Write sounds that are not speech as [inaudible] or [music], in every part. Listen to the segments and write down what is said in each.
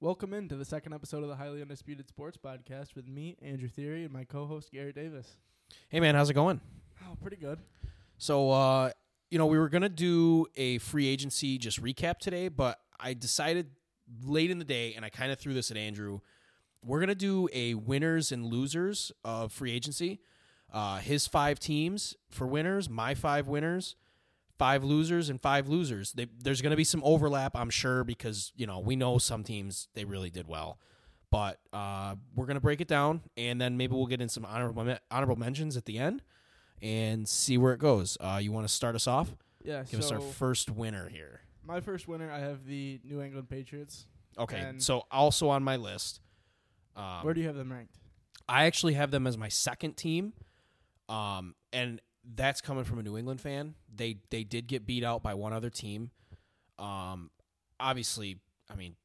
Welcome into the second episode of the Highly Undisputed Sports Podcast with me, Andrew Theory, and my co-host Garrhett Davis. Hey man, how's it going? Oh, pretty good. So, uh, you know, we were gonna do a free agency just recap today, but I decided late in the day, and I kind of threw this at Andrew. We're gonna do a winners and losers of free agency. Uh, his five teams for winners, my five winners, five losers, and five losers. They, there's gonna be some overlap, I'm sure, because you know we know some teams they really did well. But uh, we're gonna break it down, and then maybe we'll get in some honorable honorable mentions at the end, and see where it goes. Uh, you want to start us off? Yeah. Give us our first winner here. my first winner, I have the New England Patriots. Okay, so also on my list, um, Where do you have them ranked? I actually have them as my second team, um, and that's coming from a New England fan. They they did get beat out by one other team. Um, obviously, I mean,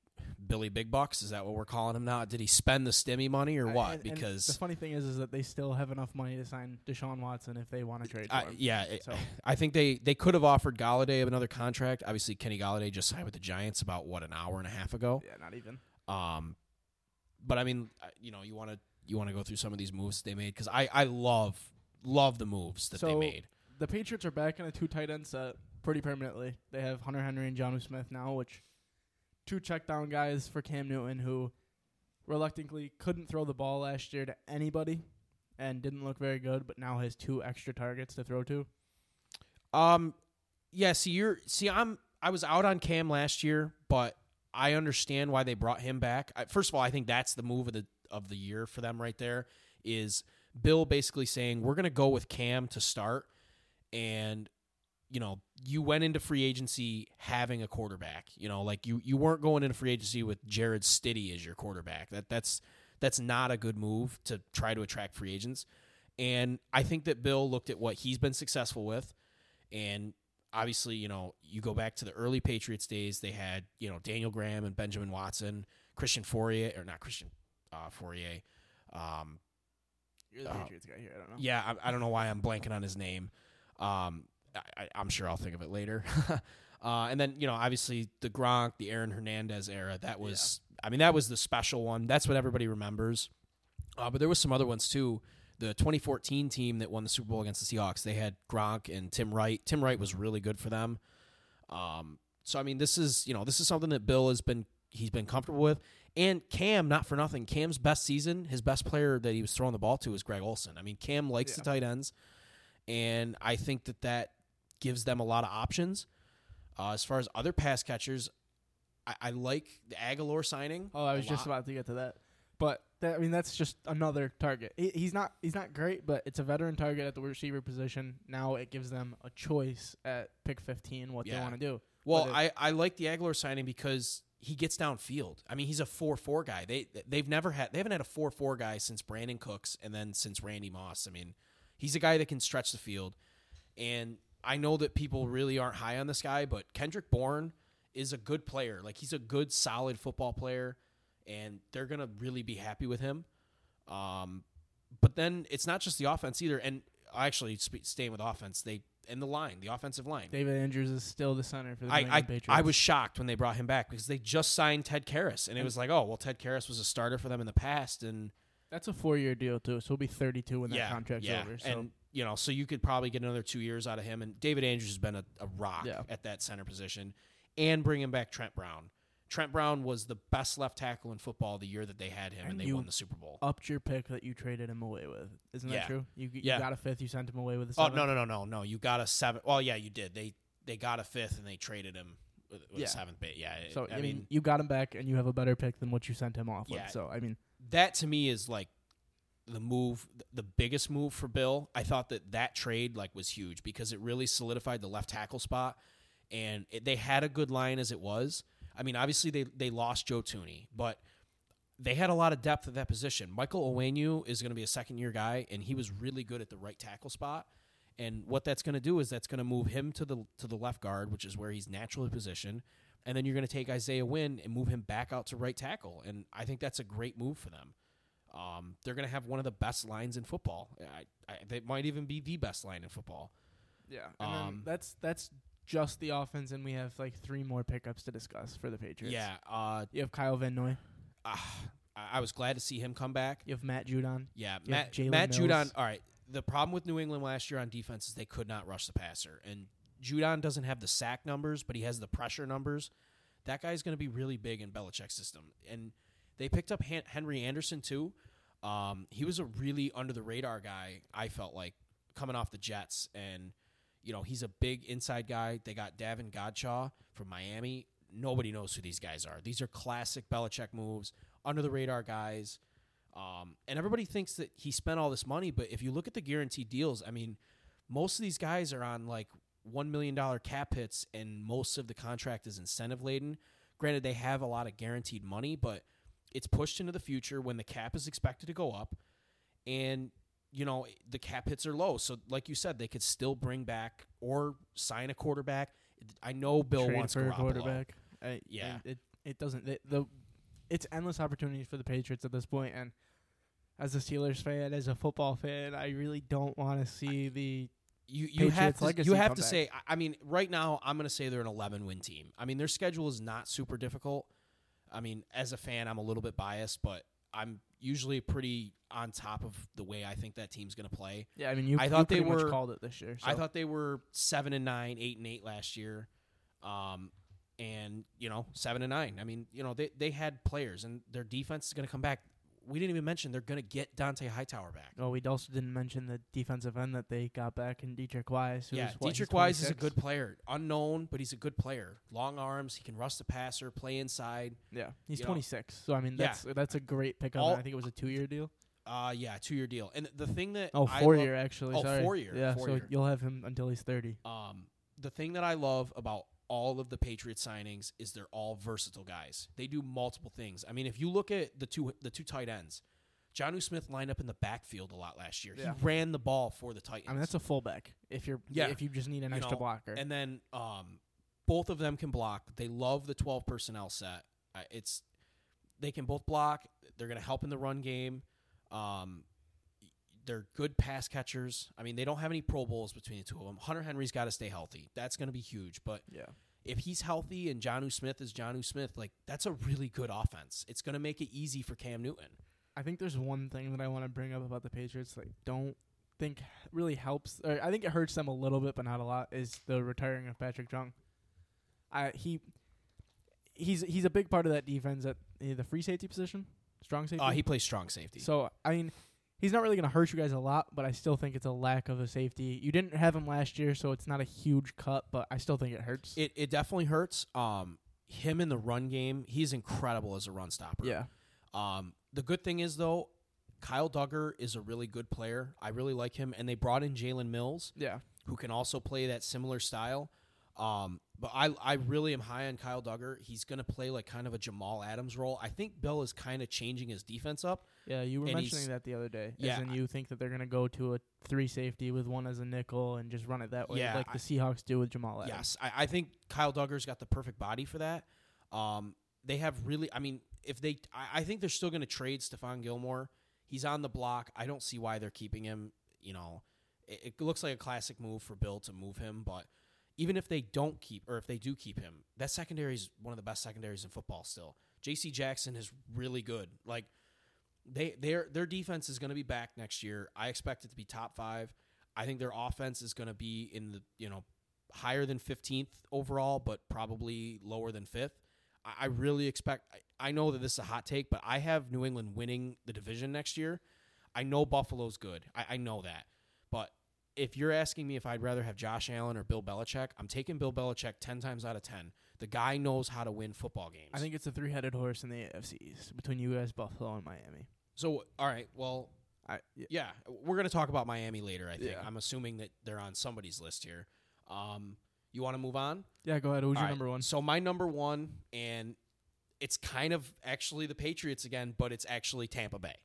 Billy Big Bucks is that what we're calling him now? Did he spend the stimmy money or what? and- and because the funny thing is, is that they still have enough money to sign Deshaun Watson if they want to trade I, yeah, So [laughs] I think they they could have offered Golladay another contract. Obviously, Kenny Golladay just signed with the Giants about what an hour and a half ago. yeah, not even. Um, but I mean, you know, you want to you want to go through some of these moves they made because I I love love the moves that they made. The Patriots are back in a two tight end set pretty permanently. They have Hunter Henry and Jonnu Smith now, which two check down guys for Cam Newton who reluctantly couldn't throw the ball last year to anybody and didn't look very good, but now has two extra targets to throw to. Um, yeah. See, you're see, I'm I was out on Cam last year, but I understand why they brought him back. I, first of all, I think that's the move of the of the year for them right there. Is Bill basically saying we're going to go with Cam to start, and you know you went into free agency having a quarterback. You know, like you you weren't going into free agency with Jarrett Stidham as your quarterback. That that's that's not a good move to try to attract free agents. And I think that Bill looked at what he's been successful with and obviously, you know, you go back to the early Patriots days, they had, you know, Daniel Graham and Benjamin Watson, Christian Fauria, or not Christian uh, Fauria. Um, You're the Uh, Patriots guy here. I don't know. yeah, I, I don't know why I'm blanking on his name. Um, I, I'm sure I'll think of it later. [laughs] uh, and then, you know, obviously the Gronk, the Aaron Hernandez era, that was, I mean, that was the special one. That's what everybody remembers. Uh, but there was some other ones too. The 2014 team that won the Super Bowl against the Seahawks, they had Gronk and Tim Wright. Tim Wright was really good for them. Um, so I mean, this is you know this is something that Bill has been he's been comfortable with. And Cam, not for nothing, Cam's best season, his best player that he was throwing the ball to was Greg Olsen. I mean, Cam likes the tight ends, and I think that that gives them a lot of options. Uh, as far as other pass catchers, I, I like the Agholor signing. Oh, I was just lot. about to get to that. But that, I mean, that's just another target. He, he's not he's not great, but it's a veteran target at the receiver position. Now it gives them a choice at pick 15 what they want to do. Well, I, I like the Agholor signing because he gets downfield. I mean, he's a four four guy. They they've never had they haven't had a four four guy since Brandin Cooks and then since Randy Moss. I mean, he's a guy that can stretch the field. And I know that people really aren't high on this guy, but Kendrick Bourne is a good player. Like he's a good solid football player and they're to really be happy with him. Um but then it's not just the offense either and actually sp- staying with offense, they and the line, the offensive line. David Andrews is still the center for the I, I, Patriots. I was shocked when they brought him back because they just signed Ted Karras, and it was like, oh, well, Ted Karras was a starter for them in the past, and That's a four year deal too, so he'll be 32 when yeah, that contract's yeah, over. So and you know, so you could probably get another two years out of him. And David Andrews has been a, a rock Yeah. at that center position, and bringing back Trent Brown. Trent Brown was the best left tackle in football the year that they had him, and, And they won the Super Bowl. upped your pick that you traded him away with. Isn't Yeah. that true? You, you Yeah. got a fifth, you sent him away with a oh no, no, no, no, no! You got a seven. Well, yeah, you did. They they got a fifth, and they traded him with, with Yeah. a seventh bait. Yeah, So I, mean you got him back, and you have a better pick than what you sent him off Yeah. with. So I mean, that to me is like the move the biggest move for Bill. I thought that that trade like was huge because it really solidified the left tackle spot and it, they had a good line as it was. I mean, obviously they they lost Joe Thuney, but they had a lot of depth at that position. Michael Onwenu is going to be a second year guy and he was really good at the right tackle spot. And what that's going to do is that's going to move him to the to the left guard, which is where he's naturally positioned. And then you're going to take Isaiah Wynn and move him back out to right tackle. And I think that's a great move for them. Um, they're going to have one of the best lines in football. I, I, they might even be the best line in football. yeah. And then Um, that's that's just the offense, and we have like three more pickups to discuss for the Patriots. Yeah, uh, You have Kyle Van Noy. ah, I I was glad to see him come back. You have Matt Judon. Yeah, You Matt Matt Mills. Judon. All right, the problem with New England last year on defense is they could not rush the passer, and Judon doesn't have the sack numbers, but he has the pressure numbers. That guy's going to be really big in Belichick's system, and they picked up Han- Henry Anderson too. Um, he was a really under the radar guy. I felt like coming off the Jets, and you know he's a big inside guy. They got Davon Godchaux from Miami. Nobody knows who these guys are. These are classic Belichick moves, under the radar guys. Um, and everybody thinks that he spent all this money, but if you look at the guaranteed deals, I mean, most of these guys are on like one million dollar cap hits, and most of the contract is incentive laden. Granted, they have a lot of guaranteed money, but it's pushed into the future when the cap is expected to go up, and you know the cap hits are low. So, like you said, they could still bring back or sign a quarterback. I know Bill Trade wants for a quarterback. I- Yeah. it it doesn't the, the it's endless opportunities for the Patriots at this point, and as a Steelers fan, as a football fan, I really don't want to see the you you have to legacy you have to say I- I mean right now I'm going to say they're an 11 win team. I mean their schedule is not super difficult. I mean as a fan I'm a little bit biased, but I'm usually pretty on top of the way I think that team's going to play. yeah. I mean, you I you thought they pretty much were- called it this year. I thought they were 7 and 9, 8 and 8 last year. Um and you know, 7 and 9. I mean, you know, they they had players and their defense is going to come back. We didn't even mention they're going to get Dont'a Hightower back. Oh, we also didn't mention the defensive end that they got back in Deatrich Wise. Who's, Yeah, what, Deatrich Wise is a good player. Unknown, but he's a good player. Long arms. He can rush the passer, play inside. Yeah, he's you know. 26. So I mean, Yeah. that's that's a great pickup. All- I think it was a two year deal. Uh yeah, two year deal. And the thing that oh four I four love- year actually. Oh, sorry. four year, Yeah, four so year. you'll have him until he's 30. Um, the thing that I love about all of the Patriots signings is they're all versatile guys. They do multiple things. I mean, if you look at the two the two tight ends, Jonnu Smith lined up in the backfield a lot last year. Yeah. He ran the ball for the Titans. I mean, that's a fullback. If you're Yeah. if you just need an You extra know, blocker. And then um, both of them can block. They love the 12 personnel set. Uh, it's they can both block. They're going to help in the run game. Um, they're good pass catchers. I mean, they don't have any Pro Bowls between the two of them. Hunter Henry's got to stay healthy. That's going to be huge. But yeah. if he's healthy and Jonnu Smith is Jonnu Smith, like that's a really good offense. It's going to make it easy for Cam Newton. I think there's one thing that I want to bring up about the Patriots that I don't think really helps. Or I think it hurts them a little bit, but not a lot. Is the retiring of Patrick Chung. I he he's he's a big part of that defense at uh, the free safety position, strong safety. Uh, he plays strong safety. So I mean, he's not really going to hurt you guys a lot, but I still think it's a lack of a safety. You didn't have him last year, so it's not a huge cut, but I still think it hurts. it it definitely hurts. Um, him in the run game, he's incredible as a run stopper. yeah, Um, the good thing is though, Kyle Dugger is a really good player. I really like him, and they brought in Jalen Mills, yeah. who can also play that similar style. Um, but I I really am high on Kyle Dugger. He's going to play like kind of a Jamal Adams role. I think Bill is kind of changing his defense up. Yeah, you were And mentioning he's- that the other day. Yeah, and you think that they're going to go to a three safety with one as a nickel and just run it that way, Yeah, like I- the Seahawks do with Jamal Adams. Yes, I, I think Kyle Dugger's got the perfect body for that. Um, they have really, I mean, if they, I, I think they're still going to trade Stephon Gilmore. He's on the block. I don't see why they're keeping him. You know, it, it looks like a classic move for Bill to move him, but even if they don't keep, or if they do keep him, that secondary is one of the best secondaries in football. Still, J.C. Jackson is really good. Like they, their their defense is going to be back next year. I expect it to be top five. I think their offense is going to be in the you know higher than 15th overall, but probably lower than fifth. I, I really expect. I, I know that this is a hot take, but I have New England winning the division next year. I know Buffalo's good. I, I know that, if you're asking me if I'd rather have Josh Allen or Bill Belichick, I'm taking Bill Belichick ten times out of ten. The guy knows how to win football games. I think it's a three headed horse in the AFC East between you guys, Buffalo, and Miami. so. All right. Well, I yeah. Yeah, we're going to talk about Miami later. I think Yeah. I'm assuming that they're on somebody's list here. Um, you want to move on? Yeah, go ahead. Who's All your right, number one? So my number one, and it's kind of actually the Patriots again, but it's actually Tampa Bay.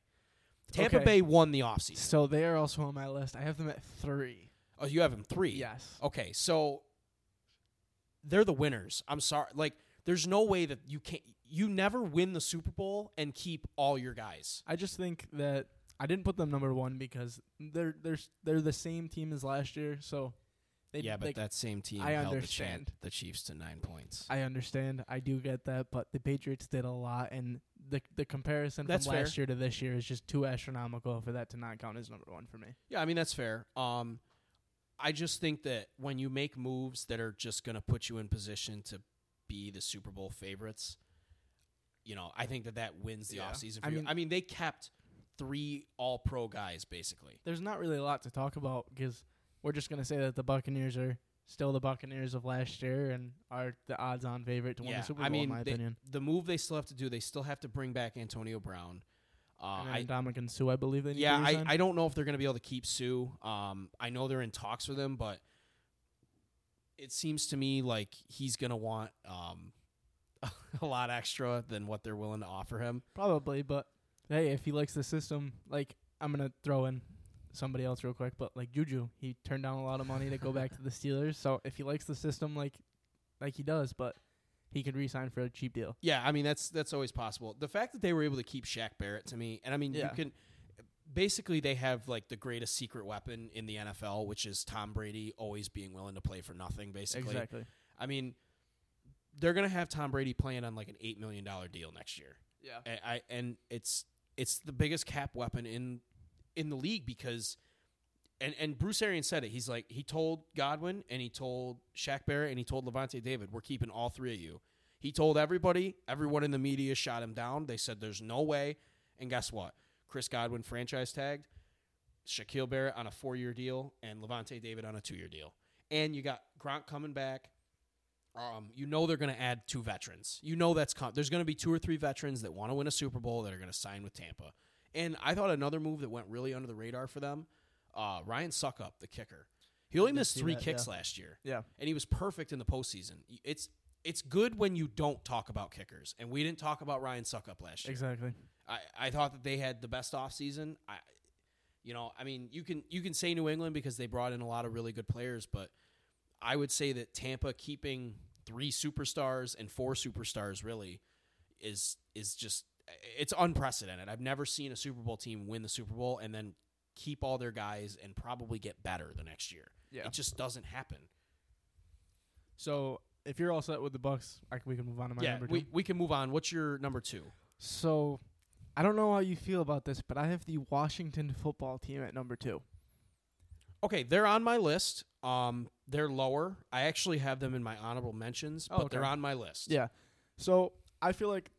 Tampa Okay. Bay won the offseason. So they are also on my list. I have them at three. Oh, you have them three. Yes. Okay, so they're the winners. I'm sorry. Like, there's no way that you can't. You never win the Super Bowl and keep all your guys. I just think that I didn't put them number one because they're they're s- they're the same team as last year. So They, yeah, but they- that same team I held the, understand. the Chiefs to nine points. I understand. I do get that, but the Patriots did a lot, and the the comparison That's from fair. last year to this year is just too astronomical for that to not count as number one for me. Yeah, I mean that's fair. Um, I just think that when you make moves that are just going to put you in position to be the Super Bowl favorites, you know, I think that that wins the Yeah. offseason for I you. mean- I mean, they kept three All Pro guys basically. There's not really a lot to talk about because we're just gonna say that the Buccaneers are still the Buccaneers of last year and are the odds-on favorite to win yeah, the Super Bowl. I mean, in my they- opinion. the move they still have to do, they still have to bring back Antonio Brown. Uh, and I, Ndamukong Suh, I believe they need yeah, I. I don't know if they're going to be able to keep Suh. Um, I know they're in talks with him, but it seems to me like he's going to want um, [laughs] a lot extra than what they're willing to offer him. Probably, but hey, if he likes the system, like I'm gonna throw in somebody else real quick, but like Juju, he turned down a lot of money to go back to the [laughs] Steelers. So if he likes the system, like like he does, but he could re-sign for a cheap deal. Yeah, I mean that's that's always possible. The fact that they were able to keep Shaq Barrett to me, and I mean Yeah. you can basically they have like the greatest secret weapon in the NFL, which is Tom Brady always being willing to play for nothing. Basically, Exactly. I mean they're gonna have Tom Brady playing on like an eight million dollar deal next year. Yeah. I, I and it's it's the biggest cap weapon in in the league because and and Bruce Arians said it. He's like he told Godwin and he told Shaq Barrett and he told Lavonte David, we're keeping all three of you. He told everybody, everyone in the media shot him down. They said there's no way. And guess what? Chris Godwin franchise tagged, Shaquille Barrett on a four year deal, and Lavonte David on a two year deal. And you got Gronk coming back. Um, you know they're going to add two veterans. You know that's com- there's going to be two or three veterans that want to win a Super Bowl that are going to sign with Tampa. And I thought another move that went really under the radar for them, uh, Ryan Succop, the kicker. He only missed three that, kicks yeah. last year, Yeah. and he was perfect in the postseason. It's it's good when you don't talk about kickers, and we didn't talk about Ryan Succop last year. Exactly. I, I thought that they had the best offseason. I you know, I mean, you can you can say New England because they brought in a lot of really good players, but I would say that Tampa keeping three superstars and four superstars really is is just it's unprecedented. I've never seen a Super Bowl team win the Super Bowl and then keep all their guys and probably get better the next year. Yeah. It just doesn't happen. So if you're all set with the Bucks, I, c- we can move on to my yeah, number two. we, we can move on. What's your number two? So I don't know how you feel about this, but I have the Washington football team at number two. Okay, they're on my list. Um, they're lower. I actually have them in my honorable mentions, Oh, but okay. they're on my list. Yeah. So I feel like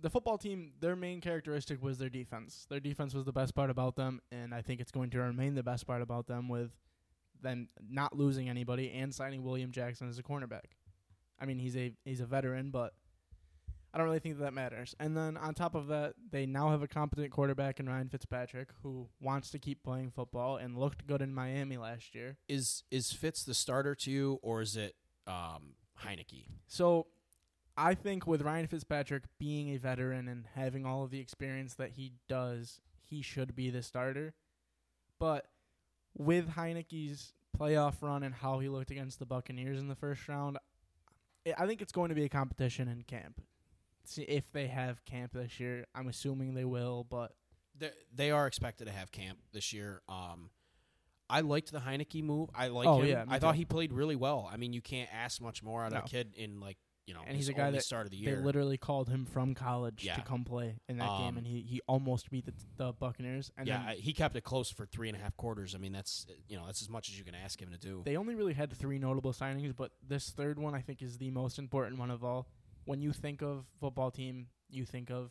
the football team, their main characteristic was their defense. Their defense was the best part about them, and I think it's going to remain the best part about them with them not losing anybody and signing William Jackson as a cornerback. I mean, he's a he's a veteran, but I don't really think that, that matters. And then on top of that, they now have a competent quarterback in Ryan Fitzpatrick who wants to keep playing football and looked good in Miami last year. Is is Fitz the starter to you, or is it um, Heinicke? So I think with Ryan Fitzpatrick being a veteran and having all of the experience that he does, he should be the starter. But with Heinicke's playoff run and how he looked against the Buccaneers in the first round, I- think it's going to be a competition in camp. See if they have camp this year. I'm assuming they will, but They they are expected to have camp this year. Um, I liked the Heineke move. I like Oh, him. yeah, I thought he played really well. I mean, you can't ask much more out of a kid in like you know And he's a guy that start of the they literally called him from college Yeah. to come play in that Um, game, and he, he almost beat the, the Buccaneers. And yeah, I- he kept it close for three and a half quarters. I mean, that's you know that's as much as you can ask him to do. They only really had three notable signings, but this third one I think is the most important one of all. When you think of football team, you think of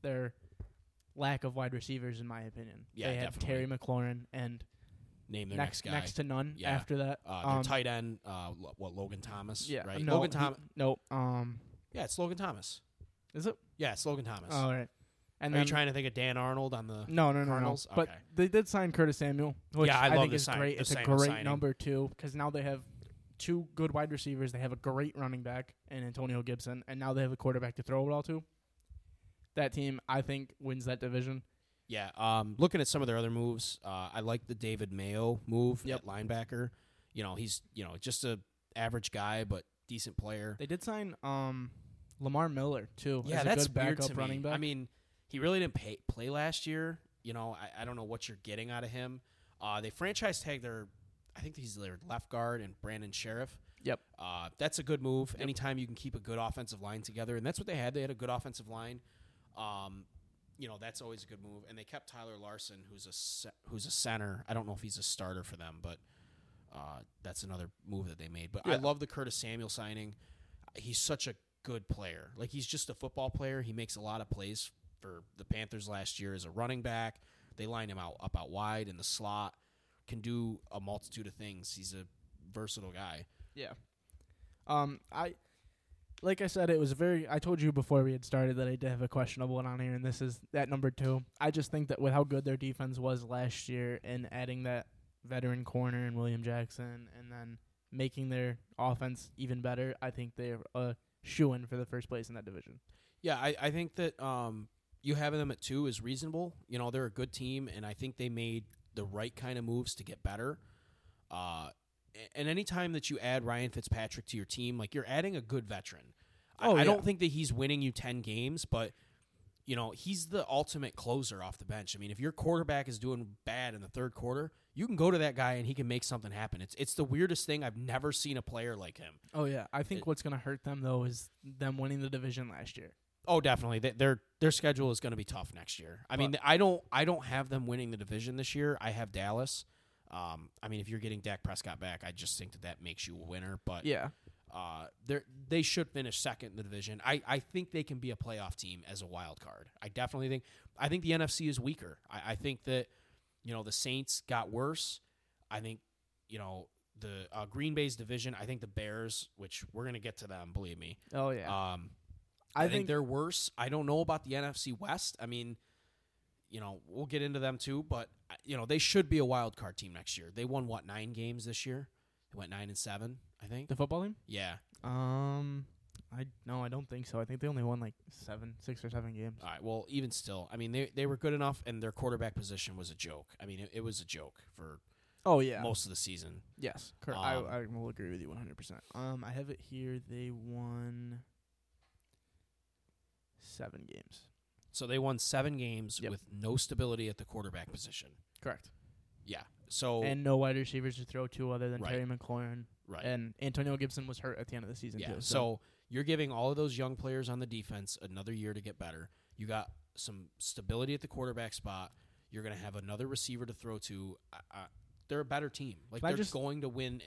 their lack of wide receivers, in my opinion. Yeah, they have Terry McLaurin and Name their next next, guy. next to none Yeah. after that. uh, their um, tight end, uh, Lo- what Logan Thomas? yeah, right. no, Logan Thomas. no, um, Yeah, it's Logan Thomas. is it? Yeah, it's Logan Thomas. Oh, all right. And Are then you trying to think of Dan Arnold on the? no, no, no, no. Cardinals? But they did sign Curtis Samuel, which Yeah, I love think is sign- great. It's a great signing. number two because now they have two good wide receivers. They have a great running back and Antonio Gibson, and now they have a quarterback to throw it all to. That team, I think, wins that division. Yeah. Um, looking at some of their other moves, uh, I like the David Mayo move Yep. at linebacker. You know, he's you know just a average guy, but decent player. They did sign um, Lamar Miller too. yeah, that's a good weird to running me. back. I mean, he really didn't pay, play last year. You know, I, I don't know what you're getting out of him. Uh, they franchise tagged their I think he's their left guard and Brandon Scherff. Yep. Uh, that's a good move. Anytime you can keep a good offensive line together, and that's what they had. They had a good offensive line. Um, you know that's always a good move. And they kept Tyler Larsen, who's a who's a center. I don't know if he's a starter for them, but uh, that's another move that they made. But I love the Curtis Samuel signing. He's such a good player. Like he's just a football player. He makes a lot of plays for the Panthers last year as a running back. They line him out up out wide in the slot. Can do a multitude of things. He's a versatile guy. Yeah. Um, I like I said, it was a very. I told you before we had started that I did have a questionable one on here, and this is at number two. I just think that with how good their defense was last year, and adding that veteran corner and William Jackson, and then making their offense even better, I think they're a shoe in for the first place in that division. Yeah, I, I think that um, you having them at two is reasonable. You know, they're a good team, and I think they made the right kind of moves to get better. Uh, and anytime that you add Ryan Fitzpatrick to your team, like you're adding a good veteran. I, Oh, I yeah. don't think that he's winning you 10 games, but, you know, he's the ultimate closer off the bench. I mean, if your quarterback is doing bad in the third quarter, you can go to that guy and he can make something happen. It's, it's the weirdest thing. I've never seen a player like him. Oh yeah, I think It- what's going to hurt them though is them winning the division last year. Oh, definitely. They, their their schedule is going to be tough next year. I mean, I don't I don't have them winning the division this year. I have Dallas. Um, I mean, if you're getting Dak Prescott back, I just think that that makes you a winner. But Yeah, uh, they they should finish second in the division. I, I think they can be a playoff team as a wild card. I definitely think. I think the NFC is weaker. I, I think that you know the Saints got worse. I think you know the uh, Green Bay's division. I think the Bears, which we're gonna get to them, believe me. Oh yeah. Um, I, I, think, think they're worse. I don't know about the NFC West. I mean, you know, we'll get into them too, but uh, you know, they should be a wild card team next year. They won what nine games this year? They went nine and seven, I think. the football team. Yeah. Um, I no, I don't think so. I think they only won like seven, six or seven games. All right. Well, even still, I mean, they they were good enough, and their quarterback position was a joke. I mean, it, it was a joke for Oh yeah, most of the season. yes, cor- Um, I I will agree with you one hundred percent. Um, I have it here. They won seven games. So they won seven games Yep. with no stability at the quarterback position. Correct. Yeah. So And no wide receivers to throw to other than Right. Terry McLaurin. right. And Antonio Gibson was hurt at the end of the season Yeah. too. So you're giving all of those young players on the defense another year to get better. You got some stability at the quarterback spot. You're going to have another receiver to throw to. Uh, they're a better team. Like Can they're just- going to win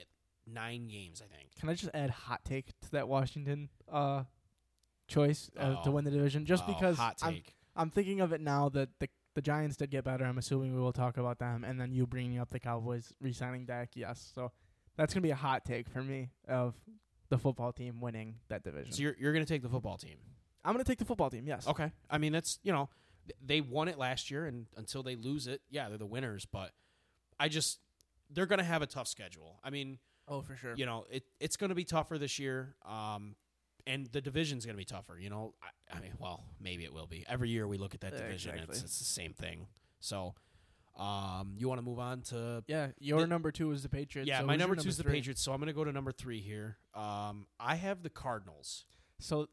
nine games, I think. can I just add hot take to that Washington uh choice uh, to win the division? Just Oh, because hot I'm take. I'm thinking of it now that the the Giants did get better. I'm assuming we will talk about them, and then you bringing up the Cowboys re-signing Dak. Yes, so that's gonna be a hot take for me of the football team winning that division. so you're you're going to take the football team. I'm gonna take the football team. Yes. Okay. I mean, that's you know, th- they won it last year, and until they lose it, yeah, they're the winners. But I just they're going to have a tough schedule. I mean, Oh, for sure. you know, it it's going to be tougher this year. Um, and the division's going to be tougher. You know, I, I mean, well, maybe it will be. Every year we look at that Yeah, division, exactly. it's it's the same thing. So, um, you want to move on to Yeah, your The- number two is the Patriots. yeah, so my who's your number two is the three? Patriots. So I'm going to go to number three here. Um, I have the Cardinals. So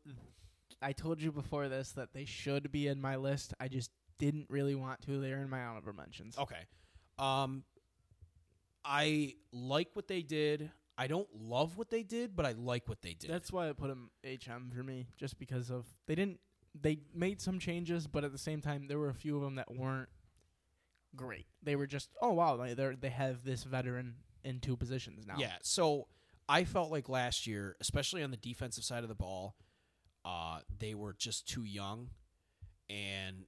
I told you before this that they should be in my list. I just didn't really want to. They're in my honorable mentions. Okay. Um, I like what they did. I don't love what they did, but I like what they did. That's why I put them HM for me, just because of they didn't. They made some changes, but at the same time, there were a few of them that weren't great. They were just, oh wow, they they they have this veteran in two positions now. Yeah. So I felt like last year, especially on the defensive side of the ball, uh, they were just too young, and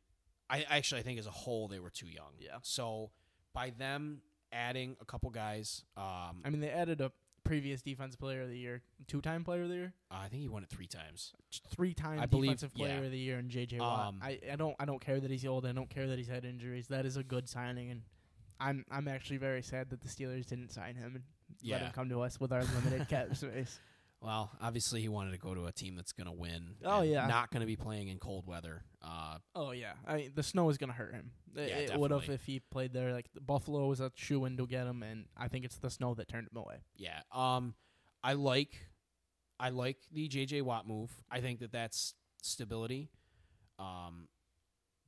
I actually I think as a whole they were too young. Yeah. So by them adding a couple guys, um, I mean they added a previous defensive player of the year, two-time player of the year, I think he won it three times. three-time I believe- defensive player yeah. of the year, and JJ Watt. Um, I, I don't I don't care that he's old. I don't care that he's had injuries. That is a good signing, and I'm I'm actually very sad that the Steelers didn't sign him and let him come to us with our limited [laughs] cap space. Well, obviously he wanted to go to a team that's going to win. Oh, yeah. Not going to be playing in cold weather. Uh, Oh yeah, I mean the snow is gonna hurt him. It- Yeah, it would have if he played there. Like the Buffalo was a shoe in to get him, and I think it's the snow that turned him away. Yeah. Um, I like, I like the JJ Watt move. I think that that's stability. Um,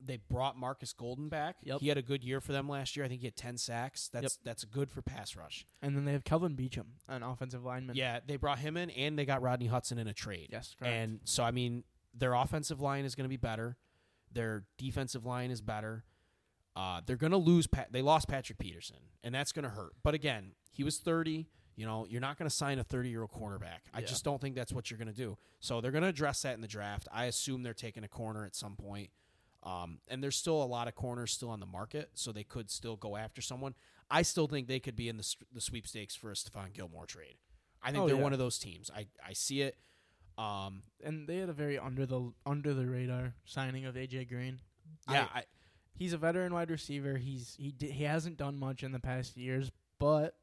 they brought Markus Golden back. Yep. He had a good year for them last year. I think he had ten sacks. That's that's good for pass rush. And then they have Kelvin Beachum, an offensive lineman. Yeah, they brought him in, and they got Rodney Hudson in a trade. Yes, correct. And so, I mean, their offensive line is going to be better. Their defensive line is better. Uh, they're going to lose. Pat- they lost Patrick Peterson, and that's going to hurt. But again, he was 30. You know, you're not going to sign a 30 year old cornerback. I Yeah. just don't think that's what you're going to do. So they're going to address that in the draft. I assume they're taking a corner at some point. Um, and there's still a lot of corners still on the market, so they could still go after someone. I still think they could be in the, the sweepstakes for a Stephon Gilmore trade. I think Oh, they're yeah. one of those teams. I, I see it. Um, and they had a very under the under the radar signing of AJ Green. yeah, I- I, He's a veteran wide receiver. He's he di- he hasn't done much in the past years, but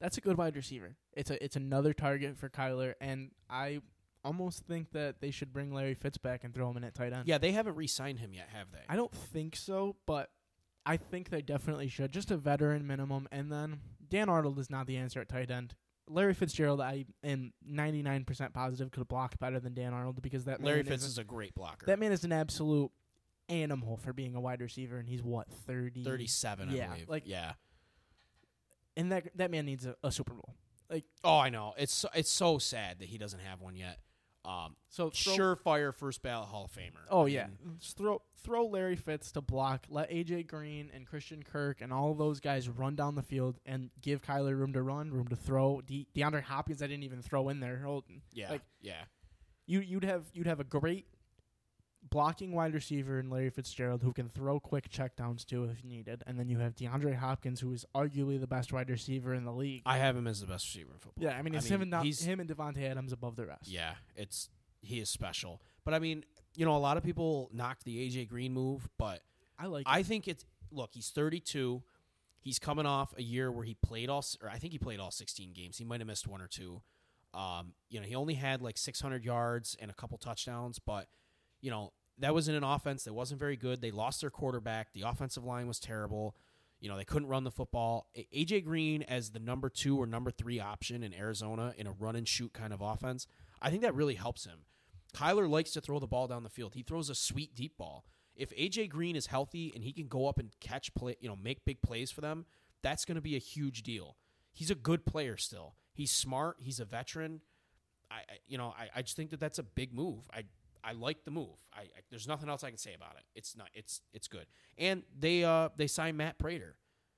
that's a good wide receiver. It's a it's another target for Kyler, and I almost think that they should bring Larry Fitz back and throw him in at tight end. yeah, they haven't re-signed him yet, have they? I don't think so, but I think they definitely should. Just a veteran minimum, and then Dan Arnold is not the answer at tight end. Larry Fitzgerald, I am 99% positive could block better than Dan Arnold because that Larry Fitz is is a great blocker. that man is an absolute animal for being a wide receiver, and he's what 30, 37, I Yeah, believe. like- yeah. and that that man needs a, a Super Bowl. Like Oh, I know. It's so, it's so sad that he doesn't have one yet. Um, so, throw, surefire first ballot Hall of Famer. Oh I yeah, mean, Just throw throw Larry Fitz to block. Let AJ Green and Christian Kirk and all those guys run down the field and give Kyler room to run, room to throw. De- DeAndre Hopkins, I didn't even throw in there. Hold- yeah, like yeah. you you'd have you'd have a great blocking wide receiver in Larry Fitzgerald who can throw quick checkdowns too if needed, and then you have DeAndre Hopkins who is arguably the best wide receiver in the league. I have him as the best receiver in football. yeah, I mean it's I him mean, and Don- he's- him and Davante Adams above the rest. Yeah, it's he is special. But I mean, you know, a lot of people knocked the AJ Green move, but I like. I think it's look. He's 32. He's coming off a year where he played all, or I think he played all 16 games. He might have missed one or two. Um, you know, he only had like 600 yards and a couple touchdowns, but you know that was in an offense that wasn't very good. They lost their quarterback. The offensive line was terrible. You know, they couldn't run the football. AJ Green as the number two or number three option in Arizona in a run and shoot kind of offense, I think that really helps him. Kyler likes to throw the ball down the field. He throws a sweet deep ball. If AJ Green is healthy and he can go up and catch play, you know, make big plays for them, that's going to be a huge deal. He's a good player still. He's smart. He's a veteran. I, you know, I, I just think that that's a big move. I, I like the move. I, I there's nothing else I can say about it. It's not. It's it's good. And they uh they signed Matt Prater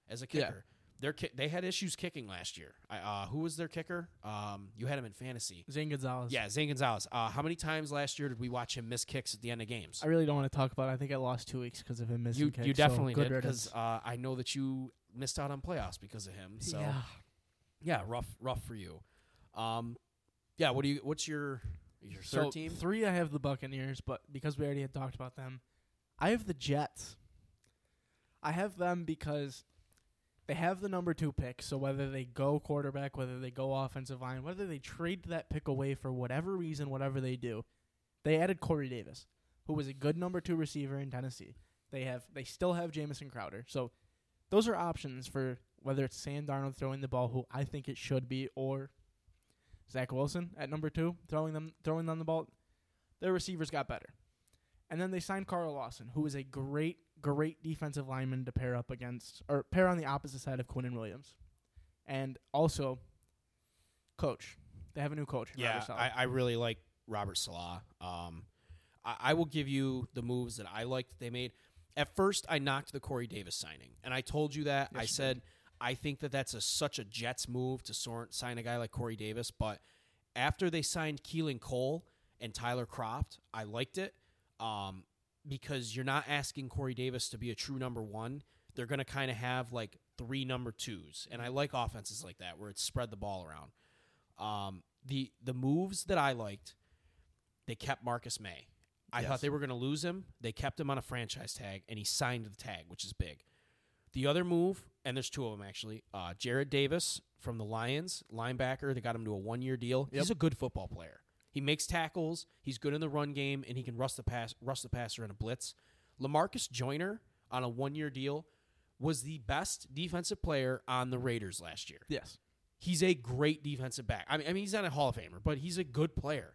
as a Yeah. kicker. Their ki- they had issues kicking last year. I, uh, who was their kicker? Um, you had him in fantasy. Zane Gonzalez. Yeah, Zane Gonzalez. Uh, how many times last year did we watch him miss kicks at the end of games? I really don't want to talk about. it. I think I lost two weeks because of him missing You kicks. you so definitely good did because uh, I know that you missed out on playoffs because of him. So yeah. yeah, rough rough for you. Um, yeah. What do you? What's your your third So team? three, I have the Buccaneers, but because we already had talked about them, I have the Jets. I have them because they have the number two pick. So whether they go quarterback, whether they go offensive line, whether they trade that pick away for whatever reason, whatever they do, they added Corey Davis, who was a good number two receiver in Tennessee. They have they still have Jamison Crowder. So those are options for whether it's Sam Darnold throwing the ball, who I think it should be, or Zach Wilson at number two, throwing them throwing them the ball. Their receivers got better. And then they signed Carl Lawson, who is a great, great defensive lineman to pair up against or pair on the opposite side of Quinnen Williams. And also coach. They have a new coach. Yeah, Robert I, I really like Robert Salah. Um, I, I will give you the moves that I liked that they made. At first, I knocked the Corey Davis signing, and I told you that. Yes, I said I think that that's a such a Jets move to sor- sign a guy like Corey Davis. But after they signed Keelan Cole and Tyler Kroft, I liked it um, because you're not asking Corey Davis to be a true number one. They're going to kind of have like three number twos, and I like offenses like that where it's spread the ball around. Um, the the moves that I liked, they kept Marcus Maye. I Yes. thought they were going to lose him. They kept him on a franchise tag, and he signed the tag, which is big. The other move, and there's two of them actually. Uh, Jarrad Davis from the Lions, linebacker. They got him to a one year deal. Yep. He's a good football player. He makes tackles. He's good in the run game, and he can rush the pass, rush the passer in a blitz. Lamarcus Joyner on a one year deal was the best defensive player on the Raiders last year. yes. He's a great defensive back. I mean, I mean, he's not a Hall of Famer, but he's a good player.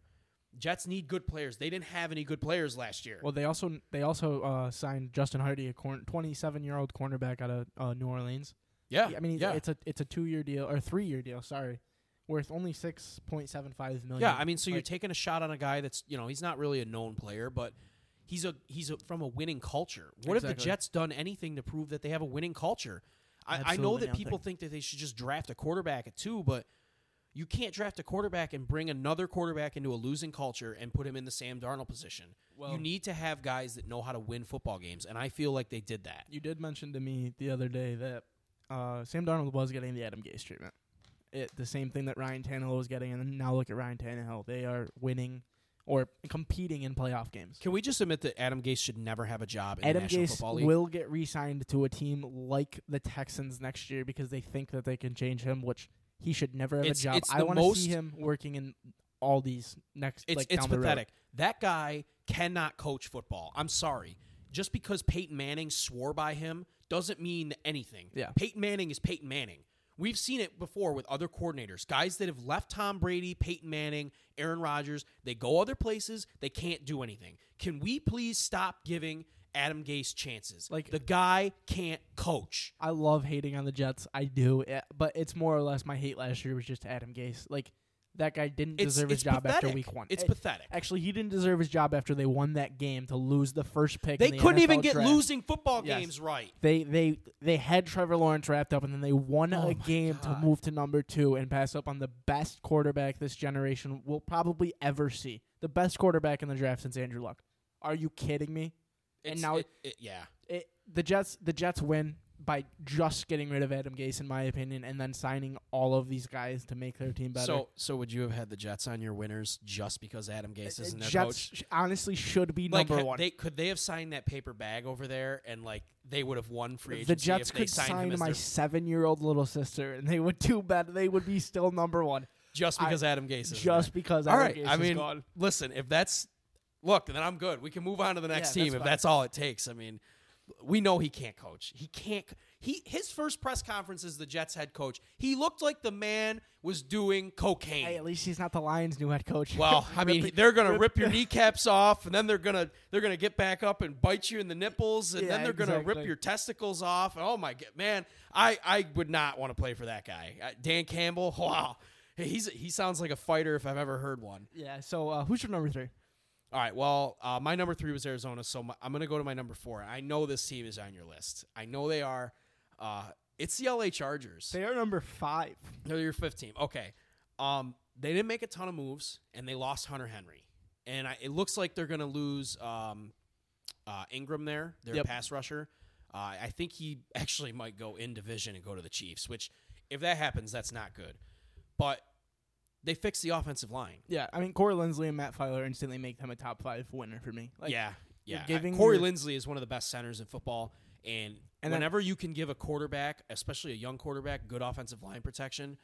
Jets need good players. They didn't have any good players last year. Well, they also they also uh, signed Justin Hardee, a 27 year old cornerback out of uh, New Orleans. yeah, I mean, yeah. it's a it's a two year deal or three year deal. Sorry, worth only six point seven five million. Yeah, I mean, so you're taking a shot on a guy that's you know he's not really a known player, but he's a he's a, from a winning culture. What have the Jets done anything to prove that they have a winning culture? I, I know that people think that they should just draft a quarterback at two, but you can't draft a quarterback and bring another quarterback into a losing culture and put him in the Sam Darnold position. Well- you need to have guys that know how to win football games, and I feel like they did that. you did mention to me the other day that uh, Sam Darnold was getting the Adam Gase treatment. It the same thing that Ryan Tannehill was getting, and then now look at Ryan Tannehill. They are winning or competing in playoff games. Can we just admit that Adam Gase should never have a job in Adam the National Gase Football League? will get re-signed to a team like the Texans next year because they think that they can change him, which he should never have It's- a job. it's I the want to most- see him working in all these next. It's like, it's down the road. pathetic. That guy cannot coach football. I'm sorry. Just because Peyton Manning swore by him doesn't mean anything. Yeah. Peyton Manning is Peyton Manning. We've seen it before with other coordinators. Guys that have left Tom Brady, Peyton Manning, Aaron Rodgers, they go other places, they can't do anything. Can we please stop giving Adam Gase chances? Like- the guy can't coach. I love hating on the Jets. I do, but it's more or less my hate last year was just Adam Gase. Like that guy didn't It's, deserve it's his job pathetic. after week one. It's Eh, pathetic. Actually, he didn't deserve his job after they won that game to lose the first pick. They in the couldn't even get draft. losing football Yes. games right. They they they had Trevor Lawrence wrapped up, and then they won Oh a game to move to number two and pass up on the best quarterback this generation will probably ever see. The best quarterback in the draft since Andrew Luck. Are you kidding me? And now it- it- yeah. it, the Jets the Jets win by just getting rid of Adam Gase, in my opinion, and then signing all of these guys to make their team better. So, so would you have had the Jets on your winners just because Adam Gase Uh, isn't their Jets coach? honestly should be Like, number one. they could they have signed that paper bag over there, and like they would have won free agency. the Jets could sign my seven-year-old little sister, and they would do better. They would be still number one just I- because Adam Gase is just because. All Adam right, Gase I is mean, gone. listen, if that's look, then I'm good. We can move on to the next Yeah, team that's if fine. that's all it takes. I mean, we know he can't coach. He can't. He his first press conference as the Jets head coach, he looked like the man was doing cocaine. Hey, at least he's not the Lions' new head coach. Well, [laughs] I mean, they're gonna rip- rip your [laughs] kneecaps off, and then they're gonna they're gonna get back up and bite you in the nipples, and Yeah, then they're gonna rip your testicles off. Oh my god, man, I I would not want to play for that guy, Dan Campbell. [laughs] Wow, Hey, he's he sounds like a fighter if I've ever heard one. Yeah. So uh, who's your number three? All right, well, uh, my number three was Arizona, so my, I'm gonna go to my number four. I know this team is on your list. I know they are. Uh, it's the LA Chargers. They are number five. They're your fifth team. Okay. Um, they didn't make a ton of moves, and they lost Hunter Henry. And I, it looks like they're going to lose um, uh, Ingram there, their Yep. pass rusher. Uh, I think he [laughs] actually might go in division and go to the Chiefs, which, if that happens, that's not good. But they fixed the offensive line. Yeah, I mean Corey Linsley and Matt Feiler instantly make them a top five winner for me. Like, yeah, yeah. giving Corey your- Lindsley is one of the best centers in football, and, And whenever you can give a quarterback, especially a young quarterback, good offensive line protection,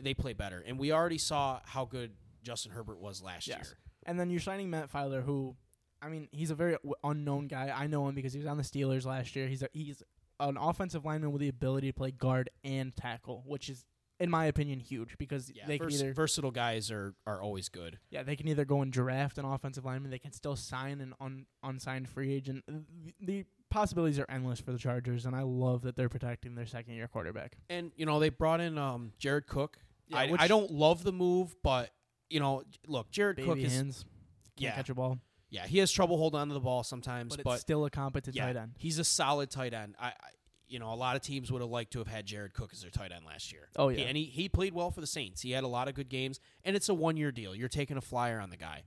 they play better. And we already saw how good Justin Herbert was last Yes. year. And then you're signing Matt Feiler, who, I mean, he's a very w- unknown guy. I know him because he was on the Steelers last year. He's a, he's an offensive lineman with the ability to play guard and tackle, which is, in my opinion, huge because Yeah, they can either versatile guys are are always good. yeah they can either go and draft an offensive lineman, they can still sign an un, unsigned free agent. The, possibilities are endless for the Chargers, and I love that they're protecting their second year quarterback. And you know they brought in um, Jared Cook. Yeah, I, I don't love the move, but you know, look, Jared Cook is hands, can't yeah, catch a ball, yeah. He has trouble holding on to the ball sometimes, but but, it's still a competent yeah, tight end. he's a solid tight end. I, I you know a lot of teams would have liked to have had Jared Cook as their tight end last year. Oh, He- yeah. and he he played well for the Saints. He had a lot of good games, and it's a one year deal. You're taking a flyer on the guy.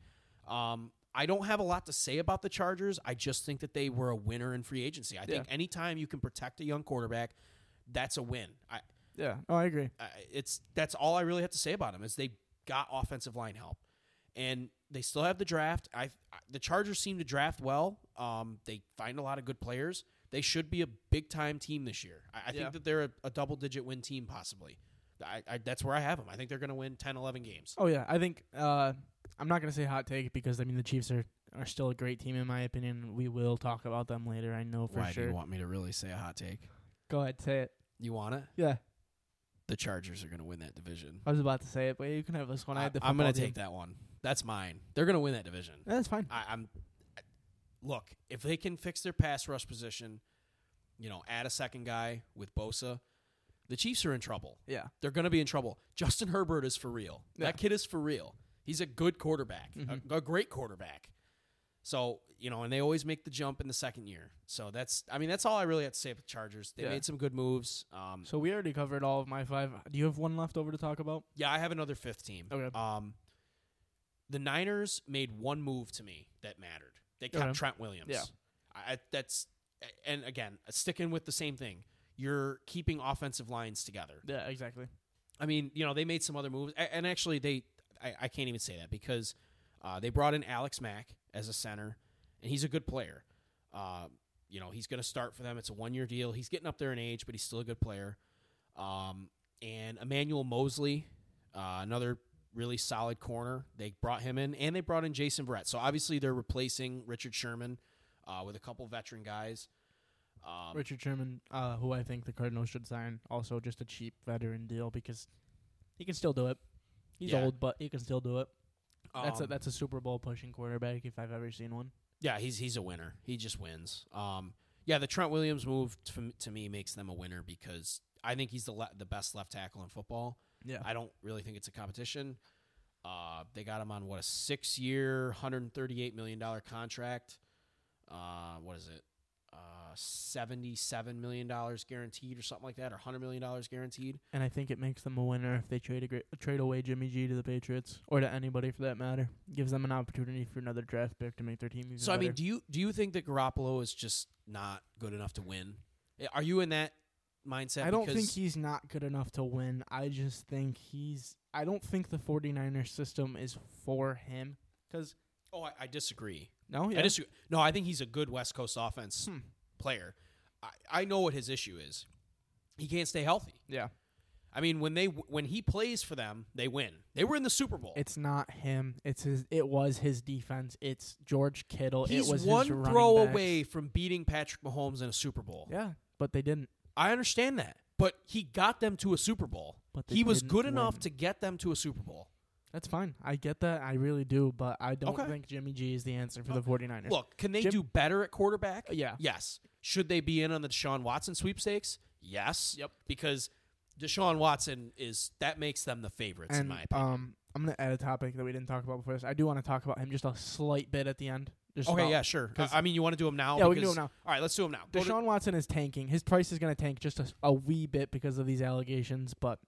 Um, I don't have a lot to say about the Chargers. I just think that they were a winner in free agency. I think anytime you can protect a young quarterback, that's a win. I, Yeah, oh, I agree. I it's that's all I really have to say about them is they got offensive line help, and they still have the draft. I the Chargers seem to draft well. Um, they find a lot of good players. They should be a big time team this year. I, I Yeah. think that they're a, a double digit win team possibly. I, I, that's where I have them. I think they're going to win 10, 11 games. Oh yeah, I think uh, I'm not gonna say hot take because I mean the Chiefs are are still a great team in my opinion. We will talk about them later. I know for Why sure. do you want me to really say a hot take? Go ahead, say it. You want it? Yeah, The Chargers are going to win that division. I was about to say it, but you can have this one. I had the I'm going to take that one. That's mine. They're going to win that division. That's fine. I, I'm look if they can fix their pass rush position, you know, add a second guy with Bosa, the Chiefs are in trouble. Yeah. They're going to be in trouble. Justin Herbert is for real. Yeah. That kid is for real. He's a good quarterback, Mhm. a, a great quarterback. So you know, and they always make the jump in the second year. So that's, I mean, that's all I really have to say about the Chargers. They Yeah. made some good moves. Um, So we already covered all of my five. Do you have one left over to talk about? yeah, I have another fifth team. Okay. Um, the Niners made one move to me that mattered. They kept Okay. Trent Williams. Yeah. I, that's and again sticking with the same thing. You're keeping offensive lines together. Yeah, exactly. I mean, you know, they made some other moves, and actually, they I, I can't even say that because uh, they brought in Alex Mack as a center, and he's a good player. Uh, you know, he's going to start for them. It's a one year deal. He's getting up there in age, but he's still a good player. Um, and Emmanuel Moseley, uh, another really solid corner. They brought him in, and they brought in Jason Verrett. So obviously, they're replacing Richard Sherman uh, with a couple veteran guys. Um, Richard Sherman, uh, who I think the Cardinals should sign, also just a cheap veteran deal because he can still do it. He's Yeah. old, but he can still do it. That's a um, that's a Super Bowl pushing quarterback if I've ever seen one. Yeah, he's he's a winner. He just wins. Um, yeah, the Trent Williams move to, to me makes them a winner because I think he's the le- the best left tackle in football. Yeah. I don't really think it's a competition. Uh, they got him on what a six year, hundred and thirty eight million dollar contract. Uh, what is it? Uh, seventy seven million dollars guaranteed or something like that, or hundred million dollars guaranteed. And I think it makes them a winner if they trade a great, trade away Jimmy G to the Patriots or to anybody for that matter. Gives them an opportunity for another draft pick to make their team even So I mean, do you do you think that Garoppolo is just not good enough to win? Are you in that mindset? I don't think he's not good enough to win. I just think he's. I don't think the 49ers system is for him. Because Oh, I, I disagree. no, yeah. I disagree. No, I think he's a good West Coast offense Hmm. player. I, I know what his issue is. He can't stay healthy. yeah. I mean, when they when he plays for them, they win. They were in the Super Bowl. It's not him. It's his. It was his defense. It's George Kittle. He's it was one his throw away from beating Patrick Mahomes in a Super Bowl. Yeah, but they didn't. I understand that, but he got them to a Super Bowl. But He was good enough to get them to a Super Bowl. That's fine. I get that. I really do. But I don't Okay. think Jimmy G is the answer for the 49ers. Look, can they Jim- do better at quarterback? Uh, yeah. Yes. Should they be in on the Deshaun Watson sweepstakes? Yes. Yep. Because Deshaun Watson is that makes them the favorites in my opinion. um, I'm gonna add a topic that we didn't talk about before this. I do want to talk about him just a slight bit at the end. Okay, about- yeah, sure. 'cause- I mean, you want to do them now? Yeah, we can do 'em now. All right, let's do them now. Go to- Deshaun Watson is tanking. His price is going to tank just a, a wee bit because of these allegations, but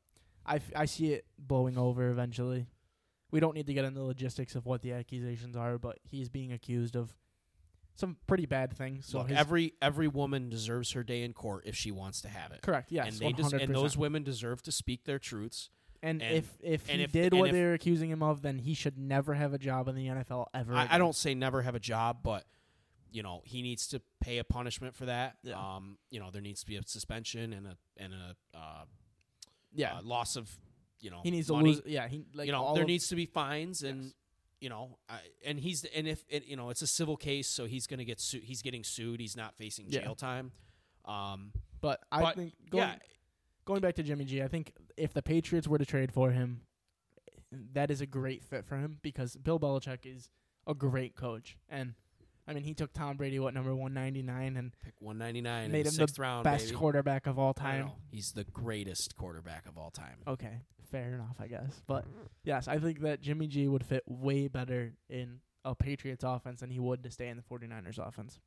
I, f- I see it blowing over eventually. We don't need to get into the logistics of what the accusations are, but he's being accused of some pretty bad things. So Look, his- every every woman deserves her day in court if she wants to have it. correct, yes, and they des- 100%. and those women deserve to speak their truths. And, and- if if and he if- did what if- they're accusing him of, then he should never have a job in the NFL ever. I, I don't say never have a job, but you know he needs to pay a punishment for that. Yeah. Um, you know there needs to be a suspension and a and a uh, Yeah, uh, loss of you know he needs money. to lose. Yeah, he like you know there needs to be fines and Yes. you know I, and he's and if it you know it's a civil case so he's going to get sued he's getting sued he's not facing Yeah. jail time um But I but, think going, yeah going back to Jimmy G, I think if the Patriots were to trade for him, that is a great fit for him because Bill Belichick is a great coach, and I mean he took Tom Brady what number one ninety nine and pick 199 in Made the him the round best baby. quarterback of all time. he's the greatest quarterback of all time Okay, fair enough, I guess. But yes, I think that Jimmy G would fit way better in a Patriots offense than he would to stay in the 49ers offense.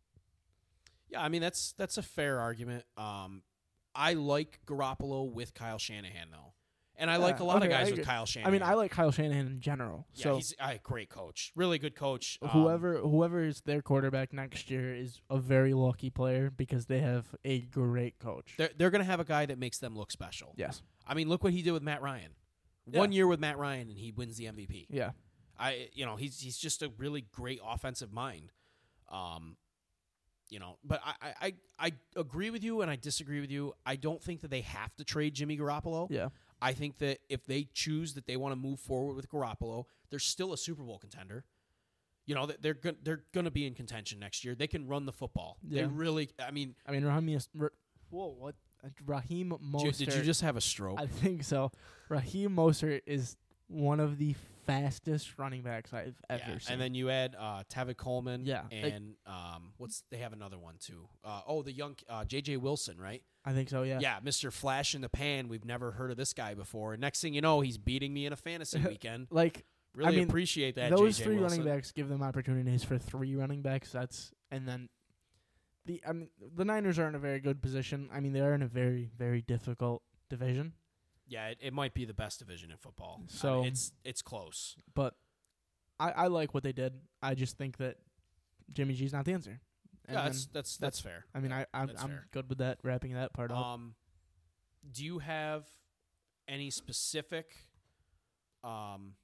yeah i mean that's that's a fair argument um i like garoppolo with kyle shanahan though and i like a lot okay, of guys with kyle shanahan I mean, I like Kyle Shanahan in general. yeah so he's a great coach really good coach Um, whoever whoever is their quarterback next year is a very lucky player because they have a great coach. they're, they're going to have a guy that makes them look special yes. I mean, look what he did with Matt Ryan. Yeah. One year with Matt Ryan, and he wins the MVP. Yeah. I, you know, he's he's just a really great offensive mind. Um, you know, but I, I, I I agree with you, and I disagree with you. I don't think that they have to trade Jimmy Garoppolo. Yeah. I think that if they choose that they want to move forward with Garoppolo, they're still a Super Bowl contender. You know, they're go- they're going to be in contention next year. They can run the football. They really. I mean, I mean, Raheem. Ra- Whoa, what? Uh, Raheem did Mostert. you, did you just have a stroke? I think so. Raheem Mostert is one of the fastest running backs I've ever Yeah, seen. And then you add uh, Tevin Coleman. Yeah, And um, what's they have another one too? Uh, oh, the young uh, J.J. Wilson, right? I think so. Yeah. Yeah, Mr. Flash in the Pan. We've never heard of this guy before. And next thing you know, he's beating me in a fantasy [laughs] weekend. Like Really mean, appreciate that. those J.J. three Wilson. running backs give them opportunities for three running backs. That's and then the I mean the Niners are in a very good position. I mean they are in a very very difficult division, Yeah, it, it might be the best division in football. I mean, So- it's it's close. but I I like what they did. I just think that Jimmy G's not the answer. And yeah, then, that's that's that's fair. I mean I I'm, I'm good with that wrapping that part up. Um, do you have any specific, um,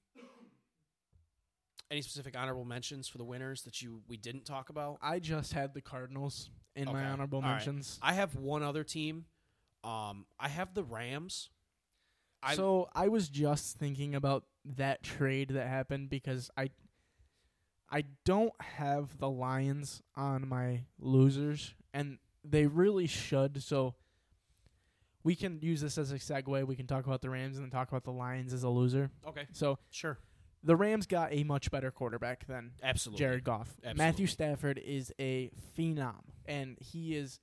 any specific honorable mentions for the winners that you we didn't talk about? I just had the Cardinals in my honorable All right. mentions. I have one other team. Um, I have the Rams. I so I was just thinking about that trade that happened because I I don't have the Lions on my losers and they really should. So we can use this as a segue. We can talk about the Rams and then talk about the Lions as a loser. okay, So sure, the Rams got a much better quarterback than absolutely. Jared Goff. Absolutely. Matthew Stafford is a phenom, and he is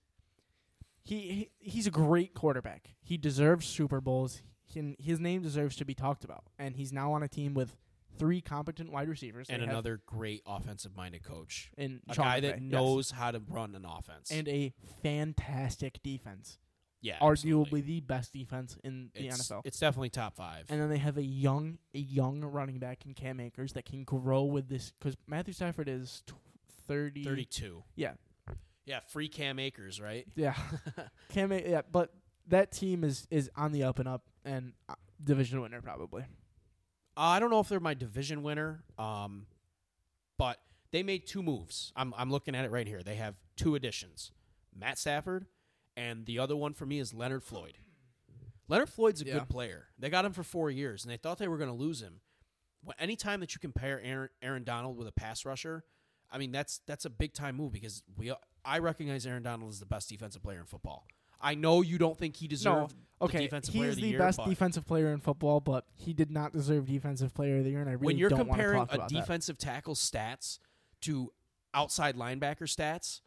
he, he he's a great quarterback. He deserves Super Bowls. He, his name deserves to be talked about, and he's now on a team with three competent wide receivers and another great offensive-minded coach, in a Sean guy McVay, that yes. knows how to run an offense, and a fantastic defense, yeah, arguably absolutely. the best defense in the it's, NFL. It's definitely top five. And then they have a young a young running back in Cam Akers that can grow with this because Matthew Stafford is tw- 30, Thirty-two. Yeah, Yeah, free Cam Akers, right? Yeah, [laughs] Cam. A- Yeah, but that team is is on the up and up, and uh, division winner probably. Uh, I don't know if they're my division winner, um, but they made two moves. I'm I'm looking at it right here. They have two additions: Matt Stafford, and the other one for me is Leonard Floyd. Leonard Floyd's a Yeah. good player. They got him for four years, and they thought they were going to lose him. Well, anytime that you compare Aaron, Aaron Donald with a pass rusher, I mean that's that's a big time move because we I recognize Aaron Donald as the best defensive player in football. I know you don't think he deserved the Okay, defensive he's of the, the, year, best defensive player in football, but he did not deserve defensive player of the year. And I really when you're comparing talk a about that. defensive tackle stats to outside linebacker stats,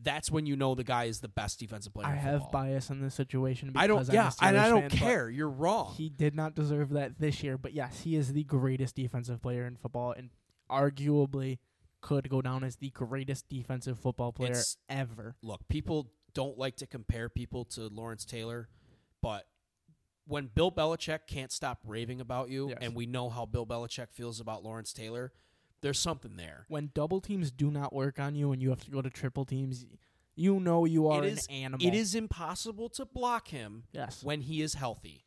that's when you know the guy is the best defensive player. I have bias in this situation. I don't. Yeah, and I don't fan, care. You're wrong. He did not deserve that this year, but yes, he is the greatest defensive player in football, and arguably could go down as the greatest defensive football player It's- ever. Look, people don't like to compare people to Lawrence Taylor, but when Bill Belichick can't stop raving about you, Yes. and we know how Bill Belichick feels about Lawrence Taylor, there's something there. When double teams do not work on you and you have to go to triple teams, you know you are It is- an animal. It is impossible to block him yes. when he is healthy.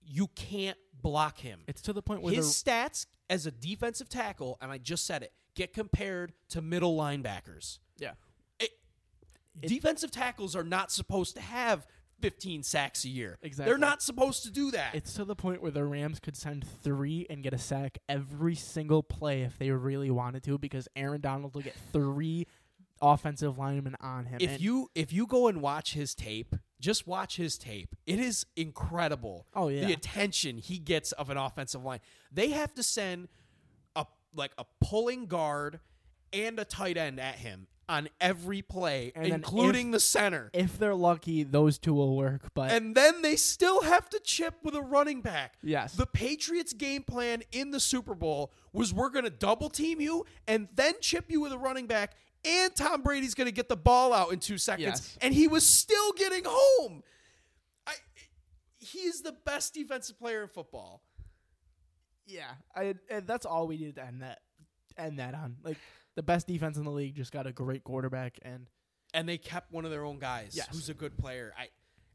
You can't block him. It's to the point where His stats as a defensive tackle, and I just said it, get compared to middle linebackers. It- defensive tackles are not supposed to have 15 sacks a year. Exactly. They're not supposed to do that. It's to the point where the Rams could send three and get a sack every single play if they really wanted to, because Aaron Donald will get three offensive linemen on him. if And- you if you go and watch his tape, just watch his tape. It is incredible. Oh, yeah. The attention he gets of an offensive line. They have to send a like a pulling guard and a tight end at him on every play, And including if- the center. if they're lucky, those two will work. But and then they still have to chip with a running back. Yes. The Patriots' game plan in the Super Bowl was we're going to double team you and then chip you with a running back, and Tom Brady's going to get the ball out in two seconds. Yes. And he was still getting home. I, he is the best defensive player in football. yeah, I, and that's all we needed to end that end that on. Like the best defense in the league just got a great quarterback, and And they kept one of their own guys Yes. who's a good player. I,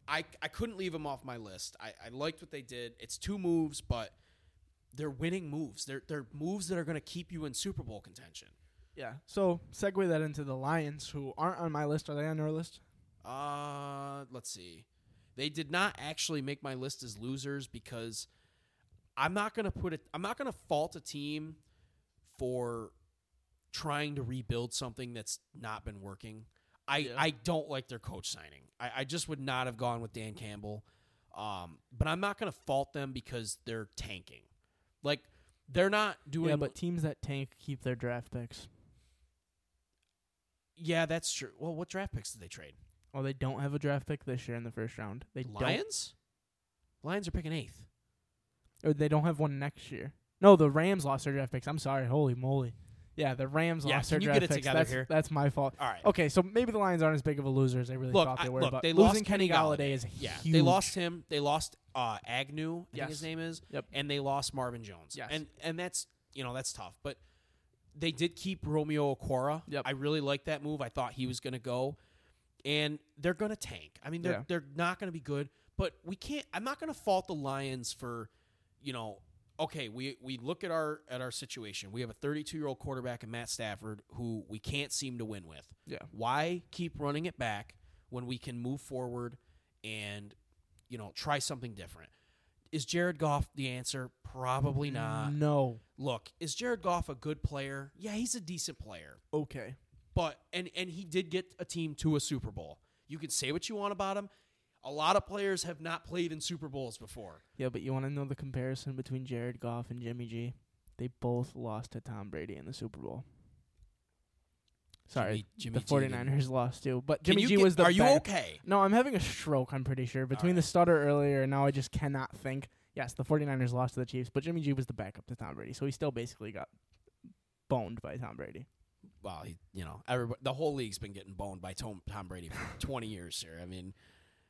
I, I couldn't leave him off my list. I, I liked what they did. It's two moves, but they're winning moves. They're, they're moves that are going to keep you in Super Bowl contention. yeah. So segue that into the Lions, who aren't on my list. Are they on your list? Uh, let's see. They did not actually make my list as losers because I'm not gonna put it. I'm not gonna fault a team for trying to rebuild something that's not been working. I Yeah. I don't like their coach signing. I, I just would not have gone with Dan Campbell. Um, but I'm not gonna fault them because they're tanking. Like they're not doing. yeah, but teams that tank keep their draft picks. yeah, that's true. Well, what draft picks did they trade? Well, they don't have a draft pick this year in the first round. They don't, Lions. Lions are picking eighth. or they don't have one next year. No, the Rams lost their draft picks. I'm sorry. Holy moly. Yeah, the Rams Yeah, lost their you draft get it picks. together that's, here? that's my fault. All right. Okay, so maybe the Lions aren't as big of a loser as they really Look, thought they I- were. look, but they losing lost Kenny Golladay is Yeah, huge. they lost him. They lost uh, Agnew. I think his name is. Yep. And they lost Marvin Jones. Yes. And and that's you know that's tough, but they did keep Romeo Okwara. Yep. I really like that move. I thought he was going to go, and they're going to tank. I mean, they're Yeah. they're not going to be good, but we can't. I'm not going to fault the Lions for, you know. Okay, we, we look at our at our situation. We have a 32 year old quarterback in Matt Stafford who we can't seem to win with. Yeah. Why keep running it back when we can move forward and you know try something different? Is Jared Goff the answer? Probably not. No. Look, is Jared Goff a good player? Yeah, he's a decent player. Okay. But and and he did get a team to a Super Bowl. You can say what you want about him. A lot of players have not played in Super Bowls before. Yeah, but you want to know the comparison between Jared Goff and Jimmy G? They both lost to Tom Brady in the Super Bowl. Sorry, Jimmy, the Jimmy G didn't- 49ers lost too. But Jimmy G get- was the Are you better- okay? No, I'm having a stroke, I'm pretty sure. Between the right. stutter earlier and now I just cannot think. Yes, the 49ers lost to the Chiefs, but Jimmy G was the backup to Tom Brady, so he still basically got boned by Tom Brady. Well, he, you know, everybody, the whole league's been getting boned by Tom, Tom Brady for [laughs] 20 years here. I mean,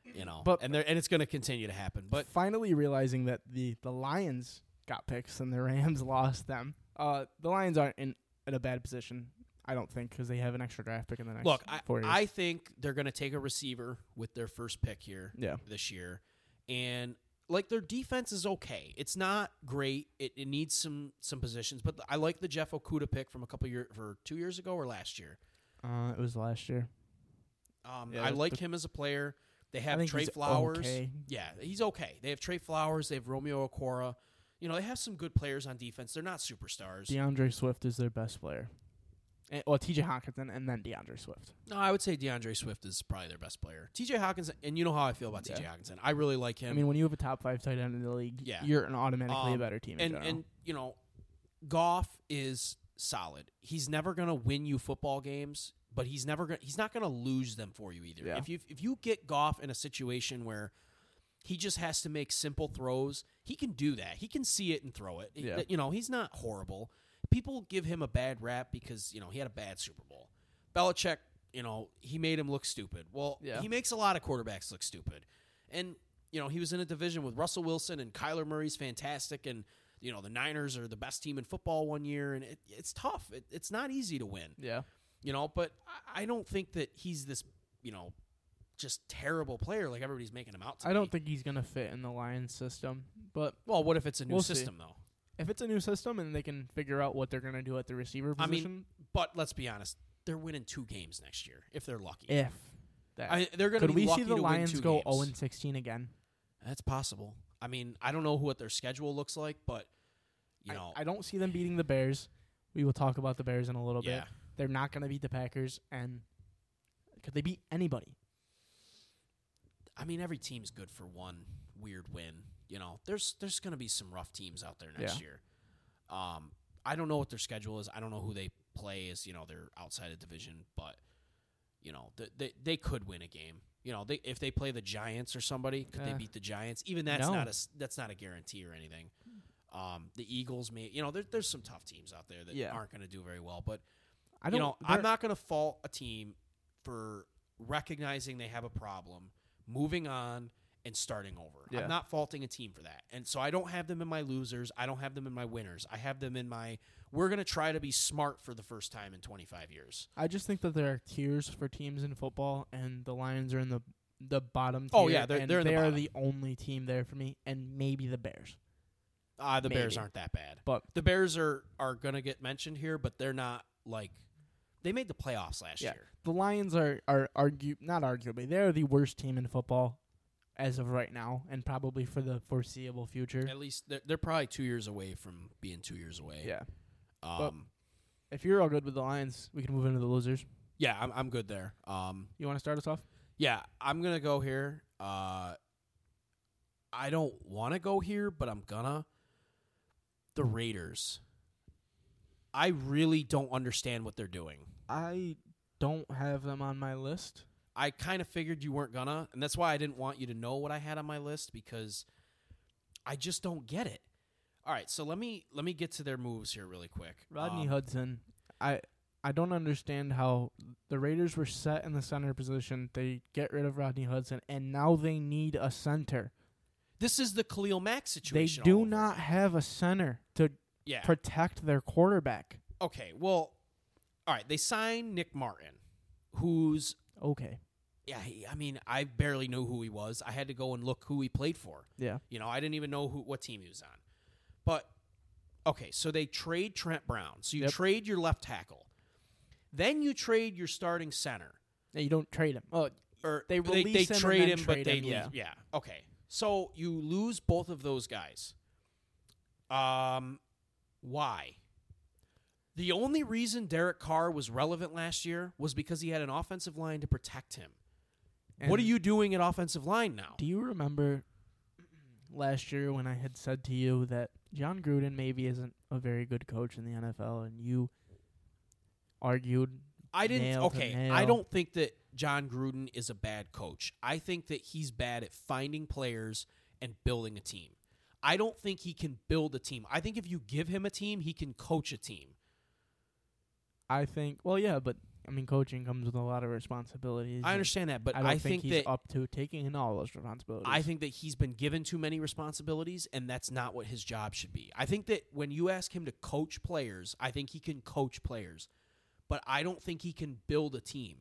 you know, But- and they're, and it's going to continue to happen. But finally realizing that the the Lions got picks and the Rams [laughs] lost them. Uh, the Lions aren't in, in a bad position, I don't think, because they have an extra draft pick in the next look, I, four years. I think they're going to take a receiver with their first pick here yeah, this year, and like their defense is okay. It's not great. It, it needs some some positions, but I like the Jeff Okudah pick from a couple years for two years ago or last year. uh, it was last year. Um, Yeah, I like him as a player. They have Trey Flowers. okay. Yeah, he's okay. They have Trey Flowers. They have Romeo Okwara. You know, they have some good players on defense. They're not superstars. D'Andre Swift is their best player. And, well, T.J. Hockenson and then D'Andre Swift. No, I would say D'Andre Swift is probably their best player. TJ Hockenson, and you know how I feel about TJ Hockenson. I really like him. I mean, when you have a top five tight end in the league, Yeah. you're an automatically a Um, better team. And and you know, Goff is solid. He's never going to win you football games, but he's never gonna, he's not going to lose them for you either. Yeah. If you if you get Goff in a situation where he just has to make simple throws, he can do that. He can see it and throw it. Yeah. You know, he's not horrible. People give him a bad rap because, you know, he had a bad Super Bowl. Belichick, you know, he made him look stupid. Well, Yeah. he makes a lot of quarterbacks look stupid. And, you know, he was in a division with Russell Wilson and Kyler Murray's fantastic and you know the Niners are the best team in football one year, and it, it's tough. It, it's not easy to win, yeah, you know. But I, don't think that he's this, you know, just terrible player like everybody's making him out to I don't think he's gonna fit in the Lions system. But Well, what if it's a new We'll see. system though? if it's a new system and they can figure out what they're gonna do at the receiver I mean, position, But let's be honest, they're winning two games next year if they're lucky. if that I, they're going to could be we lucky see the to win Lions two go games. 0 and 16 again? That's possible. I mean, I don't know what their schedule looks like, but you I- know, I, don't see them beating the Bears. We will talk about the Bears in a little yeah. bit. They're not going to beat the Packers, and could they beat anybody? I mean, every team's good for one weird win. You know, there's there's going to be some rough teams out there next Yeah. year. Um, I don't know what their schedule is. I don't know who they play as you know they're outside of division, but you know th- they they could win a game. You know, they if they play the Giants or somebody, could they Eh. beat the Giants? Even that's No. not a that's not a guarantee or anything. Um, the Eagles may you know there, there's some tough teams out there that Yeah. aren't going to do very well, but I you don't. know, they're- I'm not going to fault a team for recognizing they have a problem, moving on, and starting over. Yeah. I'm not faulting a team for that. And so I don't have them in my losers. I don't have them in my winners. I have them in my we're going to try to be smart for the first time in 25 years. I just think that there are tiers for teams in football, and the Lions are in the the bottom. Oh, yeah, they're- and they're in the they are the only team there for me, and maybe the Bears. Uh, the Bears aren't that bad. But The Bears are are going to get mentioned here, but they're not like they made the playoffs last Yeah. year. the Lions are are argue not arguably they are the worst team in football as of right now, and probably for the foreseeable future. At least they're, they're probably 2 years away from being 2 years away. Yeah. Um If you're all good with the Lions, we can move into the losers. yeah, I'm I'm good there. Um You want to start us off? Yeah, I'm gonna go here. Uh, I don't want to go here, but I'm gonna. the Raiders, I really don't understand what they're doing. I don't have them on my list. I kind of figured you weren't gonna, and that's why I didn't want you to know what I had on my list because I just don't get it. All right, so let me let me get to their moves here really quick. Rodney Um, Hudson. I I don't understand how the Raiders were set in the center position. They get rid of Rodney Hudson, and now they need a center. This is the Khalil Mack They situation. all do not have a center to Yeah. protect their quarterback. okay. Well, all right. They signed Nick Martin, who's Okay. yeah. He, I mean, I barely knew who he was. I had to go and look who he played for. Yeah. You know, I didn't even know who what team he was on. But okay, so they trade Trent Brown. So you Yep. trade your left tackle. Then you trade your starting center. Yeah, You don't trade him. Oh, Or They they, release him and trade him, but they him, yeah. yeah. Okay. So you lose both of those guys. Um why? The only reason Derek Carr was relevant last year was because he had an offensive line to protect him. what are you doing at offensive line now? Do you remember last year when I had said to you that Jon Gruden maybe isn't a very good coach in the NFL, and you argued I didn't. okay. I don't think that Jon Gruden is a bad coach. I think that he's bad at finding players and building a team. I don't think he can build a team. I think if you give him a team, he can coach a team. I think. Well, yeah, but I mean, coaching comes with a lot of responsibilities. I understand that, but I I, think, think, he's that up to taking in all those responsibilities. I think that he's been given too many responsibilities, and that's not what his job should be. I think that when you ask him to coach players, I think he can coach players, but I don't think he can build a team.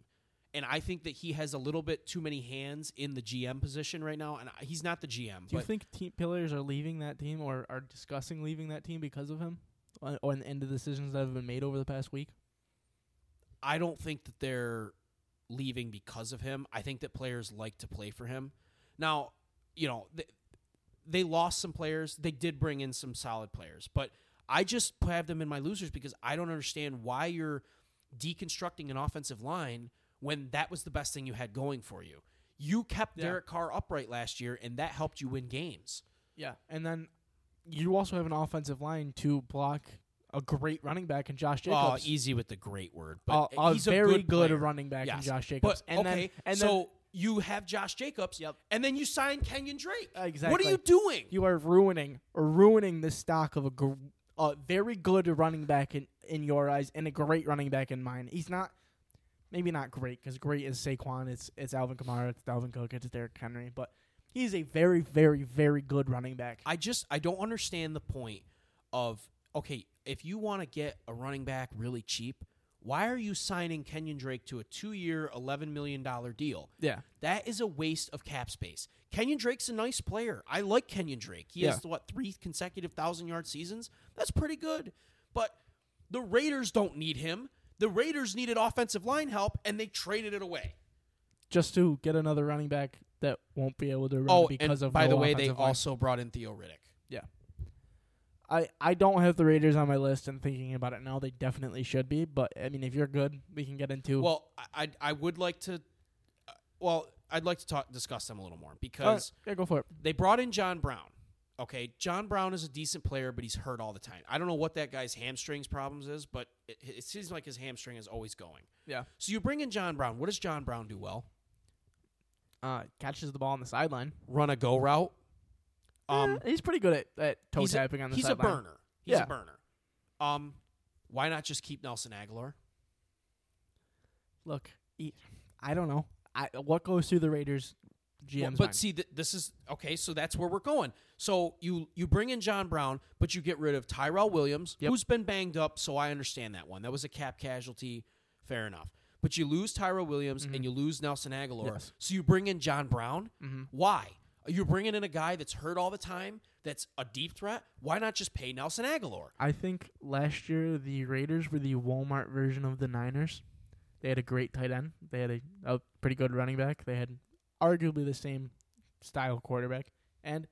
And I think that he has a little bit too many hands in the GM position right now, and he's not the GM. Do you think team players are leaving that team or are discussing leaving that team because of him, uh, or, or in the decisions that have been made over the past week? I don't think that they're leaving because of him. I think that players like to play for him. Now, you know, they, they lost some players. They did bring in some solid players, but I just have them in my losers because I don't understand why you're deconstructing an offensive line when that was the best thing you had going for you. You kept Yeah. Derek Carr upright last year, and that helped you win games. Yeah, and then you also have an offensive line to block a great running back in Josh Oh, Jacobs. easy with the great word, a, but a he's very a good, player. running back in Josh Jacobs. But and okay, then, and so then you have Josh Jacobs, Yep. and then you sign Kenyon Drake. exactly. What are you doing? You are ruining ruining the stock of a, gr- a very good running back in, in your eyes and a great running back in mine. He's not, maybe not great because great is Saquon. It's it's Alvin Kamara. It's Dalvin Cook. It's Derrick Henry. But he's a very very very good running back. I just I don't understand the point of okay, if you want to get a running back really cheap, why are you signing Kenyon Drake to a two-year, eleven million dollar deal? yeah, That is a waste of cap space. Kenyon Drake's a nice player. I like Kenyon Drake. He has what three consecutive thousand yard seasons. That's pretty good. But the Raiders don't need him. The Raiders needed offensive line help, and they traded it away. just to get another running back that won't be able to run Oh, because and of by no the way, they line. also brought in Theo Riddick. I, I don't have the Raiders on my list and thinking about it now. They definitely should be, but I mean, if you're good, we can get into. Well, I I, would like to. Uh, well, I'd like to talk discuss them a little more because yeah, go for it. they brought in John Brown. Okay, John Brown is a decent player, but he's hurt all the time. I don't know what that guy's hamstrings problems is, but it, it seems like his hamstring is always going. Yeah, So you bring in John Brown. What does John Brown do well? uh, catches the ball on the sideline. Run a go route. Um, Eh, he's pretty good at, at toe he's a- tapping on the he's a burner. He's Yeah. a burner. Um, why not just keep Nelson Agholor? Look, he, I don't know. I what goes through the Raiders GM's Well, but mind? see, th- this is okay. So that's where we're going. So you you bring in John Brown, but you get rid of Tyrell Williams, Yep. who's been banged up. So I understand that one. That was a cap casualty. Fair enough. But you lose Tyrell Williams and you lose Nelson Agholor. Mm-hmm. Yes. So you bring in John Brown. Mhm. Why? You're bringing in a guy that's hurt all the time. That's a deep threat. Why not just pay Nelson Agholor? I think last year the Raiders were the Walmart version of the Niners. They had a great tight end. They had a, a pretty good running back. They had arguably the same style quarterback and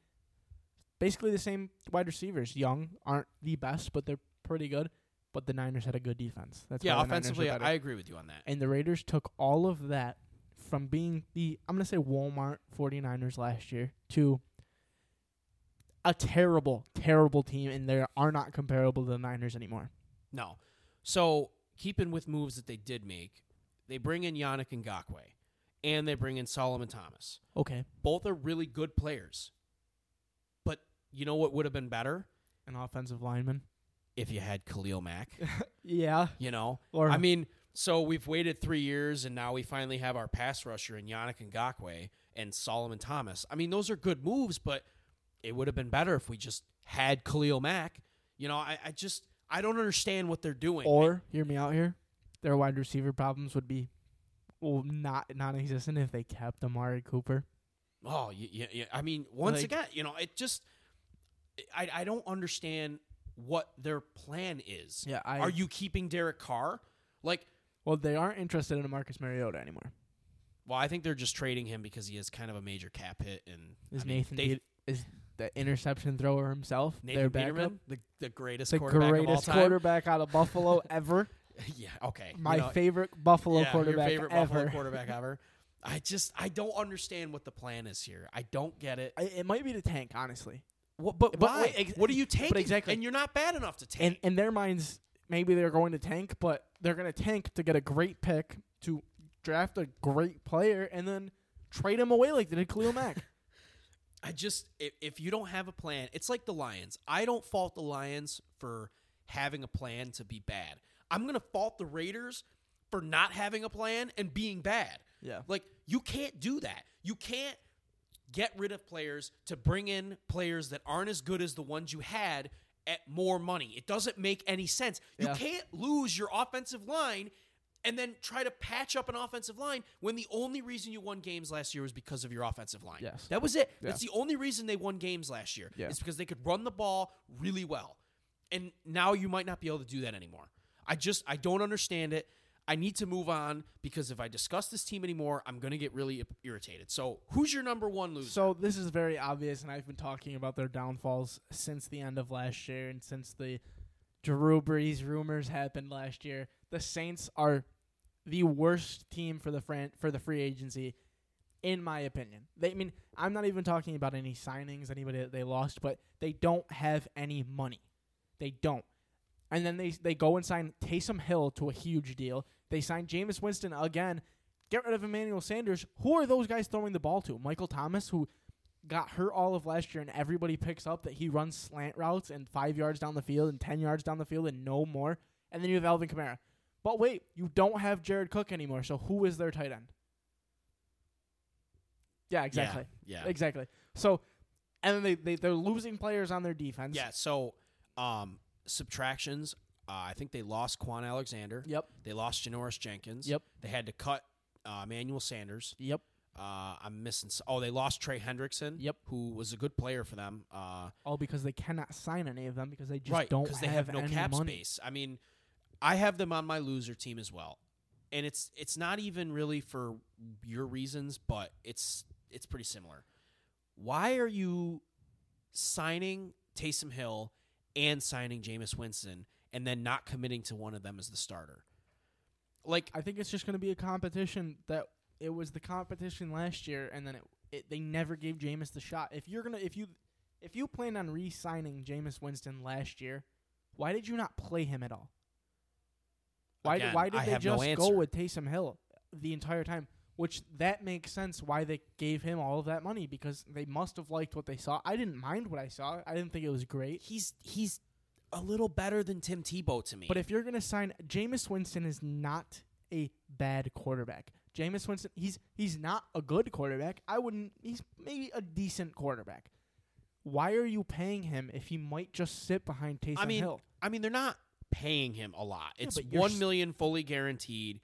basically the same wide receivers. Young aren't the best, but they're pretty good. But the Niners had a good defense. That's yeah, why the Niners offensively, were I, better. I agree with you on that. and the Raiders took all of that from being the I'm going to say Walmart 49ers last year to a terrible, terrible team, and they are not comparable to the Niners anymore. No. So keeping with moves that they did make, they bring in Yannick Ngakoue and they bring in Solomon Thomas. Okay, Both are really good players. But you know what would have been better? an offensive lineman. If you had Khalil Mack. [laughs] Yeah, You know? or I mean, so we've waited three years and now we finally have our pass rusher in Yannick Ngakoue and Solomon Thomas. I mean, those are good moves, but it would have been better if we just had Khalil Mack. You know, I, I just I don't understand what they're doing. or hear me out here, their wide receiver problems would be well not non-existent if they kept Amari Cooper. Oh, yeah, yeah. I mean, once Like- again, you know, it just I I don't understand what their plan is. Yeah, I Are you keeping Derek Carr? Like, well they aren't interested in Marcus Mariota anymore. well, I think they're just trading him because he has kind of a major cap hit and Is I mean, Nathan they- is the interception thrower himself Nathan their Peterman, the the greatest The quarterback greatest of quarterback out of [laughs] Buffalo ever. [laughs] yeah, okay. My You know, favorite Buffalo yeah, quarterback favorite ever. Buffalo [laughs] quarterback ever. I just I don't understand what the plan is here. I don't get it. I, it might be to tank, honestly. What, but, But why? wait, ex- what are you taking? exactly. And you're not bad enough to In take. in their minds, maybe they're going to tank, but they're going to tank to get a great pick to draft a great player and then trade him away like they did Khalil Mack. [laughs] I just if, if you don't have a plan, it's like the Lions. I don't fault the Lions for having a plan to be bad. I'm going to fault the Raiders for not having a plan and being bad. yeah. Like you can't do that. You can't get rid of players to bring in players that aren't as good as the ones you had at more money. It doesn't make any sense. You Yeah. can't lose your offensive line and then try to patch up an offensive line when the only reason you won games last year was because of your offensive line. Yes. That was it. Yeah. That's the only reason they won games last year. Yeah. It's because they could run the ball really well. And now you might not be able to do that anymore. I just I don't understand it. I need to move on because if I discuss this team anymore, I'm going to get really irritated. So, who's your number one loser? So this is very obvious, and I've been talking about their downfalls since the end of last year and since the Drew Brees rumors happened last year. The Saints are the worst team for the fran- for the free agency, in my opinion. They I mean I'm not even talking about any signings, anybody that they lost, but they don't have any money. They don't. And then they they go and sign Taysom Hill to a huge deal. They sign Jameis Winston again. Get rid of Emmanuel Sanders. Who are those guys throwing the ball to? Michael Thomas, who got hurt all of last year, and everybody picks up that he runs slant routes and five yards down the field and ten yards down the field and no more. And then you have Alvin Kamara. But wait, you don't have Jared Cook anymore. So who is their tight end? Yeah, exactly. Yeah. Exactly. So, and then they, they they're losing players on their defense. Yeah. So, um, subtractions. Uh, I think they lost Kwon Alexander. Yep. They lost Janoris Jenkins. Yep. They had to cut uh, Emmanuel Sanders. Yep. Uh, I'm missing. s- Oh, they lost Trey Hendrickson. Yep. Who was a good player for them. Uh, All because they cannot sign any of them because they just right. don't because they have no any cap money. space. I mean, I have them on my loser team as well, and it's it's not even really for your reasons, but it's it's pretty similar. Why are you signing Taysom Hill and signing Jameis Winston and then not committing to one of them as the starter? Like I think it's just going to be a competition that it was the competition last year, and then it, it they never gave Jameis the shot. If you're gonna if you if you plan on re-signing Jameis Winston last year, why did you not play him at all? Why Again, did why did I they have no just go with Taysom Hill the entire time? Which that makes sense why they gave him all of that money because they must have liked what they saw. I didn't mind what I saw. I didn't think it was great. he's he's a little better than Tim Tebow to me. But if you're gonna sign Jameis Winston is not a bad quarterback. Jameis Winston, he's he's not a good quarterback. I wouldn't. He's maybe a decent quarterback. Why are you paying him if he might just sit behind Taysom I mean, Hill? I mean, they're not paying him a lot. It's one s- million fully guaranteed.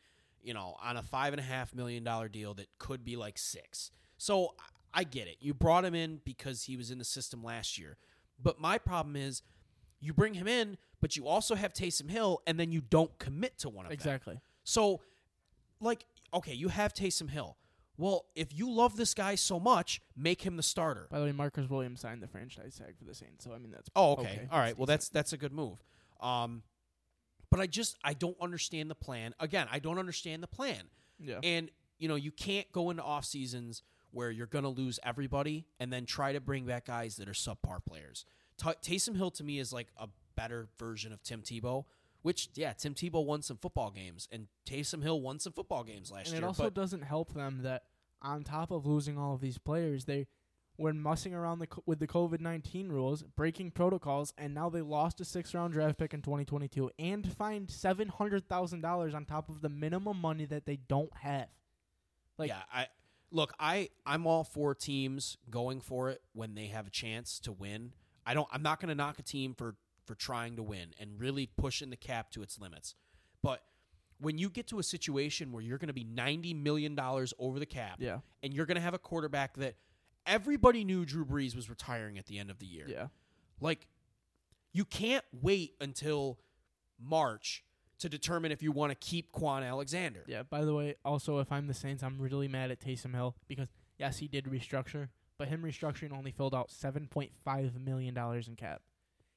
You know, on a five and a half million dollar deal that could be like six. So I get it. You brought him in because he was in the system last year. But my problem is, you bring him in, but you also have Taysom Hill, and then you don't commit to one of them. Exactly. So, like, okay, you have Taysom Hill. Well, if you love this guy so much, make him the starter. By the way, Marcus Williams signed the franchise tag for the Saints, so I mean that's Oh, okay. Okay, All right. that's Well, that's that's a good move. Um, but I just I don't understand the plan. Again, I don't understand the plan. yeah. And you know, you can't go into off seasons where you're going to lose everybody and then try to bring back guys that are subpar players. Ta Taysom Hill to me is like a better version of Tim Tebow. Which yeah, Tim Tebow won some football games, and Taysom Hill won some football games last and year. And it also doesn't help them that on top of losing all of these players, they were messing around the, co- with the COVID nineteen rules, breaking protocols, and now they lost a six round draft pick in twenty twenty two and fined seven hundred thousand dollars on top of the minimum money that they don't have. Like- yeah, I look, I I'm all for teams going for it when they have a chance to win. I don't. I'm not going to knock a team for for trying to win and really pushing the cap to its limits. But when you get to a situation where you're going to be ninety million dollars over the cap, Yeah, and you're going to have a quarterback that everybody knew Drew Brees was retiring at the end of the year. yeah, Like, you can't wait until March to determine if you want to keep Kwon Alexander. yeah. By the way, also if I'm the Saints, I'm really mad at Taysom Hill because yes, he did restructure, but him restructuring only filled out seven point five million dollars in cap.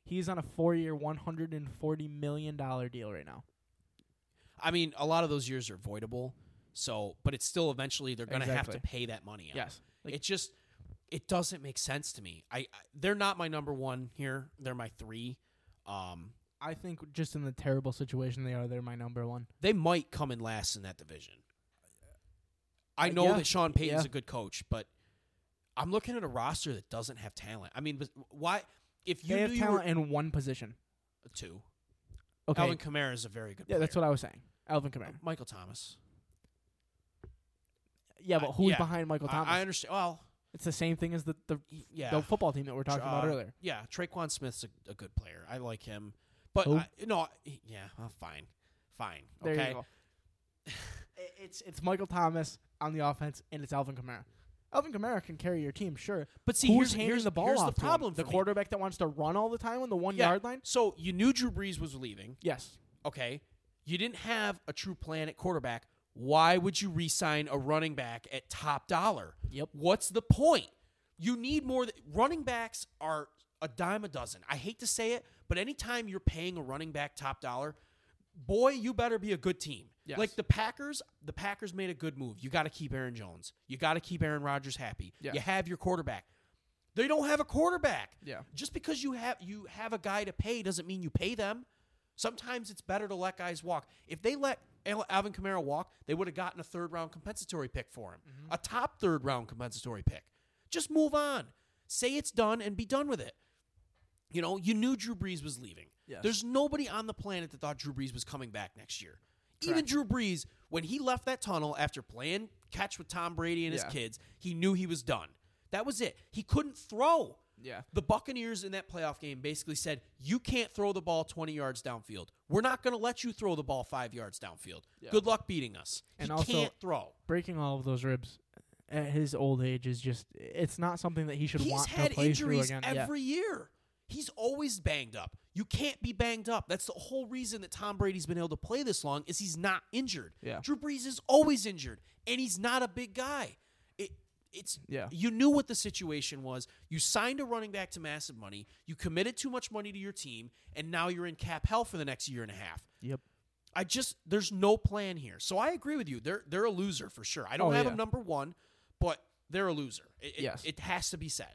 He's on a four year, one hundred and forty million dollar deal right now. I mean, a lot of those years are voidable. So, but it's still eventually they're going to have to pay that money out. Yes, like, it just it doesn't make sense to me. I, I they're not my number one here. They're my three. Um, I think just in the terrible situation they are, they're my number one. they might come in last in that division. I Uh, know yeah, that Sean Payton's yeah. a good coach, but I'm looking at a roster that doesn't have talent. I mean, why? If you they have talent were in one position. two, Okay, Alvin Kamara is a very good. yeah, that's what I was saying. Alvin Kamara. Michael Thomas. Yeah, but Uh, who's yeah. behind Michael I- Thomas? I, understand. Well, it's the same thing as the the, yeah, the football team that we were talking about Uh, earlier. Yeah, Tre'Quan Smith's a, a good player. I like him, but Who? I, no, yeah, well, fine, fine, There okay. you go. [laughs] It's it's Michael Thomas on the offense, and it's Alvin Kamara. Alvin Kamara can carry your team, sure. But see, Who's here's, handing here's the ball here's off the problem. The me. quarterback that wants to run all the time on the one Yeah. yard line. So you knew Drew Brees was leaving. Yes. Okay, you didn't have a true plan at quarterback. Why would you re-sign a running back at top dollar? Yep. What's the point? You need more. Th- running backs are a dime a dozen. I hate to say it, but anytime you're paying a running back top dollar, boy, you better be a good team. Yes. Like the Packers, the Packers made a good move. You got to keep Aaron Jones. You got to keep Aaron Rodgers happy. Yes. You have your quarterback. They don't have a quarterback. Yeah. Just because you have you have a guy to pay doesn't mean you pay them. Sometimes it's better to let guys walk. If they let Alvin Kamara walk, they would have gotten a third round compensatory pick for him, mm-hmm. a top third round compensatory pick. Just move on. Say it's done and be done with it. You know, you knew Drew Brees was leaving. Yes. There's nobody on the planet that thought Drew Brees was coming back next year. Even Drew Brees, when he left that tunnel after playing catch with Tom Brady and his kids, he knew he was done. That was it. He couldn't throw. Yeah. The Buccaneers in that playoff game basically said, "You can't throw the ball 20 yards downfield. We're not going to let you throw the ball 5 yards downfield. Yeah. Good luck beating us." And he also- can't throw. Breaking all of those ribs at his old age is just it's not something that he should He's want to play through injuries again. Yeah. every year. He's always banged up. You can't be banged up. That's the whole reason that Tom Brady's been able to play this long is he's not injured. Yeah. Drew Brees is always injured, and he's not a big guy. It it's Yeah. you knew what the situation was. You signed a running back to massive money. You committed too much money to your team, and now you're in cap hell for the next year and a half. Yep. I just there's no plan here. So I agree with you. They're they're a loser for sure. I don't Oh, have yeah. them number one, but they're a loser. It, it- Yes. it has to be said.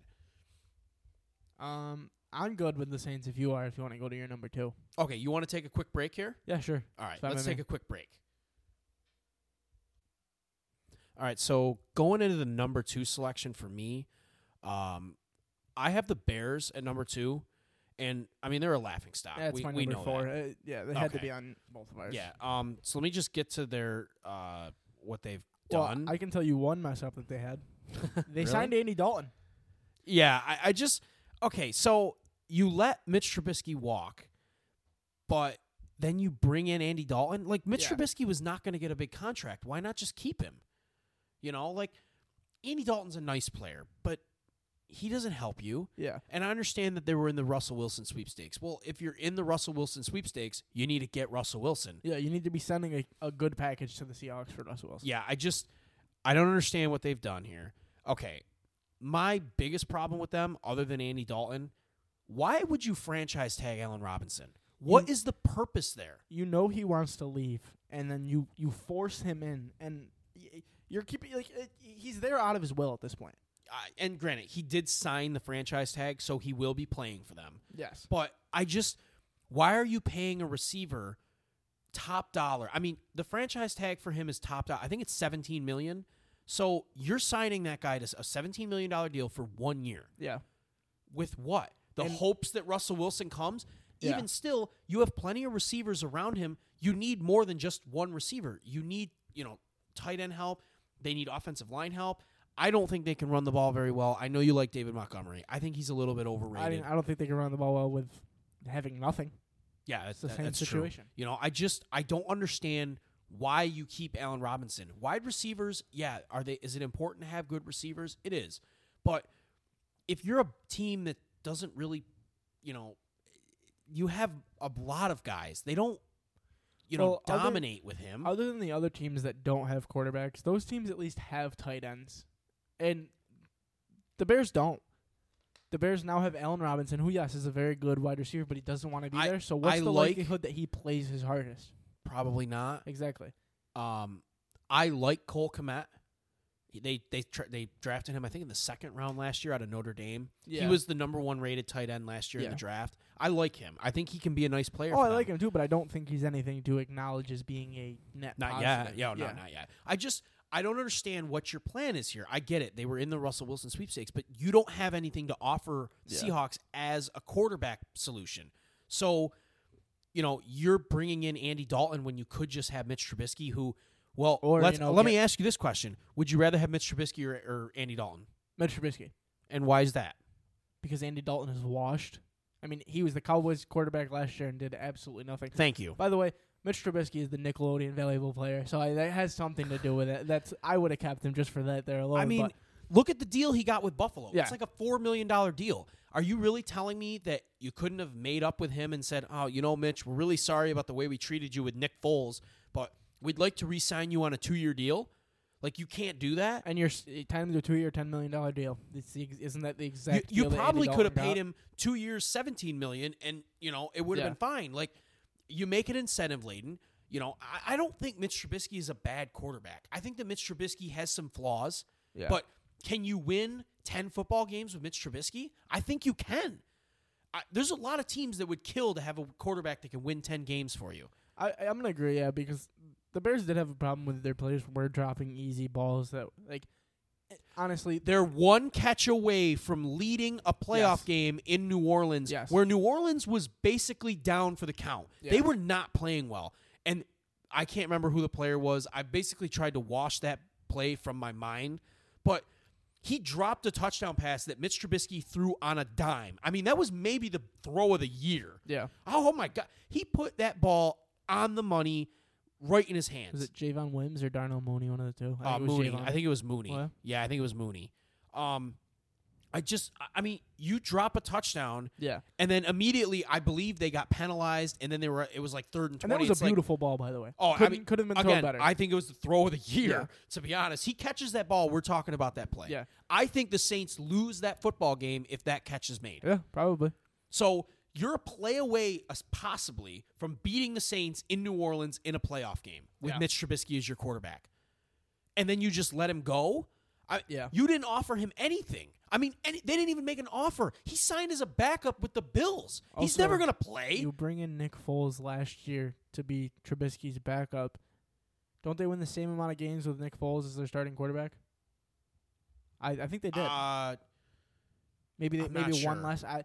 Um, I'm good with the Saints if you are. If you want to go to your number two. Okay, you want to take a quick break here? Yeah, sure. All right, let's take me. a quick break. All right, so going into the number two selection for me, um, I have the Bears at number two, and I mean they're a laughing stock. That's we, my number know four. that. Uh, yeah, they had to be on both of ours. Yeah. Um. So let me just get to their uh what they've Well, done. I can tell you one mess up that they had. [laughs] They Really? signed Andy Dalton. Yeah, I, I just okay. So you let Mitch Trubisky walk, but then you bring in Andy Dalton. Like Mitch Yeah. Trubisky was not going to get a big contract. Why not just keep him? You know, like Andy Dalton's a nice player, but he doesn't help you. Yeah. And I understand that they were in the Russell Wilson sweepstakes. Well, if you're in the Russell Wilson sweepstakes, you need to get Russell Wilson. Yeah, you need to be sending a, a good package to the Seahawks for Russell Wilson. Yeah, I just I don't understand what they've done here. Okay. My biggest problem with them, other than Andy Dalton, why would you franchise tag Allen Robinson? What You- is the purpose there? You know he wants to leave, and then you you force him in, and y- You're keeping like it, he's there out of his will at this point. Uh, and granted, he did sign the franchise tag, so he will be playing for them. Yes. But I just, why are you paying a receiver top dollar? I mean, the franchise tag for him is top dollar. I think it's seventeen million. So you're signing that guy to a seventeen million dollar deal for one year. Yeah. With what? The And- hopes that Russell Wilson comes. Yeah. Even still, you have plenty of receivers around him. You need more than just one receiver. You need, you know, tight end help. They need offensive line help. I don't think they can run the ball very well. I know you like David Montgomery. I think he's a little bit I, overrated. mean, I don't think they can run the ball well with having nothing. Yeah, It's the that- same that's true. situation. You know, I just I don't understand why you keep Allen Robinson. Wide receivers, yeah, are they is it important to have good receivers? It is. But if you're a team that doesn't really, you know, you have a lot of guys. They don't you know, Well, other- dominate with him. Other than the other teams that don't have quarterbacks, those teams at least have tight ends, and the Bears don't. The Bears now have Allen Robinson, who yes is a very good wide receiver, but he doesn't want to be I- there. So what's I the like- likelihood that he plays his hardest? Probably not. Exactly. Um, I like Cole Kmet. He- They they tra- they drafted him, I think, in the second round last year out of Notre Dame. He was the number one rated tight end last year in the draft. I like him. I think he can be a nice player. Oh, for I them. like him too, but I don't think he's anything to acknowledge as being a net. Not positive. yet. Yo, no, not yet. I just I don't understand what your plan is here. I get it. They were in the Russell Wilson sweepstakes, but you don't have anything to offer Yeah. Seahawks as a quarterback solution. So, you know, you're bringing in Andy Dalton when you could just have Mitch Trubisky, who, well, Or, let's, you know, let get- me ask you this question: Would you rather have Mitch Trubisky or, or Andy Dalton? Mitch Trubisky, And why is that? because Andy Dalton is washed. I mean, he was the Cowboys quarterback last year and did absolutely nothing. Thank you. By the way, Mitch Trubisky is the Nickelodeon valuable player, so I, that has something to do with it. That's I would have kept him just for that there alone. I mean, but look at the deal he got with Buffalo. Yeah. It's like a four million dollar deal. Are you really telling me that you couldn't have made up with him and said, "Oh, you know, Mitch, we're really sorry about the way we treated you with Nick Foles, but we'd like to re-sign you on a two-year deal"? Like you can't do that. and you're s- time to a two year, ten million dollar deal. It's the, isn't that the exact? you that probably could have paid got? him two years, seventeen million, and you know it would have Yeah. been fine. Like you make it incentive laden. You know, I, I don't think Mitch Trubisky is a bad quarterback. I think that Mitch Trubisky has some flaws. Yeah. But can you win 10 football games with Mitch Trubisky? I think you can. I, there's a lot of teams that would kill to have a quarterback that can win 10 games for you. I, I'm gonna agree, yeah, because the Bears did have a problem with their players were dropping easy balls that like. Honestly, They're one catch away from leading a playoff Yes. game in New Orleans, Yes. where New Orleans was basically down for the count. They were not playing well. And I can't remember who the player was. I basically tried to wash that play from my mind. But he dropped a touchdown pass that Mitch Trubisky threw on a dime. I mean, that was maybe the throw of the year. yeah, Oh, my God. He put that ball on the money right in his hands. was it Javon Wims or Darnell Mooney? One of the two. I Uh, think it was Mooney. Javon. I think it was Mooney. Oh, yeah? yeah, I think it was Mooney. Um, I just, I- mean, you drop a touchdown, yeah, and then immediately, I believe they got penalized, and then they were, it was like third and and twenty. that was It's a like- beautiful ball, by the way. oh, couldn't, I mean, could have been thrown again, better. I think it was the throw of the year. Yeah. To be honest, he catches that ball. We're talking about that play. Yeah. I think the Saints lose that football game if that catch is made. yeah, probably. So you're a play away, as possibly, from beating the Saints in New Orleans in a playoff game with Yeah. Mitch Trubisky as your quarterback, and then you just let him go. I, Yeah. you didn't offer him anything. I mean, any, they didn't even make an offer. He signed as a backup with the Bills. He's never going to play. You bring in Nick Foles last year to be Trubisky's backup. Don't they win the same amount of games with Nick Foles as their starting quarterback? I, I think they did. Uh, maybe they maybe one sure. less. I,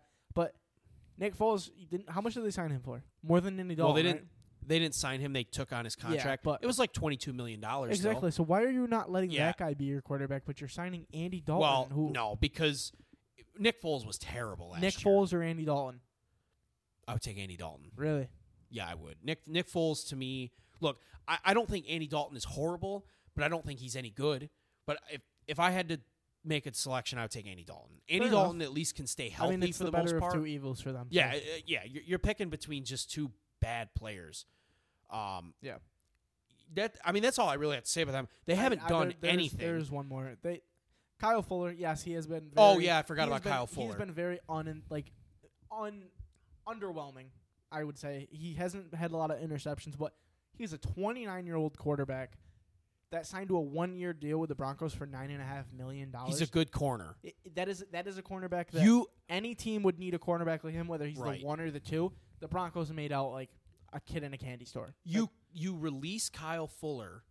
Nick Foles didn't. How much did they sign him for? More than Andy Dalton. well, they didn't. They didn't sign him. They took on his contract. yeah, but- it was like twenty two million dollars. exactly. So why are you not letting Yeah. that guy be your quarterback, but you're signing Andy Dalton? Well, who no, because Nick Foles was terrible last Nick year. Foles or Andy Dalton? I would take Andy Dalton. Really? Yeah, I would. Nick Nick Foles to me, look, I, I don't think Andy Dalton is horrible, but I don't think he's any good. But if if I had to make a selection, I would take Andy Dalton. Andy Fair Dalton at least can stay healthy I mean, it's for the, the, most part. two evils for them. so- yeah, uh, yeah, you're, you're picking between just two bad players. Um, Yeah. That I mean, that's all I really have to say about them. They I- haven't I- done there's- anything. There's one more. They Kyle Fuller. Yes, he has been. Very, Oh, yeah, I forgot about been- Kyle He's Fuller. been very un like un underwhelming. I would say he hasn't had a lot of interceptions, but he's a 29 year old quarterback that signed to a one year deal with the Broncos for nine and a half million dollars. He's a good corner. I- that is that is a cornerback that You any team would need a cornerback like him, whether he's Right. the one or the two. The Broncos made out like a kid in a candy store. you you release Kyle Fuller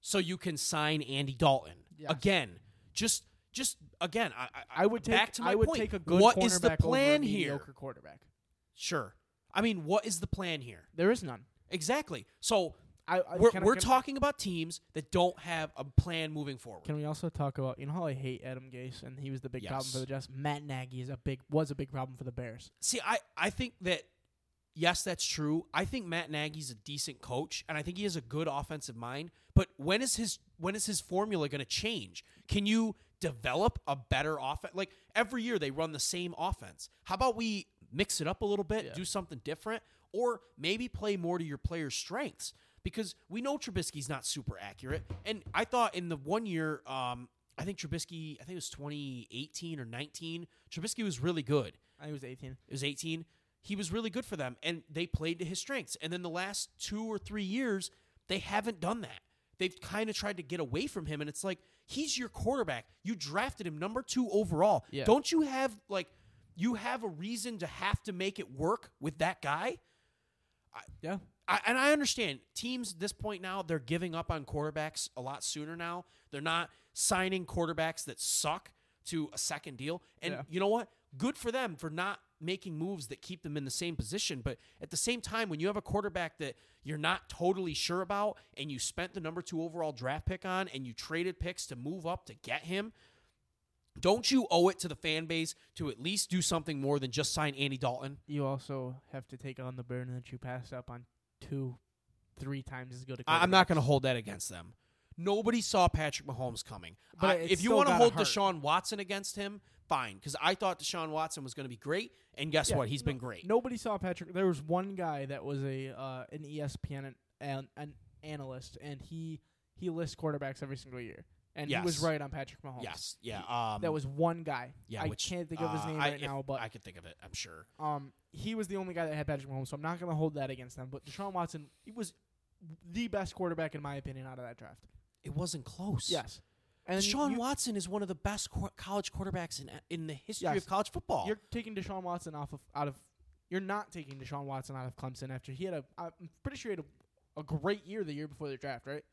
so you can sign Andy Dalton Yes. again. Just just again, I, I, I would take back to my I would point. take a good What is the plan here? quarterback. Sure. I mean, what is the plan here? There is none. Exactly. So I, I we're can we're can- talking about teams that don't have a plan moving forward. Can we also talk about you know how I hate Adam Gase and he was the big problem for the Jets. Matt Nagy is a big was a big problem for the Bears. See, I, I think that yes, that's true. I think Matt Nagy's a decent coach, and I think he has a good offensive mind. But when is his when is his formula going to change? Can you develop a better offense? Like every year they run the same offense. How about we mix it up a little bit, Yeah. do something different, or maybe play more to your players' strengths? Because we know Trubisky's not super accurate, and I thought in the one year, um, I think Trubisky, I think it was 2018 or 19, Trubisky was really good. I think it was 18. it was 18 he was really good for them and they played to his strengths. And then the last two or three years they haven't done that. They've kind of tried to get away from him and it's like he's your quarterback. You drafted him number two overall. Yeah. don't you have like you have a reason to have to make it work with that guy? Yeah. I, and I understand teams at this point now they're giving up on quarterbacks a lot sooner now. They're not signing quarterbacks that suck to a second deal. And Yeah. you know what? Good for them for not making moves that keep them in the same position. But at the same time, when you have a quarterback that you're not totally sure about and you spent the number two overall draft pick on and you traded picks to move up to get him, don't you owe it to the fan base to at least do something more than just sign Andy Dalton? You also have to take on the burden that you passed up on two, three times as good a I- I'm not going to hold that against them. Nobody saw Patrick Mahomes coming. But I- if you want to hold hurt. Deshaun Watson against him, fine. Because I thought Deshaun Watson was going to be great, and guess Yeah, what? He's no- been great. Nobody saw Patrick. There was one guy that was a uh, an ESPN an, an, an analyst, and he he lists quarterbacks every single year, and he was right on Patrick Mahomes. Yes, yeah. Um, that was one guy. yeah. I which, can't think of his uh, name I- right if- now, but I could think of it. I'm sure. um, he was the only guy that had Patrick Mahomes, so I'm not going to hold that against them. But Deshaun Watson, he was the best quarterback in my opinion out of that draft. It wasn't close. Yes, and Deshaun you, Watson is one of the best qu- college quarterbacks in in the history Yes. of college football. You're taking Deshaun Watson off of out of. You're not taking Deshaun Watson out of Clemson after he had a. I'm pretty sure he had a, a great year the year before the draft, right?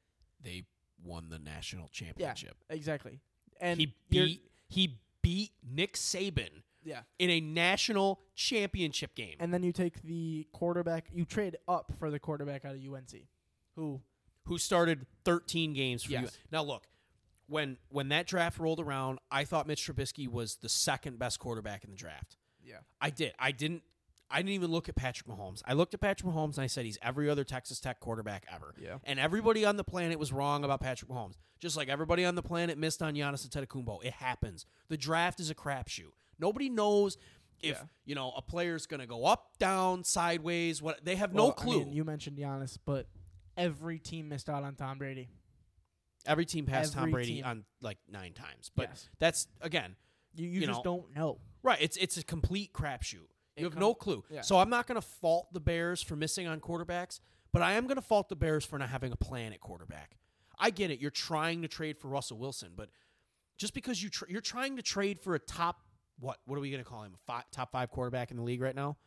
they won the national championship. Yeah, Exactly. And he beat he beat Nick Saban yeah. in a national championship game. And then you take the quarterback. You trade up for the quarterback out of UNC, who who started 13 games for you. Now look, when when that draft rolled around, I thought Mitch Trubisky was the second best quarterback in the draft. yeah I did. I didn't I didn't even look at Patrick Mahomes. I looked at Patrick Mahomes and I said he's every other Texas Tech quarterback ever. Yeah. And everybody on the planet was wrong about Patrick Mahomes. Just like everybody on the planet missed on Giannis Antetokounmpo. It happens. The draft is a crapshoot. Nobody knows if, Yeah. you know, a player's going to go up, down, sideways, what they have Well, no I clue. mean, you mentioned Giannis, but every team missed out on Tom Brady. Every team passed Tom Brady team. on like nine times, but Yes. that's again You you, You just know, don't know. right. It's it's a complete crapshoot. You have com- no clue. yeah. So I'm not going to fault the Bears for missing on quarterbacks, but I am going to fault the Bears for not having a plan at quarterback. I get it. You're trying to trade for Russell Wilson, but just because you tr- you're trying to trade for a top what what are we going to call him? A fi- top five quarterback in the league right now?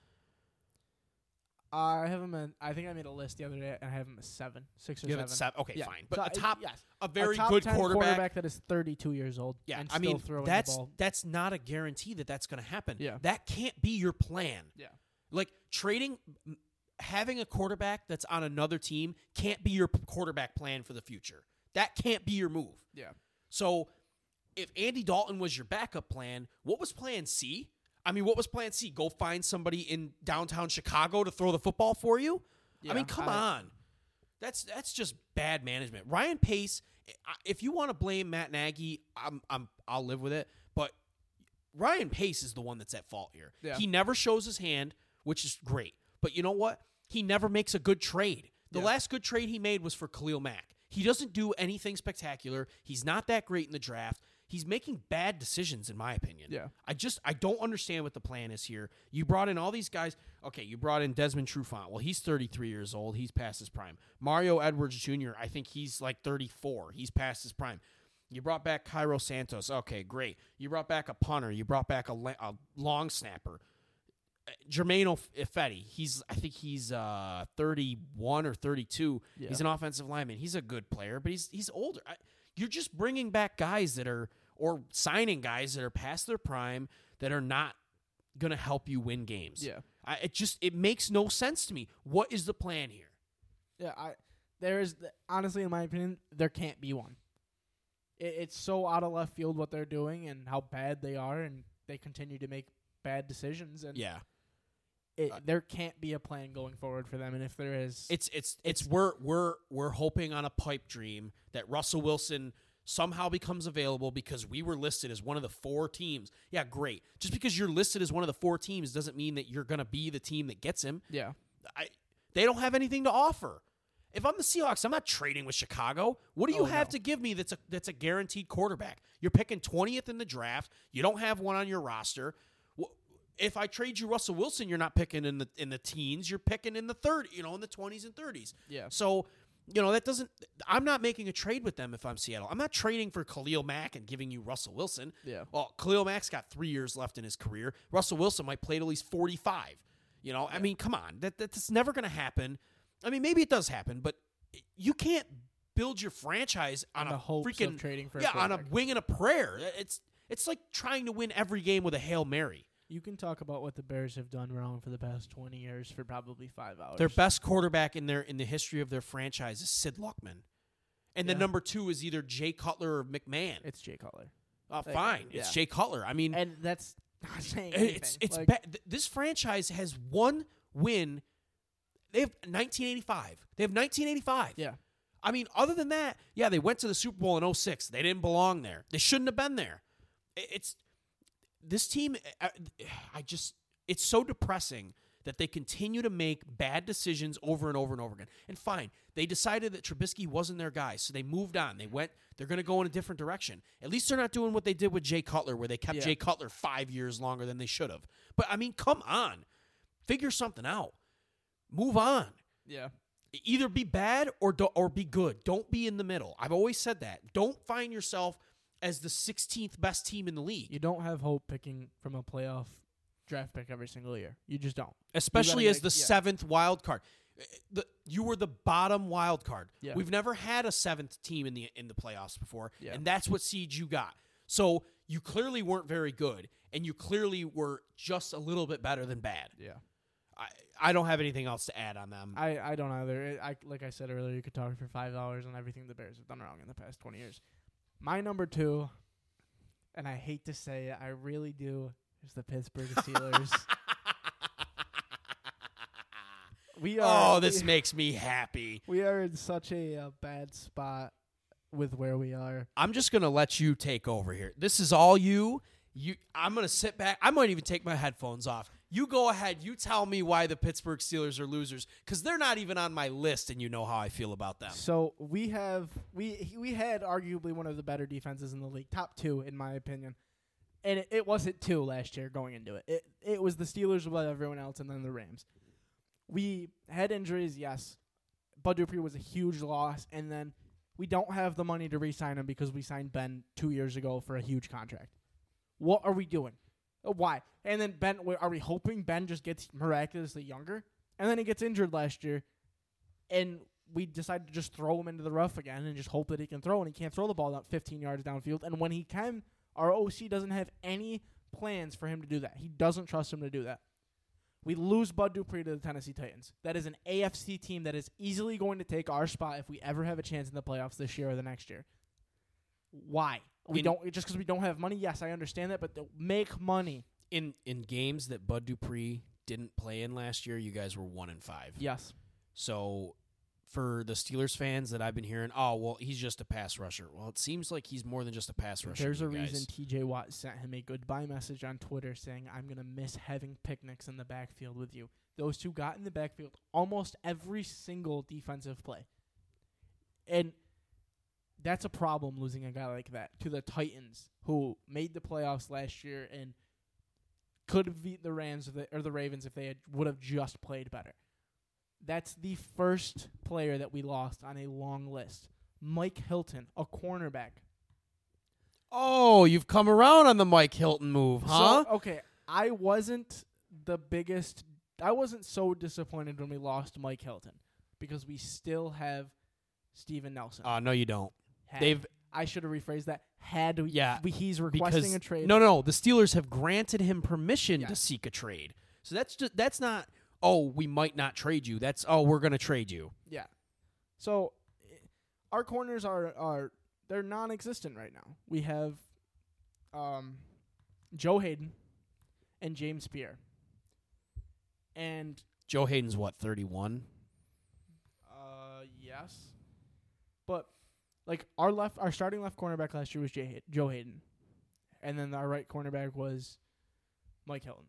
I have him. In, I think I made a list the other day, and I have him at seven, six or You seven. seven. Okay, Yeah. fine. But So a I- top, yes. a very top good 10 quarterback that is 32 years old. Yeah, and I still mean throwing that's the ball. that's not a guarantee that that's going to happen. Yeah. that can't be your plan. Yeah. like trading, having a quarterback that's on another team can't be your quarterback plan for the future. That can't be your move. Yeah. So, if Andy Dalton was your backup plan, what was Plan C? I mean, what was Plan C? Go find somebody in downtown Chicago to throw the football for you. I mean, come I- on. That's that's just bad management. Ryan Pace. If you want to blame Matt Nagy, I'm I'm I'll live with it. But Ryan Pace is the one that's at fault here. Yeah. He never shows his hand, which is great. But you know what? He never makes a good trade. The Yeah. last good trade he made was for Khalil Mack. He doesn't do anything spectacular. He's not that great in the draft. He's making bad decisions, in my opinion. Yeah. I just I don't understand what the plan is here. You brought in all these guys. Okay, you brought in Desmond Trufant. Well, he's 33 years old. He's past his prime. Mario Edwards Jr. I think he's like 34. He's past his prime. You brought back Cairo Santos. Okay, great. You brought back a punter. You brought back a, a long snapper. Germain Ifedi. He's I think he's uh 31 or 32. Yeah. He's an offensive lineman. He's a good player, but he's he's older. I, you're just bringing back guys that are or signing guys that are past their prime that are not going to help you win games. Yeah. I, it just it makes no sense to me. What is the plan here? Yeah, I there is honestly, in my opinion, there can't be one. It, it's so out of left field what they're doing and how bad they are, and they continue to make bad decisions. And Yeah. It, uh, there can't be a plan going forward for them. And if there is, It's it's it's we're we're we're hoping on a pipe dream that Russell Wilson somehow becomes available because we were listed as one of the four teams. Yeah, great. Just because you're listed as one of the four teams doesn't mean that you're going to be the team that gets him. yeah, I they don't have anything to offer. If I'm the Seahawks, I'm not trading with Chicago. What do you Oh, have no. to give me that's a that's a guaranteed quarterback? You're picking 20th in the draft. You don't have one on your roster. If I trade you Russell Wilson, you're not picking in the in the teens. You're picking in the 30, you know, in the 20s and 30s. Yeah. So, you know, that doesn't I'm not making a trade with them if I'm Seattle. I'm not trading for Khalil Mack and giving you Russell Wilson. Yeah. Well, Khalil Mack's got 3 years left in his career. Russell Wilson might play till he's 45. You know, I mean, come on. That that's never going to happen. I mean, maybe it does happen, but you can't build your franchise on, On a of freaking trading for a yeah on a wing and a prayer. It's it's like trying to win every game with a hail mary. You can talk about what the Bears have done wrong for the past twenty years for probably five hours. Their best quarterback in their in the history of their franchise is Sid Luckman, and Yeah. number two is either Jay Cutler or McMahon. It's Jay Cutler, Uh, like, fine, it's. Jay Cutler. I mean, and that's not saying anything. it's it's Like, ba- th- this franchise has one win. They have 1985. They have 1985. yeah, I mean, other than that, yeah, they went to the Super Bowl in 06. They didn't belong there. They shouldn't have been there. It's this team. I I just it's so depressing that they continue to make bad decisions over and over and over again. And fine, they decided that Trubisky wasn't their guy, so they moved on. They went. They're going to go in a different direction. At least they're not doing what they did with Jay Cutler, where they kept Yeah. Jay Cutler five years longer than they should have. But I mean, come on, figure something out. Move on yeah, either be bad or do, or be good. Don't be in the middle. I've always said that. Don't find yourself as the 16th best team in the league, you don't have hope picking from a playoff draft pick every single year. You just don't. especially as the yeah. seventh wild card. Uh, the, you were the bottom wild card. Yeah. We've never had a seventh team in the in the playoffs before, Yeah. and that's what seed you got. So you clearly weren't very good, and you clearly were just a little bit better than bad. Yeah. I, I don't have anything else to add on them. I, I don't either. It, I like I said earlier, you could talk for five hours on everything the Bears have done wrong in the past twenty years. My number two, and I hate to say it, I really do, is the Pittsburgh [laughs] Steelers. we are. oh, this we, makes me happy. we are in such a uh, bad spot with where we are. I'm just gonna let you take over here. This is all you. You, I'm gonna sit back. I might even take my headphones off. You go ahead. You tell me why the Pittsburgh Steelers are losers because they're not even on my list, and you know how I feel about them. So we have we we had arguably one of the better defenses in the league, top two in my opinion, and it, it wasn't two last year going into it. It it was the Steelers above everyone else, and then the Rams. We had injuries, yes. Bud Dupree was a huge loss, and then we don't have the money to re-sign him because we signed Ben two years ago for a huge contract. What are we doing? Uh, Why? And then Ben, are we hoping Ben just gets miraculously younger? And then he gets injured last year, and we decide to just throw him into the rough again and just hope that he can throw, and he can't throw the ball out 15 yards downfield. And when he can, our OC doesn't have any plans for him to do that. He doesn't trust him to do that. We lose Bud Dupree to the Tennessee Titans. That is an AFC team that is easily going to take our spot if we ever have a chance in the playoffs this year or the next year. Why? We In- don't just because we don't have money. Yes, I understand that, but th- make money. In in games that Bud Dupree didn't play in last year, you guys were one and five. Yes, So for the Steelers fans that I've been hearing, oh well, he's just a pass rusher. Well, it seems like he's more than just a pass rusher. there's a guys. reason T.J. Watt sent him a goodbye message on Twitter saying, "I'm gonna miss having picnics in the backfield with you." Those two got in the backfield almost every single defensive play, and that's a problem losing a guy like that to the Titans, who made the playoffs last year and could have beat the Rams if they, or the Ravens if they had, would have just played better. That's the first player that we lost on a long list. Mike Hilton, a cornerback. Oh, you've come around on the Mike Hilton move, huh? So, okay, I wasn't the biggest. I wasn't so disappointed when we lost Mike Hilton because we still have Steven Nelson. uh, no, you don't. Had- They've I should have rephrased that. Had Yeah, he's requesting a trade. no, no, the Steelers have granted him permission to seek a trade. So that's just that's not. Oh, we might not trade you. That's oh, we're gonna trade you. Yeah. So i- our corners are are they're non-existent right now. We have um Joe Haden and James Pierre. And Joe Haden's what thirty one. uh yes. But like our left our starting left cornerback last year was Jay, Joe Haden. And then our right cornerback was Mike Hilton.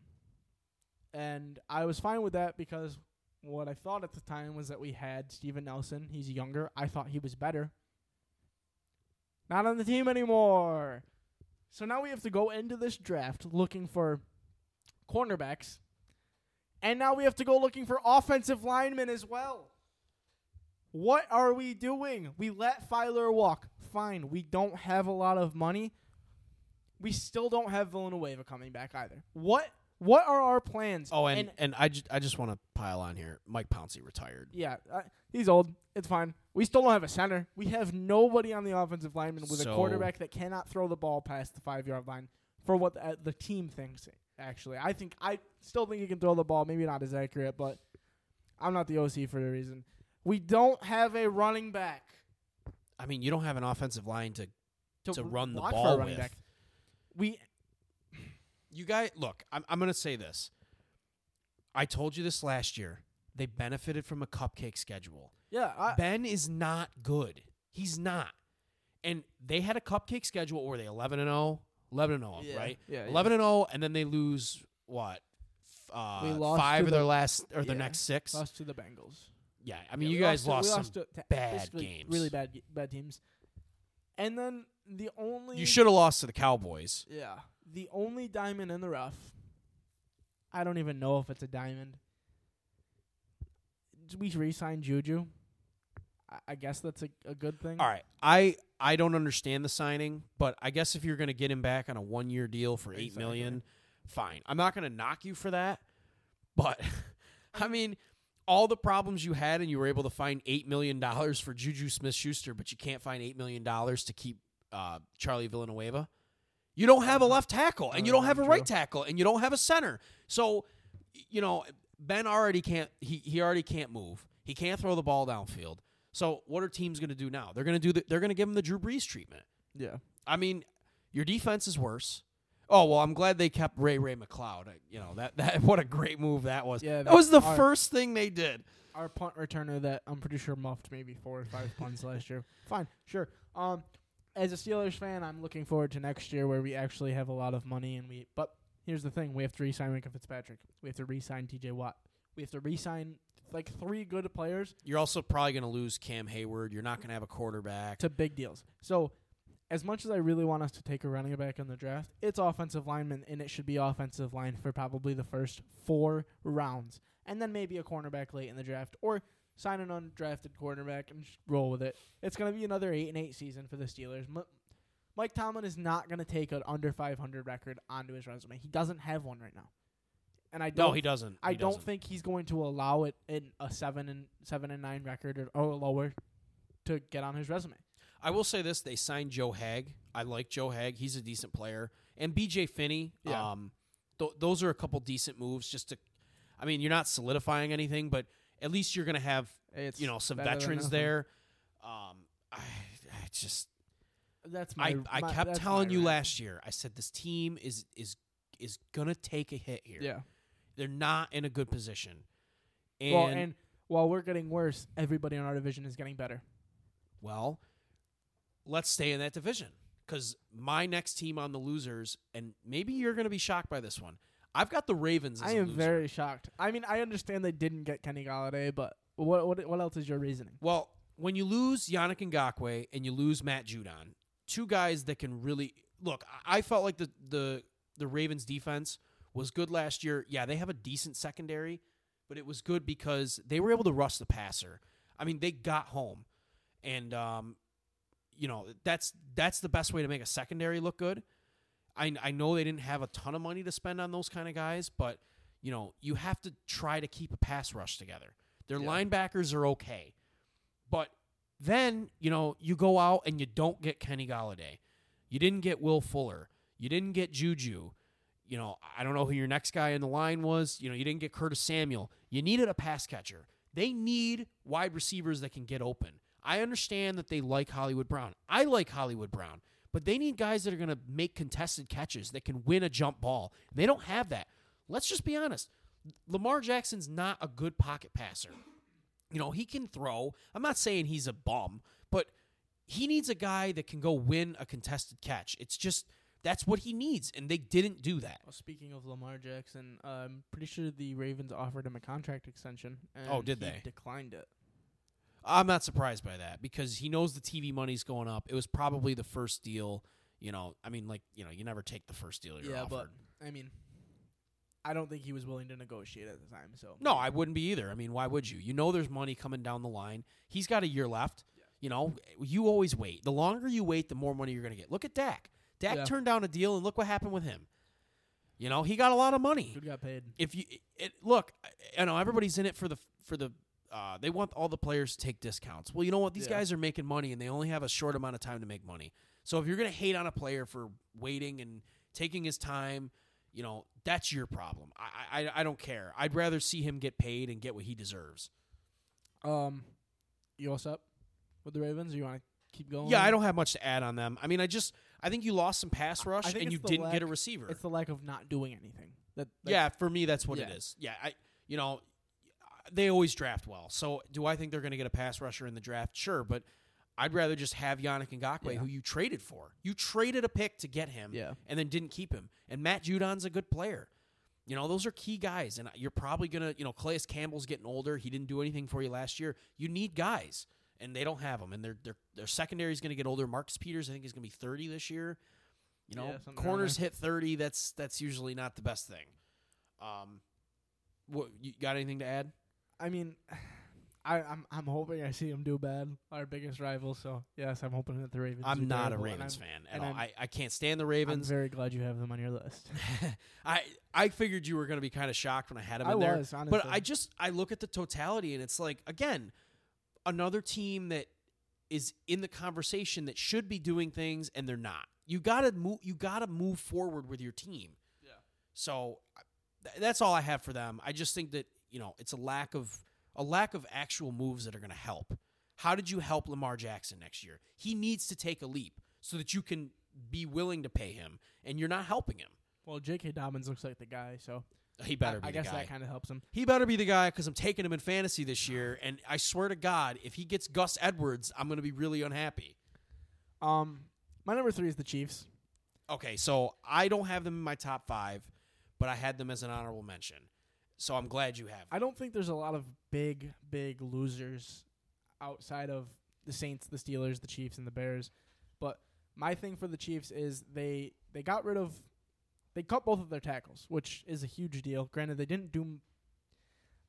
And I was fine with that because what I thought at the time was that we had Steven Nelson. He's younger. I thought he was better. Not on the team anymore. So now we have to go into this draft looking for cornerbacks. And now we have to go looking for offensive linemen as well. What are we doing? We let Feiler walk. Fine. We don't have a lot of money. We still don't have Villanueva coming back either. What what are our plans? Oh, and and, I just I just want to pile on here. Mike Pouncey retired. yeah, uh, he's old. It's fine. We still don't have a center. We have nobody on the offensive lineman with So- a quarterback that cannot throw the ball past the five yard line for what the, uh, the team thinks. Actually, I think I still think he can throw the ball. Maybe not as accurate, but I'm not the OC for the reason. We don't have a running back I mean, you don't have an offensive line to to run the ball with. back. We You guys, look, I'm, I'm going to say this. I told you this last year. They benefited from a cupcake schedule. yeah. I, ben is not good. He's not. And they had a cupcake schedule where they 11 and 0, 11 and 0, Yeah, right? yeah, yeah. 11 and 0 and then they lose what? Uh, We lost five to of their last or their next six. lost to the Bengals. Yeah, I mean Yeah, you guys lost, we some lost to, to bad games. really bad bad teams. And then the only You should have lost to the Cowboys. Yeah. The only diamond in the rough. I don't even know if it's a diamond. We re-sign Juju? I, I guess that's a, a good thing. All right. I I don't understand the signing, but I guess if you're going to get him back on a 1-year deal for 8 Exactly. million, fine. I'm not going to knock you for that, but [laughs] I mean all the problems you had and you were able to find 8 million dollars for Juju Smith-Schuster, but you can't find 8 million dollars to keep uh, Charlie Villanueva. You don't have a left tackle and you don't have a right tackle and you don't have a center. So, you know, Ben already can't he he already can't move. He can't throw the ball downfield. So, what are teams going to do now? They're going to do the, they're going to give him the Drew Brees treatment. Yeah. I mean, your defense is worse. Oh well, I'm glad they kept Ray Ray McCloud. I- You know that that [laughs] what a great move that was. Yeah, that was the our- first thing they did. Our punt returner that I'm pretty sure muffed maybe four or five punts last year. Fine, sure. Um, as a Steelers fan, I'm looking forward to next year where we actually have a lot of money and we. But here's the thing: we have to re-sign Minkah Fitzpatrick. We have to re-sign T.J. Watt. We have to re-sign like three good players You're also probably going to lose Cam Heyward. You're not going to have a quarterback. to big deals. So, as much as I really want us to take a running back in the draft, it's offensive lineman, and it should be offensive line for probably the first four rounds, and then maybe a cornerback late in the draft, or sign an undrafted cornerback and just roll with it. It's gonna be another eight and eight season for the Steelers. M- Mike Tomlin is not gonna take an under 500 record onto his resume. He doesn't have one right now, and I don't. no, he doesn't. I He don't doesn't. think he's going to allow it in a seven and seven and nine record or, or lower to get on his resume. I will say this: they signed Joe Haeg. I like Joe Haeg; he's a decent player. And B.J. Finney. Yeah. Um, th- those are a couple decent moves. Just to, I mean, you're not solidifying anything, but at least you're going to have It's you know some veterans there. Um, I, I just That's my. I, I my- kept telling you last year. I said this team is is is gonna take a hit here. Yeah. they're not in a good position. And well, and while we're getting worse, everybody in our division is getting better. well, let's stay in that division because my next team on the losers, and maybe you're gonna be shocked by this one. I've got the Ravens. As I am very shocked. I mean, I understand they didn't get Kenny Golladay, but what what what else is your reasoning? well. when you lose Yannick Ngakoue and you lose Matt Judon, two guys that can really look. I I felt like the the the Ravens defense was good last year. Yeah, they have a decent secondary, but it was good because they were able to rush the passer. I mean, they got home, and um, you know that's that's the best way to make a secondary look good. I I know they didn't have a ton of money to spend on those kind of guys, but you know you have to try to keep a pass rush together. Their Yeah. linebackers are okay, but then you know you go out and you don't get Kenny Golladay, you didn't get Will Fuller, you didn't get Juju. You know, I don't know who your next guy in the line was. You know, you didn't get Curtis Samuel. You needed a pass catcher. They need wide receivers that can get open. I understand that they like Hollywood Brown. I like Hollywood Brown, but they need guys that are going to make contested catches that can win a jump ball. They don't have that. Let's just be honest. Lamar Jackson's not a good pocket passer. You know, he can throw. I'm not saying he's a bum, but he needs a guy that can go win a contested catch. It's just that's what he needs, and they didn't do that. Well, speaking of Lamar Jackson, I'm pretty sure the Ravens offered him a contract extension. And Oh, did he they? Declined it. I'm not surprised by that because he knows the TV money's going up. It was probably the first deal. You know, I mean, like you know, you never take the first deal you're yeah, offered. but I mean, I don't think he was willing to negotiate at the time. So No, I wouldn't be either. I mean, why would you? You know there's money coming down the line. He's got a year left. You know, you always wait. The longer you wait, the more money you're going to get. Look at Dak. Dak Yeah. turned down a deal, and look what happened with him. You know, he got a lot of money. Dude got paid. If you it, look, I know everybody's in it for the for the. Uh, they want all the players to take discounts. Well, you know what? These Yeah. guys are making money, and they only have a short amount of time to make money. So if you're going to hate on a player for waiting and taking his time, you know that's your problem. I, I I don't care. I'd rather see him get paid and get what he deserves. Um, you all set with the Ravens? Or you want to keep going? Yeah, I don't have much to add on them. I mean, I just I think you lost some pass rush and you didn't get a receiver. It's the lack of not doing anything. That yeah, for me that's what it Yeah. is. Yeah, I you know they always draft well. So do I think they're going to get a pass rusher in the draft? Sure, but I'd rather just have Yannick Ngakoue, Yeah. who you traded for. You traded a pick to get him, Yeah. and then didn't keep him. And Matt Judon's a good player. You know, those are key guys, and you're probably gonna, you know, Calais Campbell's getting older. He didn't do anything for you last year. You need guys, and they don't have them, and their their their secondary is going to get older. Marcus Peters, I think, is going to be 30 this year. You know, Yeah, corners hit 30. That's that's usually not the best thing. Um, what you got anything to add? I mean, [sighs] I, I'm I'm hoping I see him do bad. Our biggest rival. So yes, I'm hoping that the Ravens. I'm not a Ravens I'm- fan at and all. I'm- I, I can't stand the Ravens. I'm very glad you have them on your list. [laughs] I I figured you were going to be kind of shocked when I had them I in there. was honestly, But I just I look at the totality and it's like again, another team that is in the conversation that should be doing things and they're not. You got to move you got to move forward with your team. Yeah. So th- that's all I have for them. I just think that, you know, it's a lack of a lack of actual moves that are going to help. How did you help Lamar Jackson next year? He needs to take a leap so that you can be willing to pay him and you're not helping him. well, J.K. Dobbins looks like the guy. So He better I, I guess guy. that kind of helps him. He better be the guy because I'm taking him in fantasy this year, and I swear to God, if he gets Gus Edwards, I'm going to be really unhappy. Um, my number three is the Chiefs. Okay, so I don't have them in my top five, but I had them as an honorable mention. So I'm glad you have. I don't think there's a lot of big, big losers outside of the Saints, the Steelers, the Chiefs, and the Bears. But my thing for the Chiefs is they they got rid of they cut both of their tackles, which is a huge deal. Granted, they didn't do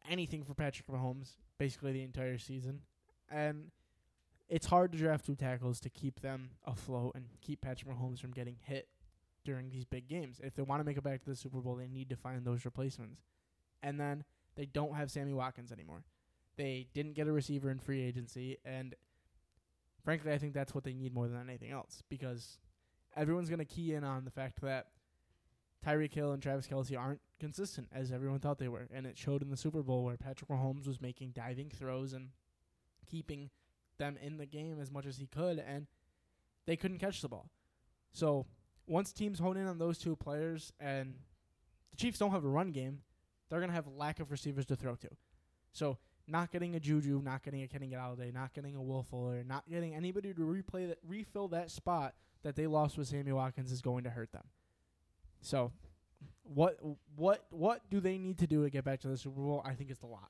anything for Patrick Mahomes basically the entire season, and it's hard to draft two tackles to keep them afloat and keep Patrick Mahomes from getting hit during these big games. If they want to make it back to the Super Bowl, they need to find those replacements. And then they don't have Sammy Watkins anymore. They didn't get a receiver in free agency, and frankly, I think that's what they need more than anything else because everyone's going to key in on the fact that Tyreek Hill and Travis Kelce aren't consistent as everyone thought they were, and it showed in the Super Bowl where Patrick Mahomes was making diving throws and keeping them in the game as much as he could, and they couldn't catch the ball. So once teams hone in on those two players, and the Chiefs don't have a run game, they're gonna have lack of receivers to throw to. So not getting a Juju, not getting a Kenny Golladay, not getting a Will Fuller, not getting anybody to replay that, refill that spot that they lost with Sammy Watkins is going to hurt them. So, what what what do they need to do to get back to the Super Bowl? I think it's a lot.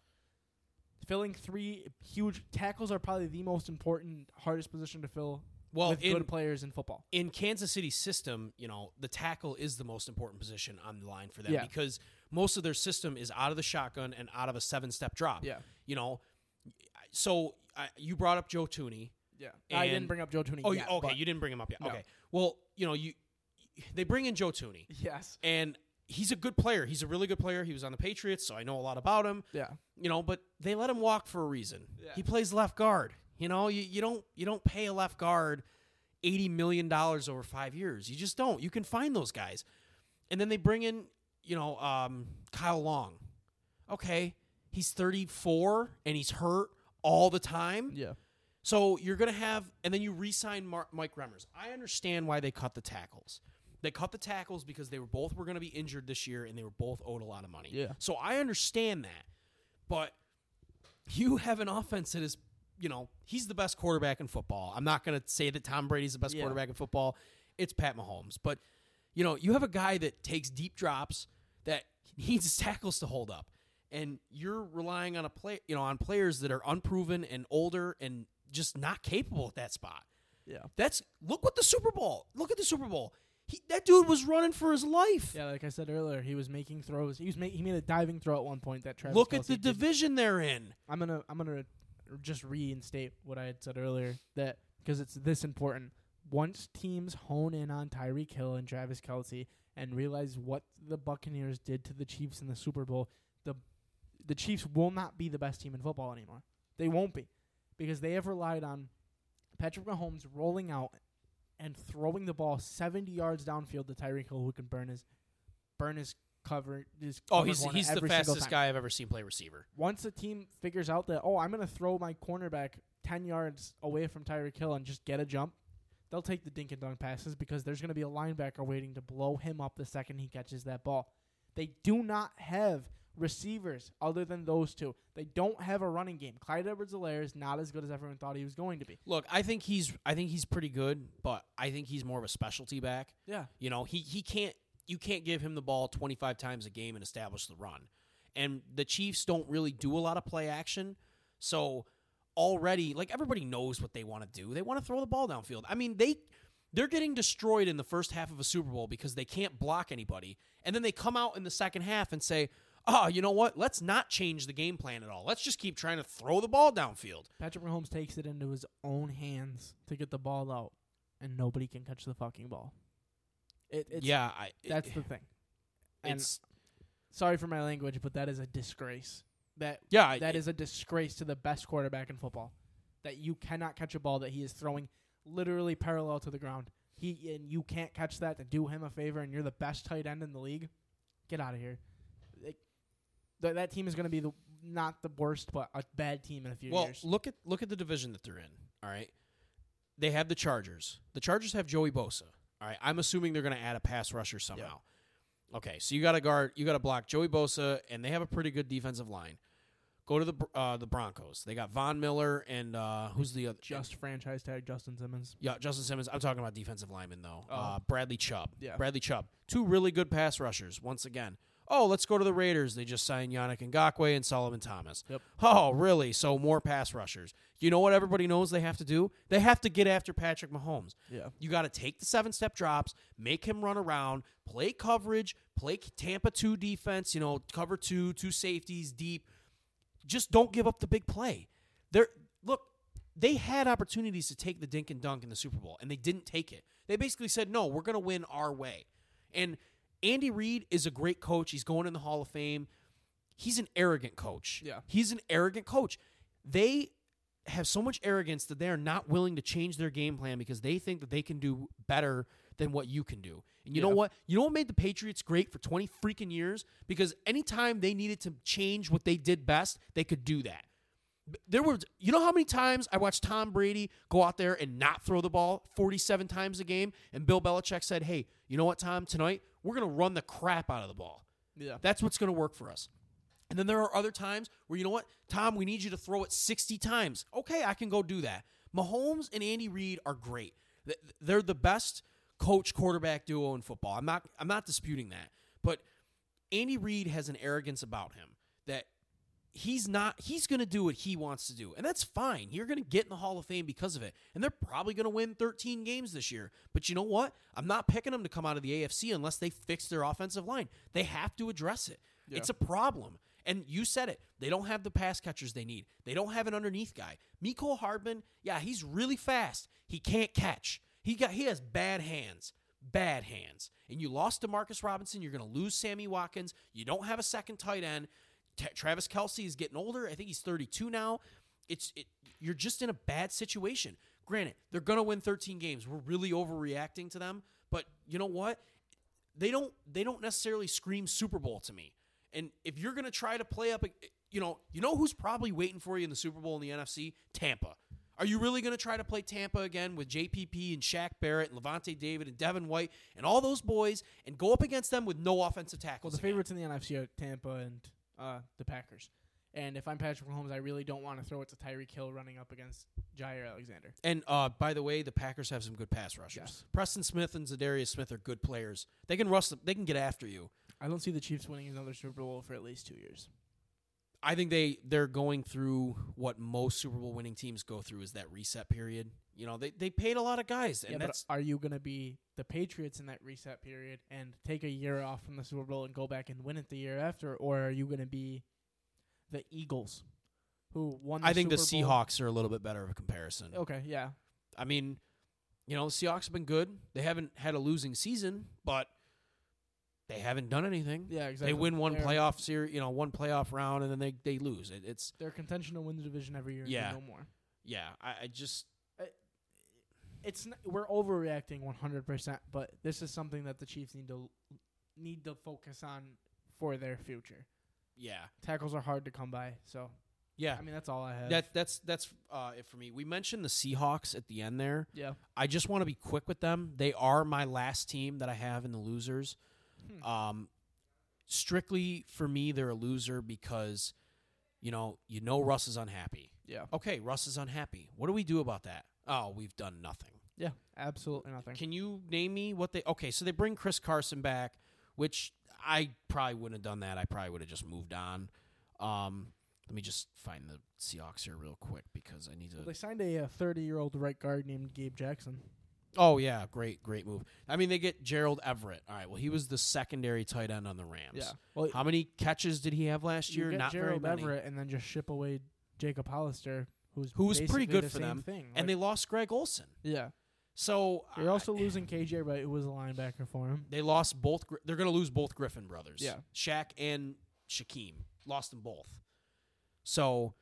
filling three huge tackles are probably the most important, hardest position to fill Well, with in, good players in football. in Kansas City's system, you know, the tackle is the most important position on the line for them Yeah. because most of their system is out of the shotgun and out of a seven step drop. Yeah. You know, so I, you brought up Joe Thuney. Yeah, I didn't bring up Joe Thuney. Oh, yet, okay. but You didn't bring him up yet. No. Okay. Well, you know, you they bring in Joe Thuney, yes, and he's a good player. He's a really good player. He was on the Patriots, so I know a lot about him. yeah, You know, but they let him walk for a reason. Yeah. He plays left guard. You know, you, you don't you don't pay a left guard eighty million dollars over five years. You just don't. You can find those guys, and then they bring in you know um, Kyle Long. Okay, he's thirty four and he's hurt all the time. yeah, So you're going to have, and then you re-sign Mar- Mike Remmers. I understand why they cut the tackles. They cut the tackles because they were both were going to be injured this year, and they were both owed a lot of money. Yeah. So I understand that, but you have an offense that is, you know, he's the best quarterback in football. I'm not going to say that Tom Brady's the best Yeah. quarterback in football. It's Pat Mahomes, but you know, you have a guy that takes deep drops that [laughs] needs tackles to hold up, and you're relying on a play, you know, on players that are unproven and older and just not capable at that spot. yeah, That's look what the Super Bowl. Look at the Super Bowl. He, that dude was running for his life. yeah. Like I said earlier, he was making throws. He was ma- he made a diving throw at one point that Travis. look at the did- division they're in. I'm gonna I'm gonna just reinstate what I had said earlier that because it's this important. Once teams hone in on Tyreek Hill and Travis Kelce and realize what the Buccaneers did to the Chiefs in the Super Bowl, the the Chiefs will not be the best team in football anymore. They won't be because they have relied on Patrick Mahomes rolling out and throwing the ball 70 yards downfield to Tyreek Hill, who can burn his burn his cover. His Oh, he's he's the fastest guy I've ever seen play receiver. once a team figures out that oh I'm gonna throw my cornerback ten yards away from Tyreek Hill and just get a jump, they'll take the dink and dunk passes because there's gonna be a linebacker waiting to blow him up the second he catches that ball. They do not have receivers other than those two. They don't have a running game. Clyde Edwards-Helaire is not as good as everyone thought he was going to be. Look, I think he's I think he's pretty good, but I think he's more of a specialty back. Yeah, You know, he he can't you can't give him the ball 25 times a game and establish the run. And the Chiefs don't really do a lot of play action. So already like everybody knows what they want to do. They want to throw the ball downfield. I mean, they they're getting destroyed in the first half of a Super Bowl because they can't block anybody. And then they come out in the second half and say, "Oh, you know what? Let's not change the game plan at all. Let's just keep trying to throw the ball downfield." Patrick Mahomes takes it into his own hands to get the ball out, and nobody can catch the fucking ball. It, it's, yeah, I, that's the thing. And it's sorry for my language, but that is a disgrace. That yeah, I- that is a disgrace to the best quarterback in football. That you cannot catch a ball that he is throwing literally parallel to the ground. He and you can't catch that to do him a favor, and you're the best tight end in the league. Get out of here. Like, th- that team is going to be the not the worst, but a bad team in a few well, years. look at look at the division that they're in. All right, they have the Chargers. The Chargers have Joey Bosa. All right, I'm assuming they're going to add a pass rusher somehow. Okay, so you got to guard, you got to block Joey Bosa, and they have a pretty good defensive line. Go to the uh, the Broncos. They got Von Miller and uh, who's the other? Just franchise tag Justin Simmons. yeah, Justin Simmons. I'm talking about defensive linemen though. Oh. Uh, Bradley Chubb. Yeah. Bradley Chubb. Two really good pass rushers. Once again. Oh, let's go to the Raiders. They just signed Yannick Ngakoue and Solomon Thomas. Yep. Oh, really? So more pass rushers. You know what everybody knows they have to do? They have to get after Patrick Mahomes. Yeah. You got to take the seven step drops, make him run around, play coverage, play Tampa 2 defense, you know, cover two, two safeties deep. Just don't give up the big play. They're, look, they had opportunities to take the dink and dunk in the Super Bowl, and they didn't take it. They basically said, no, we're going to win our way. And Andy Reid is a great coach. He's going in the Hall of Fame. He's an arrogant coach. Yeah. He's an arrogant coach. They have so much arrogance that they are not willing to change their game plan because they think that they can do better than what you can do. And you know what? You know what made the Patriots great for 20 freaking years? Because anytime they needed to change what they did best, they could do that. There were, you know how many times I watched Tom Brady go out there and not throw the ball 47 times a game, and Bill Belichick said, "Hey, you know what, Tom? Tonight we're gonna run the crap out of the ball. Yeah. That's what's gonna work for us." And then there are other times where you know what, Tom, we need you to throw it 60 times. Okay, I can go do that. Mahomes and Andy Reid are great. They're the best coach quarterback duo in football. I'm not I'm not disputing that. But Andy Reid has an arrogance about him he's not he's going to do what he wants to do and that's fine. You're going to get in the hall of fame because of it and they're probably going to win 13 games this year. But you know what? I'm not picking them to come out of the afc unless they fix their offensive line. They have to address it. Yeah. it's a problem. And you said it. They don't have the pass catchers they need. They don't have an underneath guy. Mecole Hardman yeah he's really fast. He can't catch. He got he has bad hands bad hands. And you lost to Marcus Robinson you're going to lose Sammy Watkins. You don't have a second tight end T- Travis Kelce is getting older. I think he's 32 now. It's it, you're just in a bad situation. Granted, they're gonna win 13 games. We're really overreacting to them, but you know what? They don't they don't necessarily scream Super Bowl to me. And if you're gonna try to play up, you know, you know who's probably waiting for you in the Super Bowl in the NFC? Tampa. Are you really going to try to play Tampa again with JPP and Shaq Barrett and Lavonte David and Devin White and all those boys and go up against them with no offensive Well, tackles? the again? favorites in the NFC are Tampa and uh, the Packers. And if I'm Patrick Mahomes, I really don't want to throw it to Tyreek Hill running up against Jaire Alexander. And uh, by the way, the Packers have some good pass rushers. Yes. Preston Smith and Za'Darius Smith are good players. They can rush. They can get after you. I don't see the Chiefs winning another Super Bowl for at least two years. I think they they're going through what most Super Bowl winning teams go through is that reset period. You know, they they paid a lot of guys, and yeah, but that's are you going to be the Patriots in that reset period and take a year off from the Super Bowl and go back and win it the year after, or are you going to be the Eagles, who won? The I think the Super Bowl? Seahawks are a little bit better of a comparison. Okay, yeah, I mean, you know, the Seahawks have been good. They haven't had a losing season, but they haven't done anything. yeah, exactly. They win one They're- playoff series, you know, one playoff round, and then they they lose. It, it's They're contention to win the division every year. and Yeah. no more. yeah. I, I just It's n- we're overreacting 100, percent but this is something that the Chiefs need to need to focus on for their future. yeah Tackles are hard to come by, so yeah. I mean that's all I have. That that's that's uh, it for me. We mentioned the Seahawks at the end there. yeah, I just want to be quick with them. They are my last team that I have in the losers. Hmm. Um, strictly for me, they're a loser because, you know, you know Russ is unhappy. yeah, Okay, Russ is unhappy. What do we do about that? Oh, we've done nothing. yeah. Absolutely nothing. Can you name me what they? Okay, so they bring Chris Carson back, which I probably wouldn't have done that. I probably would have just moved on. Um, let me just find the Seahawks here real quick because I need to. Well, they signed a 30 year old right guard named Gabe Jackson. Oh yeah, great, great move. I mean, they get Gerald Everett. All right, well, he was the secondary tight end on the Rams. Yeah. Well, How many catches did he have last year? Not Gerald very many. Everett and then just ship away Jacob Hollister, who's Who was pretty good the for them, Thing. and they lost Greg Olsen. yeah, So they're also I- losing KJ but it was a linebacker for him. They lost both. They're going to lose both Griffin brothers. Yeah. Shaq and Shaquem lost them both. So,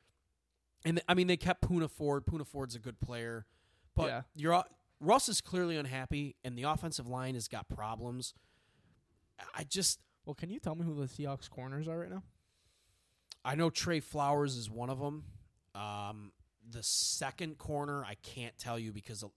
and th- I mean, they kept Poona Ford. Poona Ford's a good player, but Yeah. you're uh, Russ is clearly unhappy, and the offensive line has got problems. I just Well, can you tell me who the Seahawks corners are right now? I know Tre Flowers is one of them. Um, the second corner I can't tell you because uh,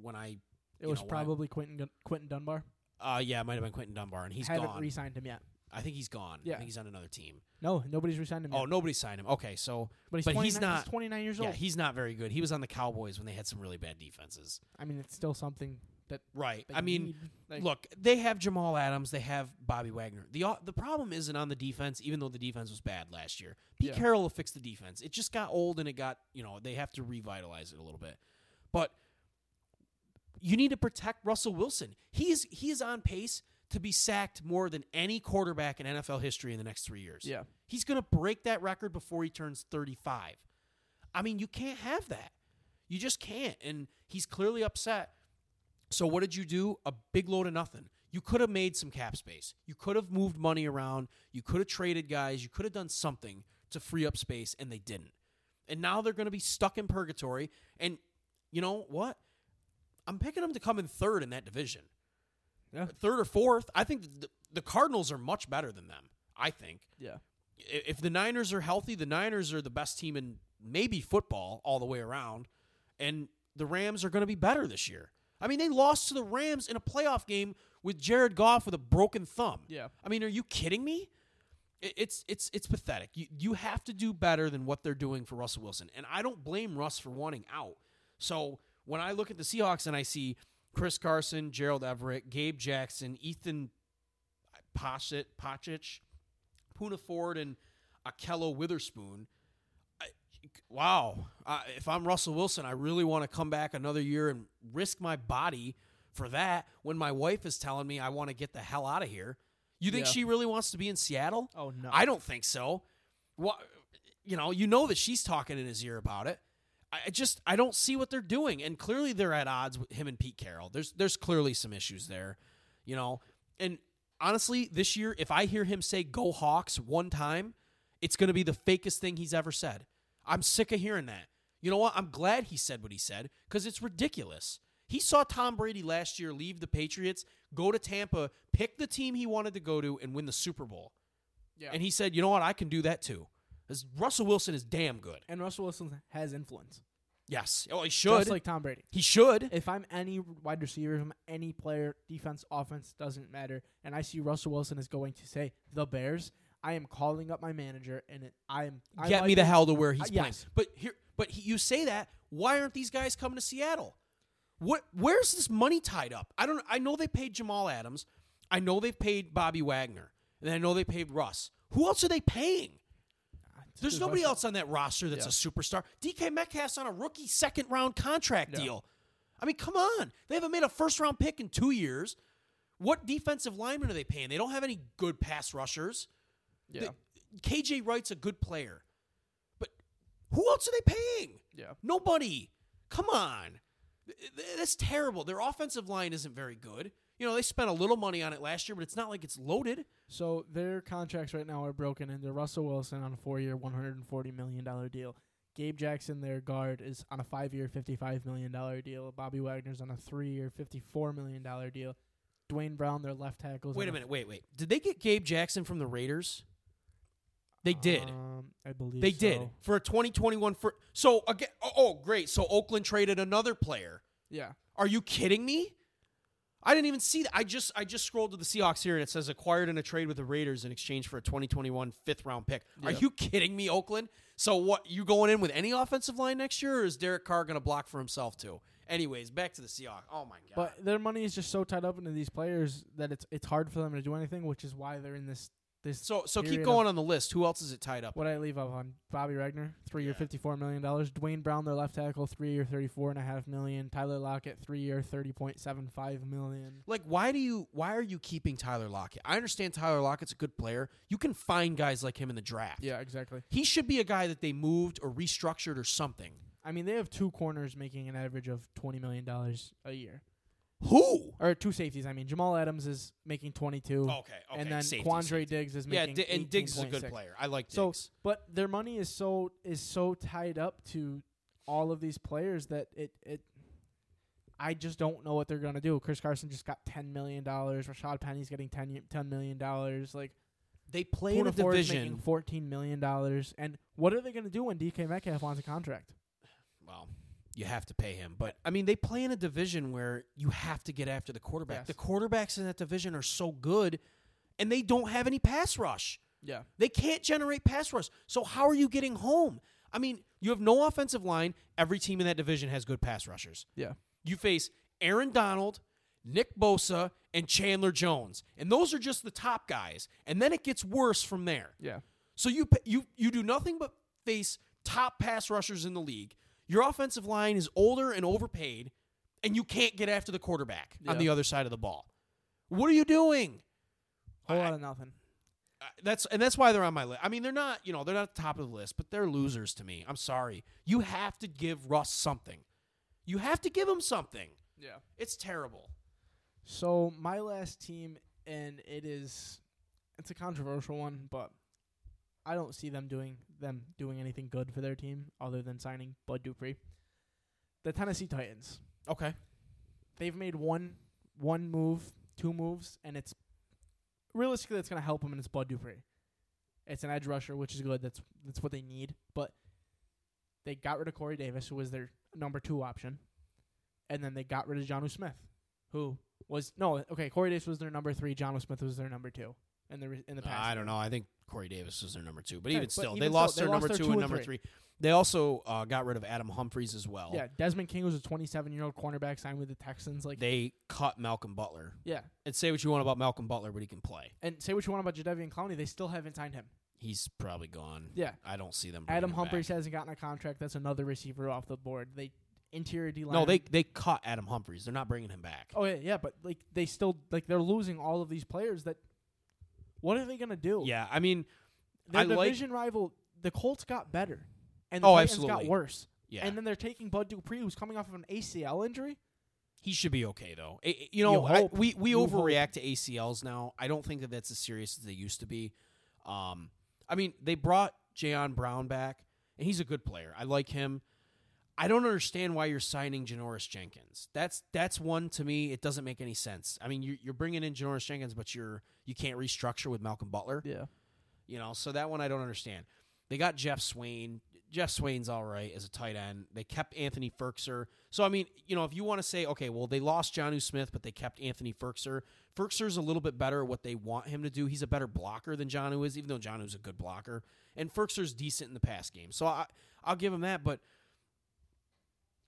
when I It was know probably Quinton Quinton Dunbar. uh yeah it might have been Quinton Dunbar and he's Haven't gone. re-signed him yet. I think he's gone. Yeah. I think he's on another team. No, nobody's re-signed him. Oh, nobody signed him. Okay, so but he's but 29, he's not- 29 years old. yeah, he's not very good. He was on the Cowboys when they had some really bad defenses. I mean, it's still something that. Right. I mean. Like, look, they have Jamal Adams, they have Bobby Wagner. The o- the problem isn't on the defense, even though the defense was bad last year. Pete Yeah. Carroll will fix the defense. It just got old and it got you know they have to revitalize it a little bit. But you need to protect Russell Wilson. He's he is on pace to be sacked more than any quarterback in NFL history in the next three years. Yeah. He's going to break that record before he turns 35. I mean, you can't have that. You just can't. And he's clearly upset. So, what did you do? A big load of nothing. You could have made some cap space. You could have moved money around. You could have traded guys. You could have done something to free up space, and they didn't. And now they're going to be stuck in purgatory. And you know what? I'm picking them to come in third in that division. Yeah. Third or fourth. I think the, the Cardinals are much better than them. I think Yeah. if the Niners are healthy, the Niners are the best team in maybe football all the way around, and the Rams are going to be better this year. I mean, they lost to the Rams in a playoff game with Jared Goff with a broken thumb. Yeah. I mean, are you kidding me? It's it's it's pathetic. You you have to do better than what they're doing for Russell Wilson, and I don't blame Russ for wanting out. So when I look at the Seahawks and I see Chris Carson, Gerald Everett, Gabe Jackson, Ethan Pachit, Pachich, Poona Ford, and Ahkello Witherspoon. I, wow. Uh, if I'm Russell Wilson, I really want to come back another year and risk my body for that when my wife is telling me I want to get the hell out of here. You think Yeah. she really wants to be in Seattle? Oh no. I don't think so. What you know, you know that she's talking in his ear about it. I just I don't see what they're doing, and clearly they're at odds with him and Pete Carroll. There's there's clearly some issues there, you know. And honestly, this year, if I hear him say "Go Hawks" one time, it's going to be the fakest thing he's ever said. I'm sick of hearing that. You know what? I'm glad he said what he said because it's ridiculous. He saw Tom Brady last year leave the Patriots, go to Tampa, pick the team he wanted to go to, and win the Super Bowl. yeah. And he said, "You know what? I can do that too." 'Cause Russell Wilson is damn good. and Russell Wilson has influence, Yes. Oh, he should. just like Tom Brady. he should. If I'm any wide receiver, if I'm any player, defense, offense doesn't matter, and I see Russell Wilson is going to say the Bears, I am calling up my manager, and it, I'm I Get like me the it. hell to where he's Uh, playing. yes. But here, but he, you say that. Why aren't these guys coming to Seattle? What? Where's this money tied up? I don't. I know they paid Jamal Adams. I know they've paid Bobby Wagner, and I know they paid Russ. Who else are they paying? There's nobody else on that roster that's Yeah. a superstar. DK Metcalf's on a rookie second round contract Yeah. deal. I mean, come on. They haven't made a first round pick in two years. What defensive linemen are they paying? They don't have any good pass rushers. Yeah, The- KJ Wright's a good player. But who else are they paying? yeah. Nobody. Come on. Th- th- That's terrible. Their offensive line isn't very good. You know, they spent a little money on it last year, but it's not like it's loaded. So their contracts right now are broken into Russell Wilson on a hundred and forty million dollar deal. Gabe Jackson, their guard, is on a five-year, fifty-five million dollar deal. Bobby Wagner's on a three-year, fifty-four million dollar deal. Duane Brown, their left tackle. Wait a minute. Wait, wait. Did they get Gabe Jackson from the Raiders? They did. Um, I believe They so. did for a 2021 for so again. Oh, oh, great! So Oakland traded another player. Yeah, Are you kidding me? I didn't even see that. I just I just scrolled to the Seahawks here and it says acquired in a trade with the Raiders in exchange for a 2021 fifth round pick. Are you kidding me, Oakland? So what? You going in with any offensive line next year, or is Derek Carr going to block for himself too? Anyways, back to the Seahawks. Oh my god! but their money is just so tied up into these players that it's it's hard for them to do anything, which is why they're in this this. so so keep going on the list. Who else is it tied up? What I leave off on Bobby Wagner, three year, Yeah. fifty four million dollars. Duane Brown, their left tackle, three year, thirty four and a half million. Tyler Lockett, three year, thirty point seven five million. Like, why do you? Why are you keeping Tyler Lockett? I understand Tyler Lockett's a good player. You can find guys like him in the draft. Yeah, exactly. He should be a guy that they moved or restructured or something. I mean, they have two corners making an average of twenty million dollars a year, Who? or two safeties. I mean, Jamal Adams is making twenty two, Okay, okay. and then safety, Quandre safety. Diggs is Yeah, making. Di- and Diggs is a good 18.6. player. I like So- Diggs. But their money is so is so tied up to all of these players that it it. I just don't know what they're gonna do. Chris Carson just got ten million dollars. Rashad Penny's getting 10, y- $10 million. Like they play in a Ford's making division. fourteen million dollars. And what are they gonna do when DK Metcalf wants a contract? Well, you have to pay him, but I mean, they play in a division where you have to get after the quarterback. Yes. The quarterbacks in that division are so good, and they don't have any pass rush. Yeah, They can't generate pass rush. So how are you getting home? I mean, you have no offensive line. Every team in that division has good pass rushers. yeah, You face Aaron Donald, Nick Bosa, and Chandler Jones, and those are just the top guys. And then it gets worse from there. yeah. So you you you do nothing but face top pass rushers in the league. Your offensive line is older and overpaid, and you can't get after the quarterback on the other side of the ball. What are you doing? Whole I- lot of nothing. That's and that's why they're on my list. I mean, they're not you know they're not at the top of the list, but they're losers to me. I'm sorry. You have to give Russ something. You have to give him something. Yeah. It's terrible. So my last team, and it is, it's a controversial one, but I don't see them doing them doing anything good for their team other than signing Bud Dupree. The Tennessee Titans. Okay. They've made one one move, two moves, and it's realistically it's going to help them, and it's Bud Dupree. It's an edge rusher, which is good. That's that's what they need. But they got rid of Corey Davis, who was their number two option, and then they got rid of Jonnu Smith, who was no okay. Corey Davis was their number three. John Smith was their number two in the re- in the past. I don't know. I think Corey Davis was their number two, but even but still, even they still, lost they their lost number their two two and number three. three. They also uh, got rid of Adam Humphries as well. Yeah, Desmond King was a 27 year old cornerback signed with the Texans. Like, They cut Malcolm Butler. yeah, And say what you want about Malcolm Butler, but he can play. and say what you want about Jadeveon Clowney, they still haven't signed him. He's probably gone. Yeah, I don't see them. Adam him Humphries back. hasn't gotten a contract. That's another receiver off the board. They interior D line. No, they they caught Adam Humphries. They're not bringing him back. Oh yeah, yeah, but like they still like they're losing all of these players. That what are they gonna do? Yeah, I mean, their I like- division rival, the Colts got better, and the Oh, Titans absolutely. got worse. yeah, And then they're taking Bud Dupree, who's coming off of an ACL injury. he should be okay though. I- you know, You I- we we You overreact to ACLs now. I don't think that that's as serious as they used to be. Um, I mean, they brought Jayon Brown back, and he's a good player. I like him. I don't understand why you're signing Janoris Jenkins. That's that's one to me. It doesn't make any sense. I mean, you're, you're bringing in Janoris Jenkins, but you're you can't restructure with Malcolm Butler. Yeah, You know, so that one I don't understand. They got Geoff Swaim. Geoff Swaim's all right as a tight end. They kept Anthony Firkser. So I mean, you know, if you want to say, okay, well, they lost Jonnu Smith, but they kept Anthony Firkser. Firkser's a little bit better at what they want him to do. He's a better blocker than Jonnu is, even though Jonnu's a good blocker. And Firkser's decent in the pass game. So I I'll give him that, but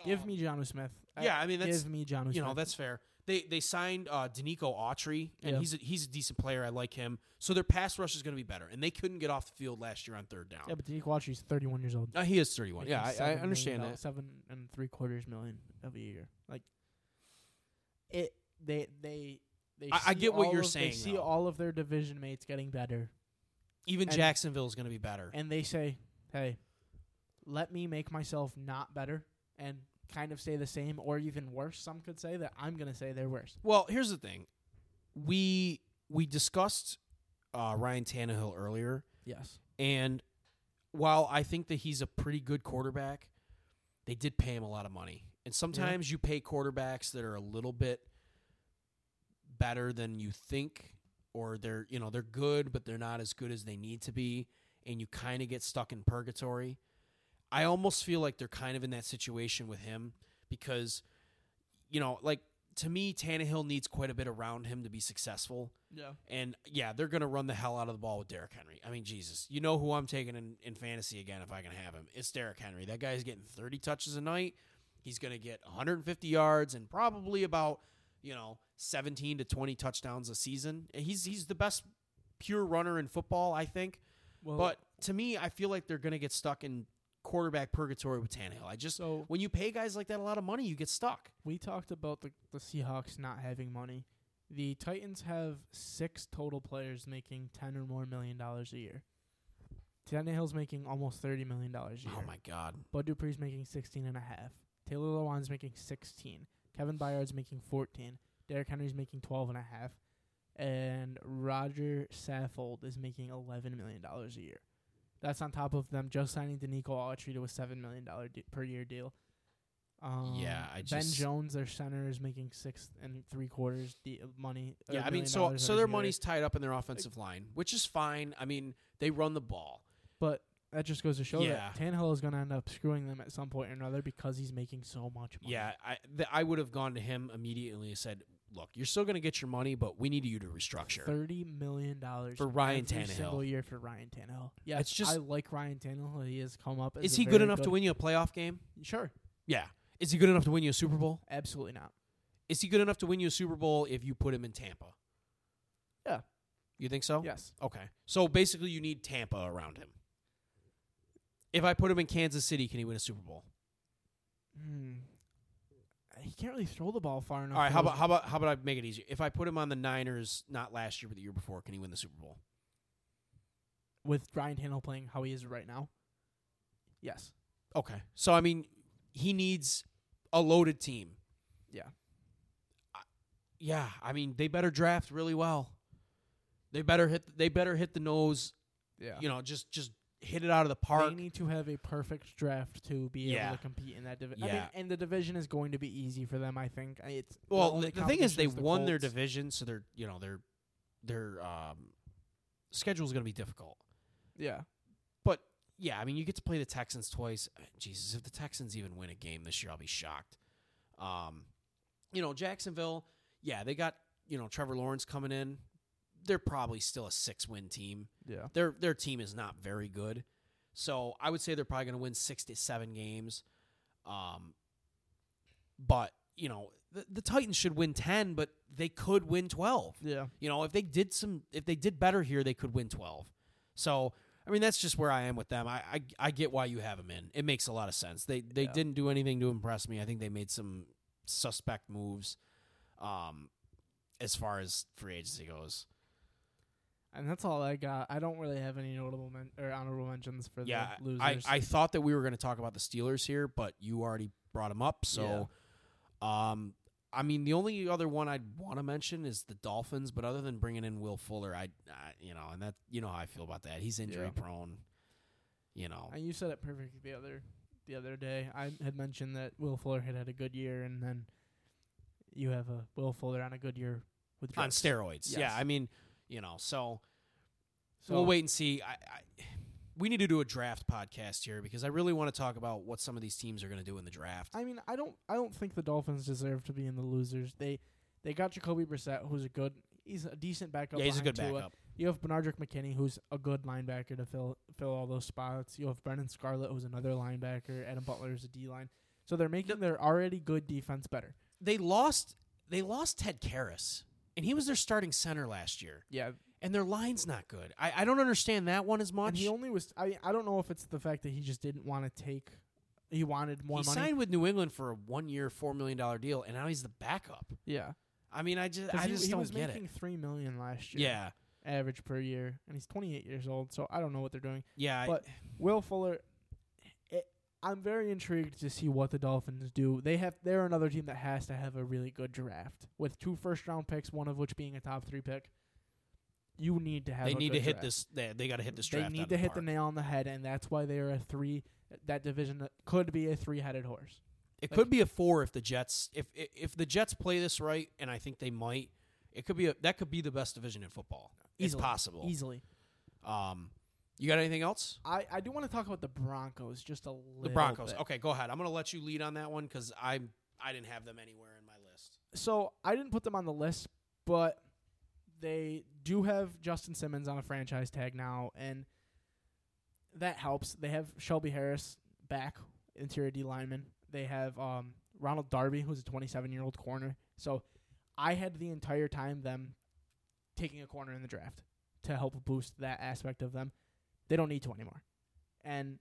give me Jonnu Smith. Yeah, I mean, that's- give me Smith. you know, that's fair. They they signed uh Denico Autry, and Yeah. he's a, he's a decent player. I like him. So their pass rush is going to be better. And they couldn't get off the field last year on third down. yeah, but Deke Watchy's 31 years old. Uh, he is 31. Yeah, Making I, I understand million that. Seven and three quarters million of a year. Like it, they they they. I- I see get what all you're of- saying, They see though. all of their division mates getting better, Even And- Jacksonville is going to be better. and they say, "Hey, let me make myself not better and kind of stay the same, or even worse." Some could say that I'm going to say they're worse. well, here's the thing. We we discussed uh, Ryan Tannehill earlier, Yes. and while I think that he's a pretty good quarterback, they did pay him a lot of money. And sometimes you pay quarterbacks that are a little bit better than you think or they're, you know, they're good but they're not as good as they need to be and you kind of get stuck in purgatory. I almost feel like they're kind of in that situation with him because you know, like to me Tannehill needs quite a bit around him to be successful. Yeah. And yeah, they're going to run the hell out of the ball with Derrick Henry. I mean, Jesus, you know who I'm taking in, in fantasy again if I can have him? It's Derrick Henry. That guy's getting 30 touches a night. He's going to get 150 yards and probably about, you know, 17 to 20 touchdowns a season. He's he's the best pure runner in football, I think. Well, But to me, I feel like they're going to get stuck in quarterback purgatory with Tannehill. I just so when you pay guys like that a lot of money, you get stuck. we talked about the the Seahawks not having money. The Titans have six total players making ten or more million dollars a year. Tannehill's making almost thirty million dollars a oh year. Oh my god. Bud Dupree's making sixteen and a half. Taylor Lewan's making sixteen. Kevin Byard's making fourteen. Derrick Henry's making twelve and a half. And Roger Saffold is making eleven million dollars a year. That's on top of them just signing Denico Autry to a seven million dollar de- per year deal. Um, Yeah, I Ben just- Jones, their center, is making six and three quarters de- money. Yeah, I mean, so so their money's tied up in their offensive line, which is fine. I mean, they run the ball. But that just goes to show Yeah. that Tannehill is going to end up screwing them at some point or another because he's making so much money. Yeah, I th- I would have gone to him immediately and said, "Look, you're still going to get your money, but we need you to restructure." thirty million dollars For Ryan every Tannehill. single year for Ryan Tannehill. Yeah, It's just- I like Ryan Tannehill. He has come up. As Is he good enough to win you a playoff game? Sure, Yeah. Is he good enough to win you a Super Bowl? absolutely not. Is he good enough to win you a Super Bowl if you put him in Tampa? Yeah. You think so? Yes, Okay. So basically, you need Tampa around him. If I put him in Kansas City, can he win a Super Bowl? hmm. He can't really throw the ball far enough. All right. How about how about how about I make it easier? If I put him on the Niners, not last year but the year before, can he win the Super Bowl? with Ryan Tannehill playing how he is right now? Yes. Okay. So I mean, he needs a loaded team. Yeah. Yeah, I mean, they better draft really well. They better hit they better hit the nose, Yeah. you know, just just hit it out of the park. They need to have a perfect draft to be Yeah. able to compete in that division. I mean, and the division is going to be easy for them. I think I- it's well, the, the thing is they the won their division, so their you know, their their um schedule is going to be difficult. Yeah, But yeah, I mean, you get to play the Texans twice. Jesus, if the Texans even win a game this year, I'll be shocked. Um, you know, Jacksonville, yeah, they got you know Trevor Lawrence coming in. They're probably still a six win team. Yeah. Their their team is not very good, so I would say they're probably going to win six to seven games. Um, but you know the, the Titans should win ten, but they could win twelve. Yeah. You know, if they did some, if they did better here, they could win twelve. So, I mean, that's just where I am with them. I I, I get why you have them in. It makes a lot of sense. They they Yeah. didn't do anything to impress me. I think they made some suspect moves, um, as far as free agency goes. And that's all I got. I don't really have any notable men- or honorable mentions for yeah, the losers. I I thought that we were going to talk about the Steelers here, but you already brought them up. So, um. I mean, the only other one I'd want to mention is the Dolphins, but other than bringing in Will Fuller, I, I you know, and that you know how I feel about that. He's injury Yeah. prone. You know, And you said it perfectly the other the other day. I had mentioned that Will Fuller had had a good year, and then you have a Will Fuller on a good year with on steroids. Yes. Yeah, I mean, you know, so, So we'll wait and see. I, I we need to do a draft podcast here because I really want to talk about what some of these teams are going to do in the draft. I mean, I don't I don't think the Dolphins deserve to be in the losers. They they got Jacoby Brissett, who's a good he's a decent backup. yeah, he's a good Tua. backup. You have Benardrick McKinney, who's a good linebacker to fill fill all those spots. You have Brennan Scarlett, who's another linebacker. Adam Butler is a D line. So they're making their already good defense better. They lost. They lost Ted Karras, and he was their starting center last year. Yeah, And their line's not good. I, I don't understand that one as and much. he only was. I I don't know if it's the fact that he just didn't want to take. He wanted more he money. signed with New England for a one-year, four million dollar deal, and now he's the backup. yeah, I mean, I just I he, just he don't was get making it. three million last year. Yeah, average per year, and he's 28 years old. So I don't know what they're doing. yeah. I- But Will Fuller, I'm very intrigued to see what the Dolphins do. They have they're another team that has to have a really good draft with two first round picks, one of which being a top three pick. You need to have. they a need to hit draft. this. They, they got to hit this They need to hit the nail on the head, and that's why they are a three. That division could be a three headed horse. It Like- could be a four if the Jets if if if the Jets play this right, and I think they might. It could be a that could be the best division in football. Easily. It's possible. Easily. Um, you got anything else? I, I do want to talk about the Broncos just a little. The Broncos. bit. Okay, go ahead. I'm going to let you lead on that one because I I didn't have them anywhere in my list. so I didn't put them on the list, but they do have Justin Simmons on a franchise tag now, and that helps. They have Shelby Harris back, interior D lineman. They have um, Ronald Darby, who's a 27 year old corner. So I had the entire time them taking a corner in the draft to help boost that aspect of them. They don't need to anymore, and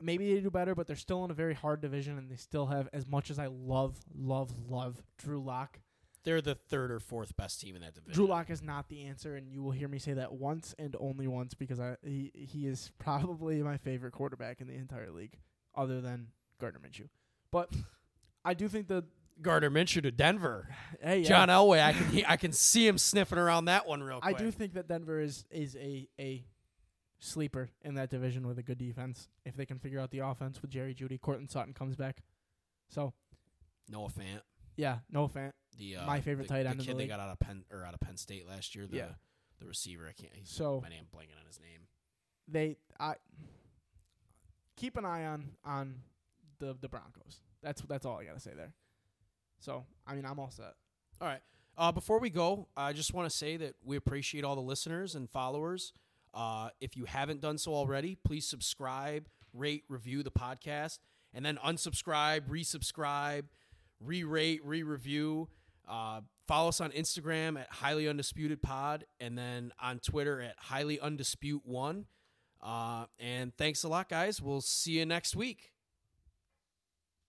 maybe they do better, but they're still in a very hard division, and they still have as much as I love, love, love Drew Lock. They're the third or fourth best team in that division. Drew Lock is not the answer, and you will hear me say that once and only once because I he he is [laughs] probably my favorite quarterback in the entire league, other than Gardner Minshew. But I do think that Gardner Minshew to Denver. [sighs] hey yeah, John Elway, I can he, I can see him sniffing around that one real quick. I do think that Denver is is a a sleeper in that division with a good defense if they can figure out the offense with Jerry Jeudy. Courtland Sutton comes back, so Noah Fant, yeah, no fan. the uh, My favorite the, tight the end the kid they got out of Penn or out of Penn State last year. The Yeah. the receiver. I can't. He's, So my name blanking on his name. they I keep an eye on on the the Broncos. That's that's all I gotta say there. So I mean I'm all set. All right. Uh, before we go, I just want to say that we appreciate all the listeners and followers. Uh, if you haven't done so already, please subscribe, rate, review the podcast, and then unsubscribe, resubscribe, re-rate, re-review. Uh, follow us on Instagram at highly undisputed pod, and then on Twitter at highly undispute one. Uh, and thanks a lot, guys. We'll see you next week.